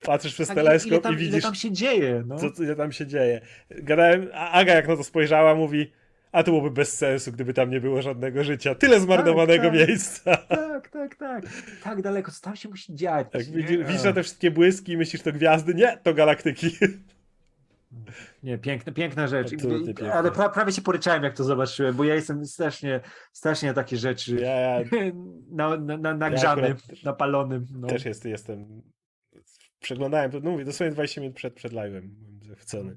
patrzysz przez Tak, ile- ile teleskop tam, i Ile widzisz, tam się dzieje, no. co, co tam się dzieje. Gadałem, Aga jak na to spojrzała, mówi, a to byłoby bez sensu, gdyby tam nie było żadnego życia. Tyle zmarnowanego tak. miejsca. Tak, tak, tak. Tak daleko, co tam się musi dziać? Nie? widzisz, widzisz na te wszystkie błyski i myślisz, to gwiazdy? Nie, to galaktyki. Nie, piękna, piękna rzecz. Absolutnie. Ale pra, prawie się poryczałem, jak to zobaczyłem, bo ja jestem strasznie, strasznie na takie rzeczy Ja, ja na, na, na, nagrzany, akurat- napalonym. No. też jest, jestem... Przeglądałem to, no mówię, dosłownie 20 minut przed, przed live'em. Zachwycony.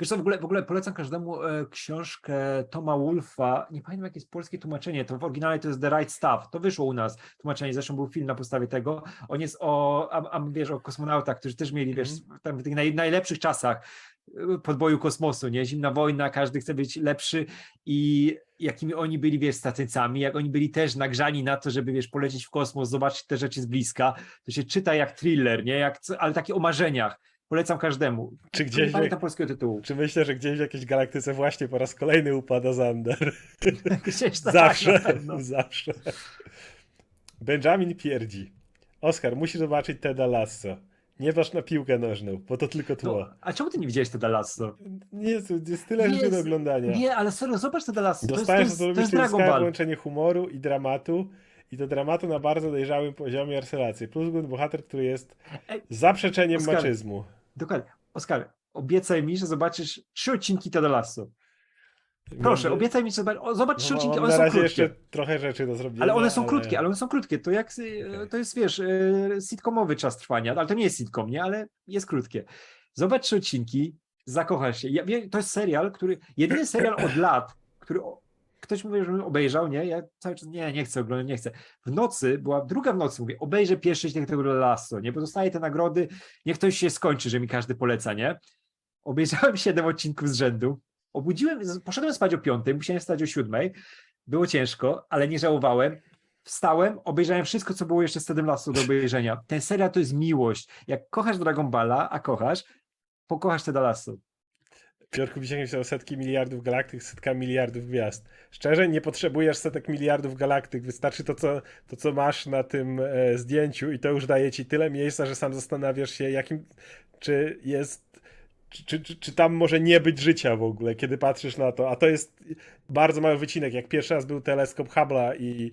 Wiesz co, w ogóle, w ogóle polecam każdemu e, książkę Toma Wolfa, nie pamiętam jakie jest polskie tłumaczenie, to w oryginale to jest The Right Stuff, to wyszło u nas tłumaczenie, zresztą był film na podstawie tego, on jest o, a, a, wiesz, o kosmonautach, którzy też mieli, wiesz, tam w tych naj, najlepszych czasach e, podboju kosmosu, nie, zimna wojna, każdy chce być lepszy. I jakimi oni byli, wiesz, statycami, jak oni byli też nagrzani na to, żeby, wiesz, polecieć w kosmos, zobaczyć te rzeczy z bliska, to się czyta jak thriller, nie, jak, ale takie o marzeniach, polecam każdemu. Czy Nie gdzieś... pamiętam polskiego tytułu. Czy myślę, że gdzieś w jakiejś galaktyce właśnie po raz kolejny upada Zander? Gdzieś tak, Zawsze, pewno. zawsze. Benjamin pierdzi. Oskar, musi zobaczyć Teda Lasso. Nie patrz na piłkę nożną, bo to tylko tło. No, a czemu ty nie widziałeś Ted Lasso? Nie, jest, tyle rzeczy do oglądania. Nie, ale serio, zobacz Ted Lasso. To jest, to Dostajesz jest, to, jest to Dragon jest Ball. połączenie humoru i dramatu. I to dramatu na bardzo dojrzałym poziomie arselacji. Plus główny bohater, który jest zaprzeczeniem Oskar, maczyzmu. Dokładnie. Oskar, obiecaj mi, że zobaczysz trzy odcinki Ted Lasso. Proszę, Mam- obiecaj mi, że zobacz, o, zobacz trzy no, odcinki, one na są razie krótkie. jeszcze trochę rzeczy do zrobienia. Ale one są krótkie, ale one są krótkie. To jak, y, Okej. to jest, wiesz, y, sitcomowy czas trwania, ale to nie jest sitcom, nie? Ale jest krótkie. Zobacz trzy odcinki, zakochasz się. Ja, to jest serial, który, jedyny serial od lat, który ktoś mówi, że obejrzał, nie? Ja cały czas, nie, nie chcę oglądać, nie chcę. W nocy, była druga w nocy, mówię, obejrzę pierwszy odcinek tego Lasso, nie? Bo dostaję te nagrody, niech ktoś się skończy, że mi każdy poleca, nie? Obejrzałem siedem odcinków z rzędu, obudziłem, poszedłem spać o piątej, musiałem wstać o siódmej, było ciężko, ale nie żałowałem. Wstałem, obejrzałem wszystko, co było jeszcze z Tedem Lasso do obejrzenia. Ten serial to jest miłość. Jak kochasz Dragon Balla, a kochasz, pokochasz Teda Lasso. Piotr Wisiek napisał setki miliardów galaktyk, setka miliardów gwiazd. Szczerze, nie potrzebujesz setek miliardów galaktyk, wystarczy to, co, to, co masz na tym e, zdjęciu i to już daje ci tyle miejsca, że sam zastanawiasz się, jakim, czy jest, czy, czy, czy, czy tam może nie być życia w ogóle, kiedy patrzysz na to, a to jest bardzo mały wycinek, jak pierwszy raz był teleskop Hubble'a i,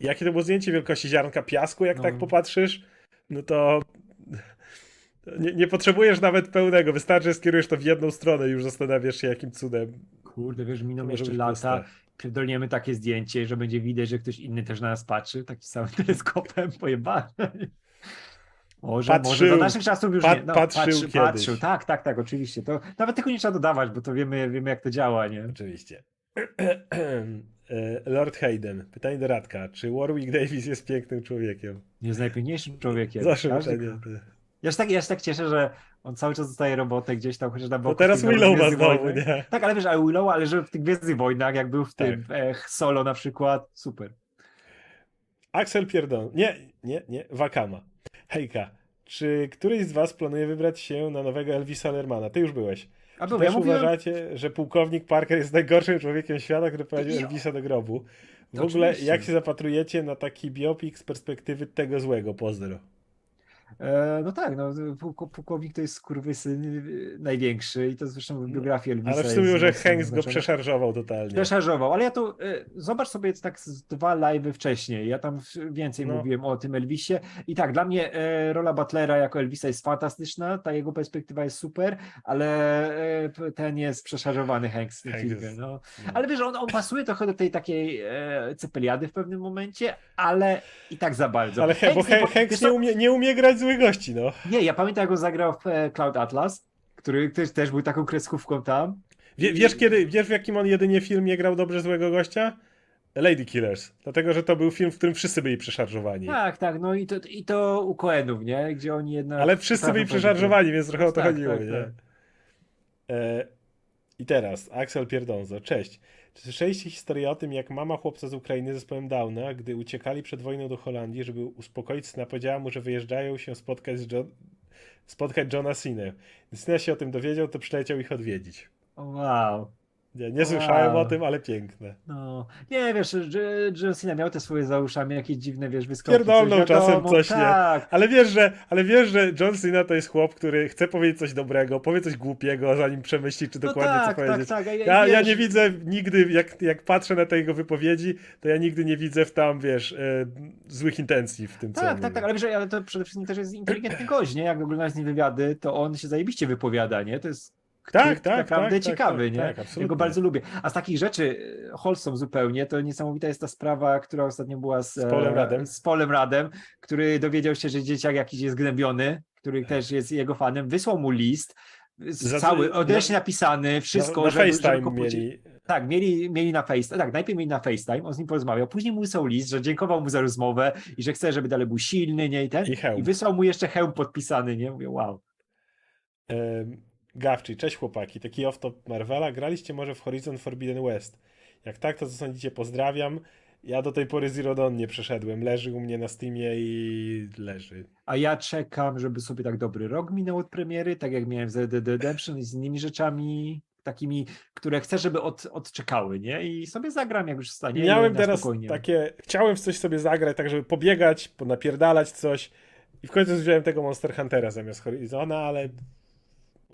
i jakie to było zdjęcie wielkości ziarnka piasku, jak No. tak popatrzysz, no to nie, nie potrzebujesz nawet pełnego, wystarczy, że skierujesz to w jedną stronę i już zastanawiasz się, jakim cudem Kurde, wiesz, miną może jeszcze lata, puste. pierdolniemy takie zdjęcie, że będzie widać, że ktoś inny też na nas patrzy, taki samym teleskopem, pojebane. Może, może Patrzył. za naszych czasów już Pa- nie. No, patrzył patrzy, patrzył, tak, tak, tak, oczywiście. To nawet tego nie trzeba dodawać, bo to wiemy, wiemy jak to działa, nie? Oczywiście. E, Lord Hayden. Pytanie do Radka. Czy Warwick Davis jest pięknym człowiekiem? Jest najpiękniejszym człowiekiem. Zawsze Każdy-. Ja się, tak, ja się tak cieszę, że on cały czas dostaje robotę gdzieś tam, chociaż na No boku. teraz tych nowych Willow ma znowu, nie? Tak, ale wiesz, ale Willow, ale że w tych Gwiezdnych Wojnach, jak był w Tak. tym e, Solo na przykład, super. Axel Pierdon. Nie, nie, nie. Wakama. Hejka. Czy któryś z was planuje wybrać się na nowego Elvisa Lermana? Ty już byłeś. A był, ja mówiłem, uważacie, że pułkownik Parker jest najgorszym człowiekiem świata, który prowadził Elvisa do grobu? W To ogóle, oczywiście. jak się zapatrujecie na taki biopik z perspektywy tego złego? Pozdro. E, no tak, no, pułkownik to jest skurwysyn y, największy i to zresztą w biografii Elvisa Ale w sumie, że Hanks go przeszarżował totalnie. Przeszarżował, ale ja to y, zobacz sobie tak z dwa live'y wcześniej. Ja tam więcej No. mówiłem o tym Elvisie. I tak, dla mnie e, rola Butlera jako Elvisa jest fantastyczna, ta jego perspektywa jest super, ale e, ten jest przeszarżowany Hanks w tym Hanks filmie. No. No. Ale wiesz, on, on pasuje trochę do tej takiej e, cepeliady w pewnym momencie, ale i tak za bardzo. Ale he, bo Hanks nie Hanks umie, nie umie grać złych gości, no. Nie, ja pamiętam, jak on zagrał w e, Cloud Atlas, który też, też był taką kreskówką tam. Wie, wiesz, kiedy, wiesz w jakim on jedynie filmie grał dobrze złego gościa? Lady Killers. Dlatego, że to był film, w którym wszyscy byli przeszarżowani. Tak, tak, no i to, i to u Coenów, nie? Gdzie oni jednak... Ale wszyscy byli przeszarżowani, więc trochę o to Tak, chodziło, tak, nie? tak. E, I teraz, Axel Pierdonzo. Cześć. Czy słyszeliście historię o tym, jak mama chłopca z Ukrainy z zespołem Downa, gdy uciekali przed wojną do Holandii, żeby uspokoić syna, powiedziała mu, że wyjeżdżają się spotkać z spotkać Johna Cena. Gdy syna się o tym dowiedział, to przyleciał ich odwiedzić. Wow. Nie, nie słyszałem Wow. o tym, ale piękne. No, nie wiesz, że John Cena miał te swoje za uszami, jakieś dziwne, wiesz, wyskoki. Pierdolną coś czasem wiadomo, coś, nie? tak. Ale wiesz, że, ale wiesz, że John Cena to jest chłop, który chce powiedzieć coś dobrego, powie coś głupiego, zanim przemyśli, czy No dokładnie tak, co powiedzieć. tak, tak. Ja, ja wiesz, nie widzę nigdy, jak, jak patrzę na te jego wypowiedzi, to ja nigdy nie widzę w tam, wiesz, e, złych intencji w tym, co on Tak, tak, mówi. tak, ale wiesz, ale to przede wszystkim też jest inteligentny gość, nie? Jak oglądasz z nim wywiady, to on się zajebiście wypowiada, nie? To jest Tak, tak, naprawdę tak, tak, ciekawy, tak, nie? tak, ja absolutnie. go bardzo lubię. A z takich rzeczy e, wholesome zupełnie, to niesamowita jest ta sprawa, która ostatnio była z, Z e, Radem. z Paulem Radem, który dowiedział się, że dzieciak jakiś jest gnębiony, który też jest jego fanem, wysłał mu list, Za- cały, na- odręcznie napisany, wszystko, na, na żeby, FaceTime żeby mieli. tak, mieli, mieli na FaceTime. Tak, najpierw mieli na FaceTime, on z nim porozmawiał, później mu wysłał list, że dziękował mu za rozmowę i że chce, żeby dalej był silny, nie? I ten. I hełm. I wysłał mu jeszcze hełm podpisany, nie? Mówię, wow. Em, Gawczy, cześć chłopaki, taki off-top Marvela. Graliście może w Horizon Forbidden West? Jak tak, to co sądzicie? Pozdrawiam. Ja do tej pory Zero Dawn nie przeszedłem. Leży u mnie na Steamie i leży. A ja czekam, żeby sobie tak dobry rok minął od premiery, tak jak miałem z Red Dead Redemption i z innymi rzeczami takimi, które chcę, żeby od, odczekały, nie? I sobie zagram, jak już stanie. Miałem teraz spokojnie. takie, chciałem w coś sobie zagrać, tak żeby pobiegać, napierdalać coś I w końcu wziąłem tego Monster Huntera zamiast Horizona, ale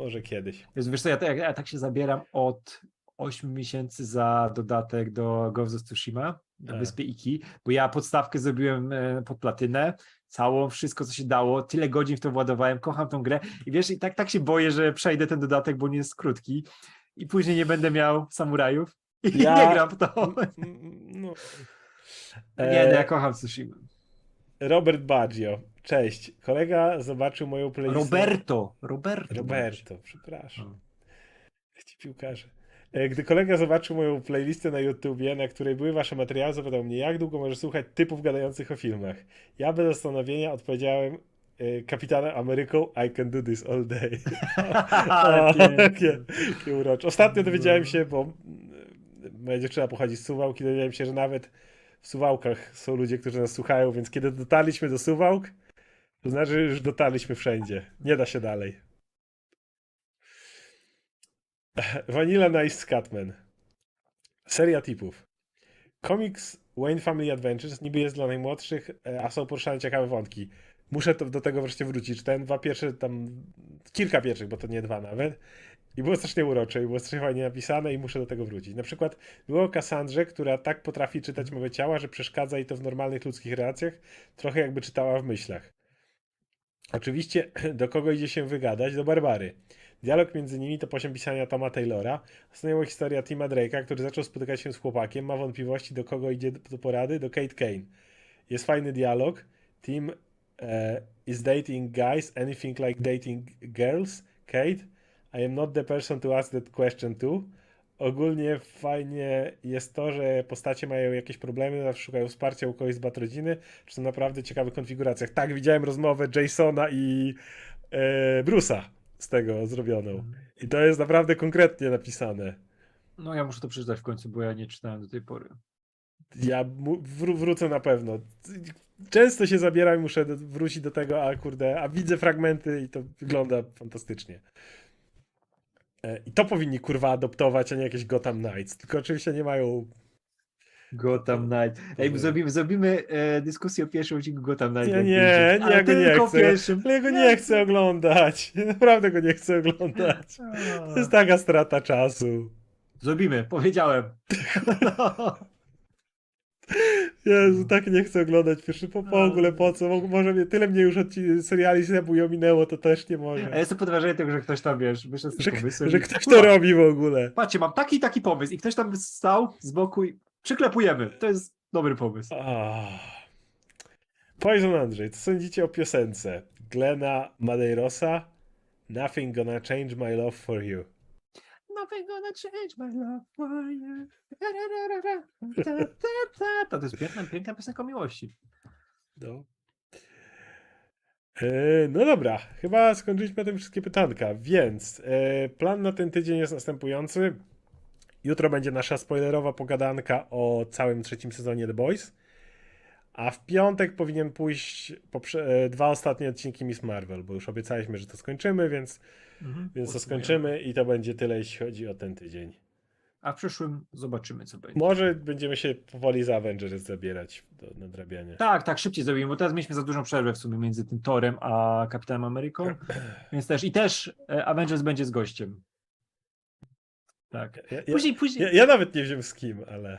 może kiedyś. Wiesz, wiesz co, ja, tak- ja tak się zabieram od 8 miesięcy za dodatek do Ghost of Tsushima na A. wyspie Iki, bo ja podstawkę zrobiłem e, pod platynę, całą, wszystko co się dało, tyle godzin w to władowałem, kocham tą grę i wiesz, i tak, tak się boję, że przejdę ten dodatek, bo nie jest krótki i później nie będę miał samurajów i Ja- nie gram w to. Mm, No. Nie, no, ja E, kocham Tsushima. Robert Baggio. Cześć. Kolega zobaczył moją playlistę. Roberto, Roberto. Roberto, przepraszam. O. Ci piłkarze. E, Gdy kolega zobaczył moją playlistę na YouTubie, na której były wasze materiały, zapytał mnie, jak długo możesz słuchać typów gadających o filmach. Ja bez zastanowienia odpowiedziałem e, Kapitanem Ameryką, I can do this all day. Jakie, urocze. Ostatnio dowiedziałem się, bo moja dziewczyna pochodzi z Suwałk i dowiedziałem się, że nawet w Suwałkach są ludzie, którzy nas słuchają, więc kiedy dotarliśmy do Suwałk, to znaczy, że już dotarliśmy wszędzie. Nie da się dalej. Vanilla Nice Scatman. Seria tipów. Komiks Wayne Family Adventures niby jest dla najmłodszych, e, a są poruszane ciekawe wątki. Muszę to, do tego wreszcie wrócić. Czytałem dwa pierwsze, tam kilka pierwszych, bo to nie dwa nawet. I było strasznie urocze, i było strasznie fajnie napisane i muszę do tego wrócić. Na przykład było o Kassandrze, która tak potrafi czytać mowę ciała, że przeszkadza jej to w normalnych ludzkich relacjach, trochę jakby czytała w myślach. Oczywiście, do kogo idzie się wygadać? Do Barbary. Dialog między nimi to poziom pisania Toma Taylora. Następnie historia Tima Drake'a, który zaczął spotykać się z chłopakiem, ma wątpliwości, do kogo idzie do porady, do Kate Kane. Jest fajny dialog. Tim e, is dating guys, anything like dating girls. Kate, I am not the person to ask that question to. Ogólnie fajnie jest to, że postacie mają jakieś problemy, zawsze szukają wsparcia u kogoś z bat rodziny, czy są naprawdę ciekawych konfiguracjach. Tak, widziałem rozmowę Jasona i e, Bruce'a z tego zrobioną. I to jest naprawdę konkretnie napisane. No ja muszę to przeczytać w końcu, bo ja nie czytałem do tej pory. Ja wró- wrócę na pewno. Często się zabieram i muszę do, wrócić do tego, a kurde, a widzę fragmenty i to wygląda fantastycznie. E, I to powinni kurwa adoptować, a nie jakieś Gotham Knights. Tylko oczywiście nie mają. Gotham Knight. Ej, zrobimy, zrobimy e, dyskusję o pierwszym odcinku Gotham Knight. Nie, nie, nie, ja go nie chcę. pierwszym. Ale ja go nie chcę oglądać. Naprawdę go nie chcę oglądać. To jest taka strata czasu. Zrobimy, powiedziałem. No. Jezu, tak nie chcę oglądać pierwszy po, po ogóle po co? Mo- Może mnie, tyle mnie już od seriali Sebu ominęło, to też nie A może. ja jestem pod wrażeniem tego, że ktoś tam, wiesz, wyszedł z Że, że ktoś to robi w ogóle. Patrzcie, mam taki taki pomysł i ktoś tam stał z boku i przyklepujemy. To jest dobry pomysł. Poison Andrzej, co sądzicie o piosence Glena Madeirosa? Nothing gonna change my love for you. Nothing gonna change my love for you. Ta, ta, ta, ta. To jest piękna, piękna piosenka miłości. No. E, No dobra, chyba skończyliśmy na tym wszystkie pytanka, więc e, plan na ten tydzień jest następujący. Jutro będzie nasza spoilerowa pogadanka o całym trzecim sezonie The Boys, a w piątek powinien pójść e, dwa ostatnie odcinki Miss Marvel, bo już obiecaliśmy, że to skończymy, więc, Mhm. więc to skończymy i to będzie tyle, jeśli chodzi o ten tydzień. A w przyszłym zobaczymy, co będzie. Może będziemy się powoli za Avengers zabierać do nadrabiania. Tak, tak, szybciej zrobimy, bo teraz mieliśmy za dużą przerwę w sumie między tym Torem a Kapitanem Ameryką. Więc też i też e, Avengers będzie z gościem. Tak. Ja, ja, Później, później. ja, ja nawet nie wiem z kim, ale...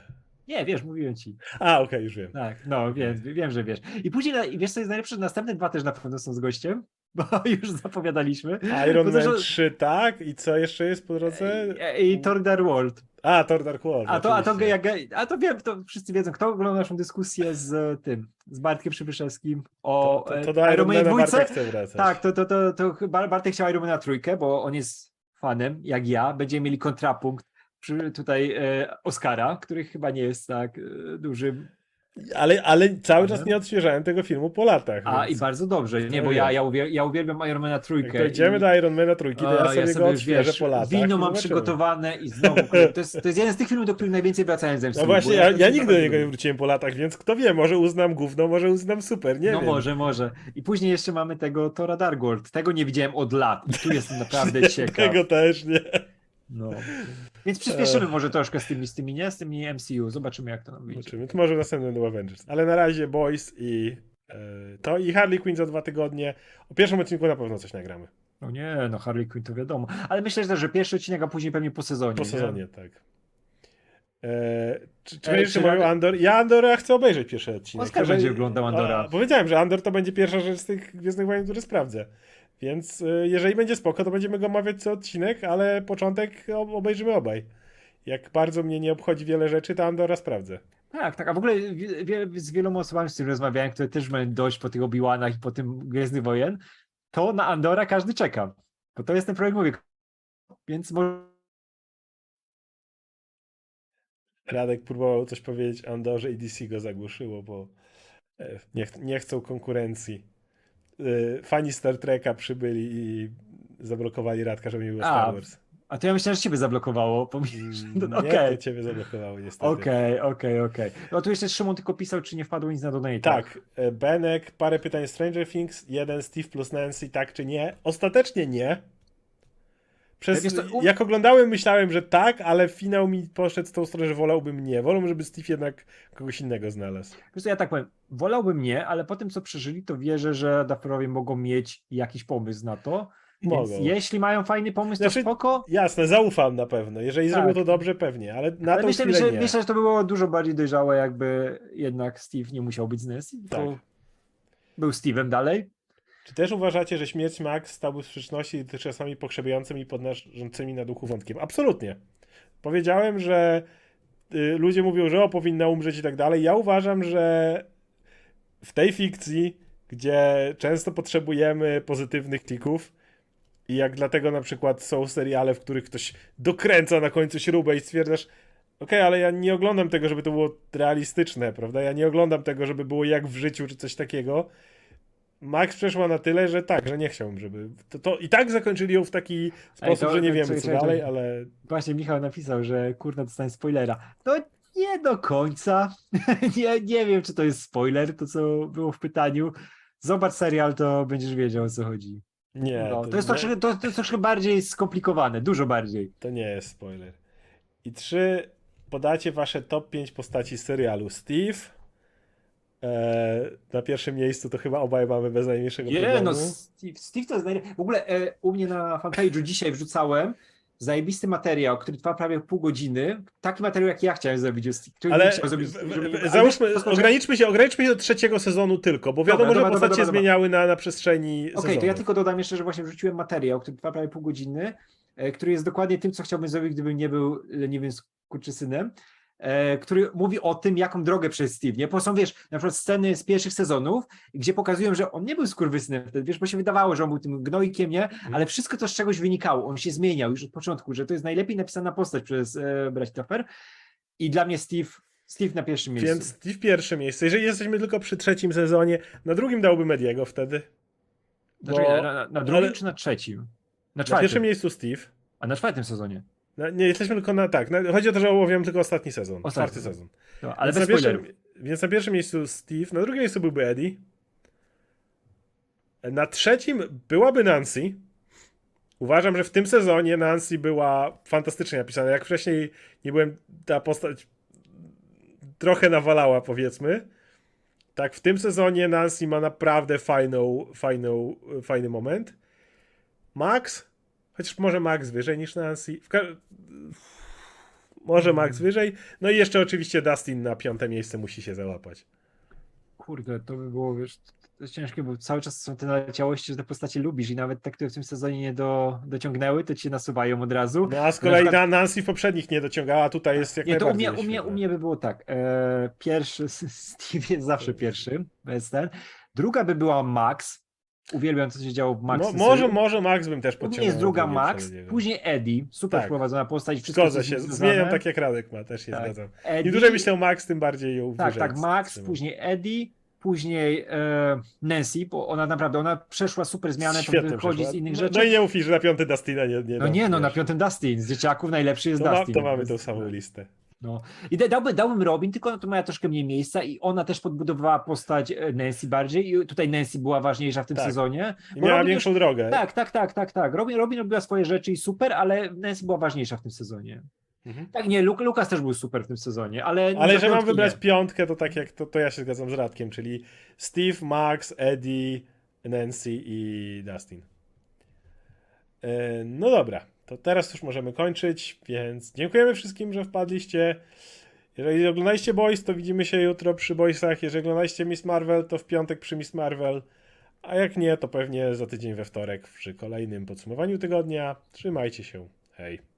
Nie, wiesz, mówiłem ci. A, okej, już wiem. Tak, no wiem, wiem, że wiesz. I później, i wiesz co jest najlepsze, że następne dwa też na pewno są z gościem, bo już zapowiadaliśmy. Iron Bo Man zresztą- 3, tak? I co jeszcze jest po drodze? I, i Thor Dark World. A, Thor Dark World. A to, a to, jak, a to wiem, to wszyscy wiedzą, kto oglądał naszą dyskusję z tym, z Bartkiem Przybyszewskim o to, e, to do Iron Manie Mana. Bartek chce wracać. Tak, to, to, to, to chyba Bartek chciał Iron Mana trójkę, bo on jest fanem, jak ja. Będziemy mieli kontrapunkt tutaj e, Oscara, który chyba nie jest tak e, dużym. Ale, ale cały czas nie odświeżałem tego filmu po latach. A więc i bardzo dobrze, nie, No bo ja, wiem. ja, uwiel, ja uwielbiam Iron Mana Jak trójkę. dojdziemy i- do Iron Mana trójki, to ja A, sobie, go odświeżę wiesz, po latach. Wino mam przygotowane i znowu. To jest, to jest jeden z tych filmów, do których najwięcej wracałem z MCU. No właśnie, ja, ja nigdy do naprawdę niego nie wróciłem po latach, więc kto wie, może uznam gówno, może uznam super, nie no wiem. może, może. I później jeszcze mamy tego Tora Dark World. Tego nie widziałem od lat i tu jestem naprawdę ciekaw. Tego też nie. No. Więc przyspieszymy może troszkę z tymi, z tymi, nie? Z tymi MCU. Zobaczymy jak to nam wyjdzie. Zobaczymy. To może w następnym do Avengers. Ale na razie Boys i E, To i Harley Quinn za dwa tygodnie. O pierwszym odcinku na pewno coś nagramy. No nie, no Harley Quinn to wiadomo. Ale myślę że, że pierwszy odcinek, a później pewnie po sezonie. Po nie? sezonie, tak. E, czy czy Ej, będziesz mówił Andor? Ja Andora chcę obejrzeć pierwszy odcinek. Oskar będzie oglądał Andora. A, powiedziałem, że Andor to będzie pierwsza rzecz z tych Gwiezdnych Wojen, które sprawdzę. Więc e, jeżeli będzie spoko, to będziemy go omawiać co odcinek, ale początek obejrzymy obaj. Jak bardzo mnie nie obchodzi wiele rzeczy, to Andora sprawdzę. Tak, tak. A w ogóle z wieloma osobami, z którymi rozmawiałem, które też mają dość po tych Obi-Wanach i po tym Gwiezdnych Wojen, to na Andora każdy czeka. Bo to jest ten projekt, mówię. Więc może Radek próbował coś powiedzieć Andorze i DC go zagłuszyło, bo e, nie, ch- nie chcą konkurencji. E, Fani Star Treka przybyli i zablokowali Radka, żeby nie było Star Wars. A to ja myślałem, że ciebie zablokowało. Mm, No, Nie, Okej, to ciebie zablokowało niestety. okej, okej, okej. No tu jeszcze Szymon tylko pisał, czy nie wpadło nic na donate. Tak, e, Benek, parę pytań Stranger Things, jeden Steve plus Nancy, tak czy nie? Ostatecznie nie. Przez, Wiesz co, u- Jak oglądałem, myślałem, że tak, ale finał mi poszedł w tą stronę, że wolałbym nie. Wolałbym, żeby Steve jednak kogoś innego znalazł. Wiesz co, ja tak powiem, wolałbym nie, ale po tym, co przeżyli, to wierzę, że Dufferowie mogą mieć jakiś pomysł na to. Więc Mogą. jeśli mają fajny pomysł, to Znaczy, spoko. Jasne, zaufam na pewno. Jeżeli Tak. zrobią to dobrze, pewnie, ale na Ale myślę, myślę, myślę, że to było dużo bardziej dojrzałe, jakby jednak Steve nie musiał być z tylko Tak. był Steve'em dalej. Czy też uważacie, że śmierć Max stałby w sprzeczności z czasami pokrzepiającym i podnoszącymi na duchu wątkiem? Absolutnie. Powiedziałem, że y, ludzie mówią, że o, powinna umrzeć i tak dalej. Ja uważam, że w tej fikcji, gdzie często potrzebujemy pozytywnych klików i jak dlatego na przykład są seriale, w których ktoś dokręca na końcu śrubę i stwierdzasz, okej, ale ja nie oglądam tego, żeby to było realistyczne, prawda? Ja nie oglądam tego, żeby było jak w życiu czy coś takiego. Max przeszła na tyle, że tak, że nie chciałbym, żeby. To, to i tak zakończyli ją w taki sposób, to- że nie wiemy, co dalej, ale. Właśnie Michał napisał, że kurna dostanie spoilera. No nie do końca. nie, nie wiem, czy to jest spoiler, to co było w pytaniu. Zobacz serial, to będziesz wiedział, o co chodzi. Nie, No, to, to, jest nie, troszkę, to, to jest troszkę bardziej skomplikowane, dużo bardziej. to nie jest spoiler. I trzy, podacie wasze top 5 postaci serialu. Steve. E, na pierwszym miejscu to chyba obaj mamy bez najmniejszego Nie, problemu. no Steve, Steve to jest najlepszy. W ogóle e, u mnie na fanpage'u dzisiaj wrzucałem zajebisty materiał, który trwa prawie pół godziny. Taki materiał, jak ja chciałem zrobić. który Ale nie chciał zrobić, żeby- załóżmy, to- ograniczmy się, ograniczmy się do trzeciego sezonu tylko, bo wiadomo, Dobra, że postacie dobra, dobra. zmieniały na, na przestrzeni Okej, to sezonów. ja tylko dodam jeszcze, że właśnie wrzuciłem materiał, który trwa prawie pół godziny, e, który jest dokładnie tym, co chciałbym zrobić, gdybym nie był leniwym skurczysynem, e, który mówi o tym, jaką drogę przez Steve, nie? Bo są, wiesz, na przykład sceny z pierwszych sezonów, gdzie pokazują, że on nie był skurwysynem wtedy, wiesz, bo się wydawało, że on był tym gnojkiem, nie? Mhm. Ale wszystko to z czegoś wynikało, on się zmieniał już od początku, że to jest najlepiej napisana postać przez e, Brać Taffer i dla mnie Steve, Steve na pierwszym miejscu. Więc Steve pierwsze miejsce. Jeżeli jesteśmy tylko przy trzecim sezonie, na drugim dałby Mediego wtedy. Bo Znaczy, na, na, na drugim ale- czy na trzecim? Na na czwartym, pierwszym miejscu Steve. a na czwartym sezonie. Na, nie, jesteśmy tylko na tak. Chodzi o to, że omawiam tylko ostatni sezon. Ostatni czwarty sezon. No, ale więc, bez na pierwszym, więc na pierwszym miejscu Steve, na drugim miejscu byłby Eddie. Na trzecim byłaby Nancy. Uważam, że w tym sezonie Nancy była fantastycznie napisana. Jak wcześniej nie byłem, ta postać trochę nawalała, powiedzmy. Tak, w tym sezonie Nancy ma naprawdę fajną, fajną, fajny moment. Max, chociaż może Max wyżej niż Nancy. Może Max wyżej. No i jeszcze oczywiście Dustin na piąte miejsce musi się załapać. Kurde, to by było, wiesz, to jest ciężkie, bo cały czas są te naleciałości, że te postacie lubisz i nawet te, które w tym sezonie nie do, dociągnęły, to ci się nasuwają od razu. No a z kolei przykład- na Nancy w poprzednich nie dociągała, a tutaj jest jak Nie, to u mnie, u, mnie, u mnie by było tak. E, pierwszy, Steve jest zawsze pierwszy, bez ten. Druga by była Max. Uwielbiam, co się działo w Max. Mo, może, może Max bym też podciągnął. jest druga Max, później Eddie, super Tak. prowadzona postać. wszystko, Zgodzę się, zmieniam tak jak Radek ma, też się Tak. zgadzam. Eddie, Im dłużej myślę o Max, tym bardziej ją Tak, tak, Max, później Eddie, później e, Nancy, bo ona naprawdę, ona przeszła super zmianę, to Świetnie wychodzi z innych no, rzeczy. No i nie ufisz, że na piąty Dustina nie, nie No nie, no na piątym Dustin, z dzieciaków najlepszy jest to, ma, Dustin. to mamy tą samą listę. No. I da- dałby, dałbym Robin, tylko ona to miała troszkę mniej miejsca i ona też podbudowała postać e, Nancy bardziej i tutaj Nancy była ważniejsza w tym Tak. sezonie. I miała Robin większą drogę. Tak, tak, tak, tak, tak. Robin, Robin robiła swoje rzeczy i super, ale Nancy była ważniejsza w tym sezonie. Mhm. Tak, nie, Luk Lukas też był super w tym sezonie, ale... Ale jeżeli mam wybrać nie. piątkę, to tak jak to, to ja się zgadzam z Radkiem, czyli Steve, Max, Eddie, Nancy i Dustin. E, No dobra, to teraz już możemy kończyć, więc dziękujemy wszystkim, że wpadliście. Jeżeli oglądaliście Boys, to widzimy się jutro przy Boysach. Jeżeli oglądaliście Miss Marvel, to w piątek przy Miss Marvel. A jak nie, to pewnie za tydzień we wtorek przy kolejnym podsumowaniu tygodnia. Trzymajcie się. Hej.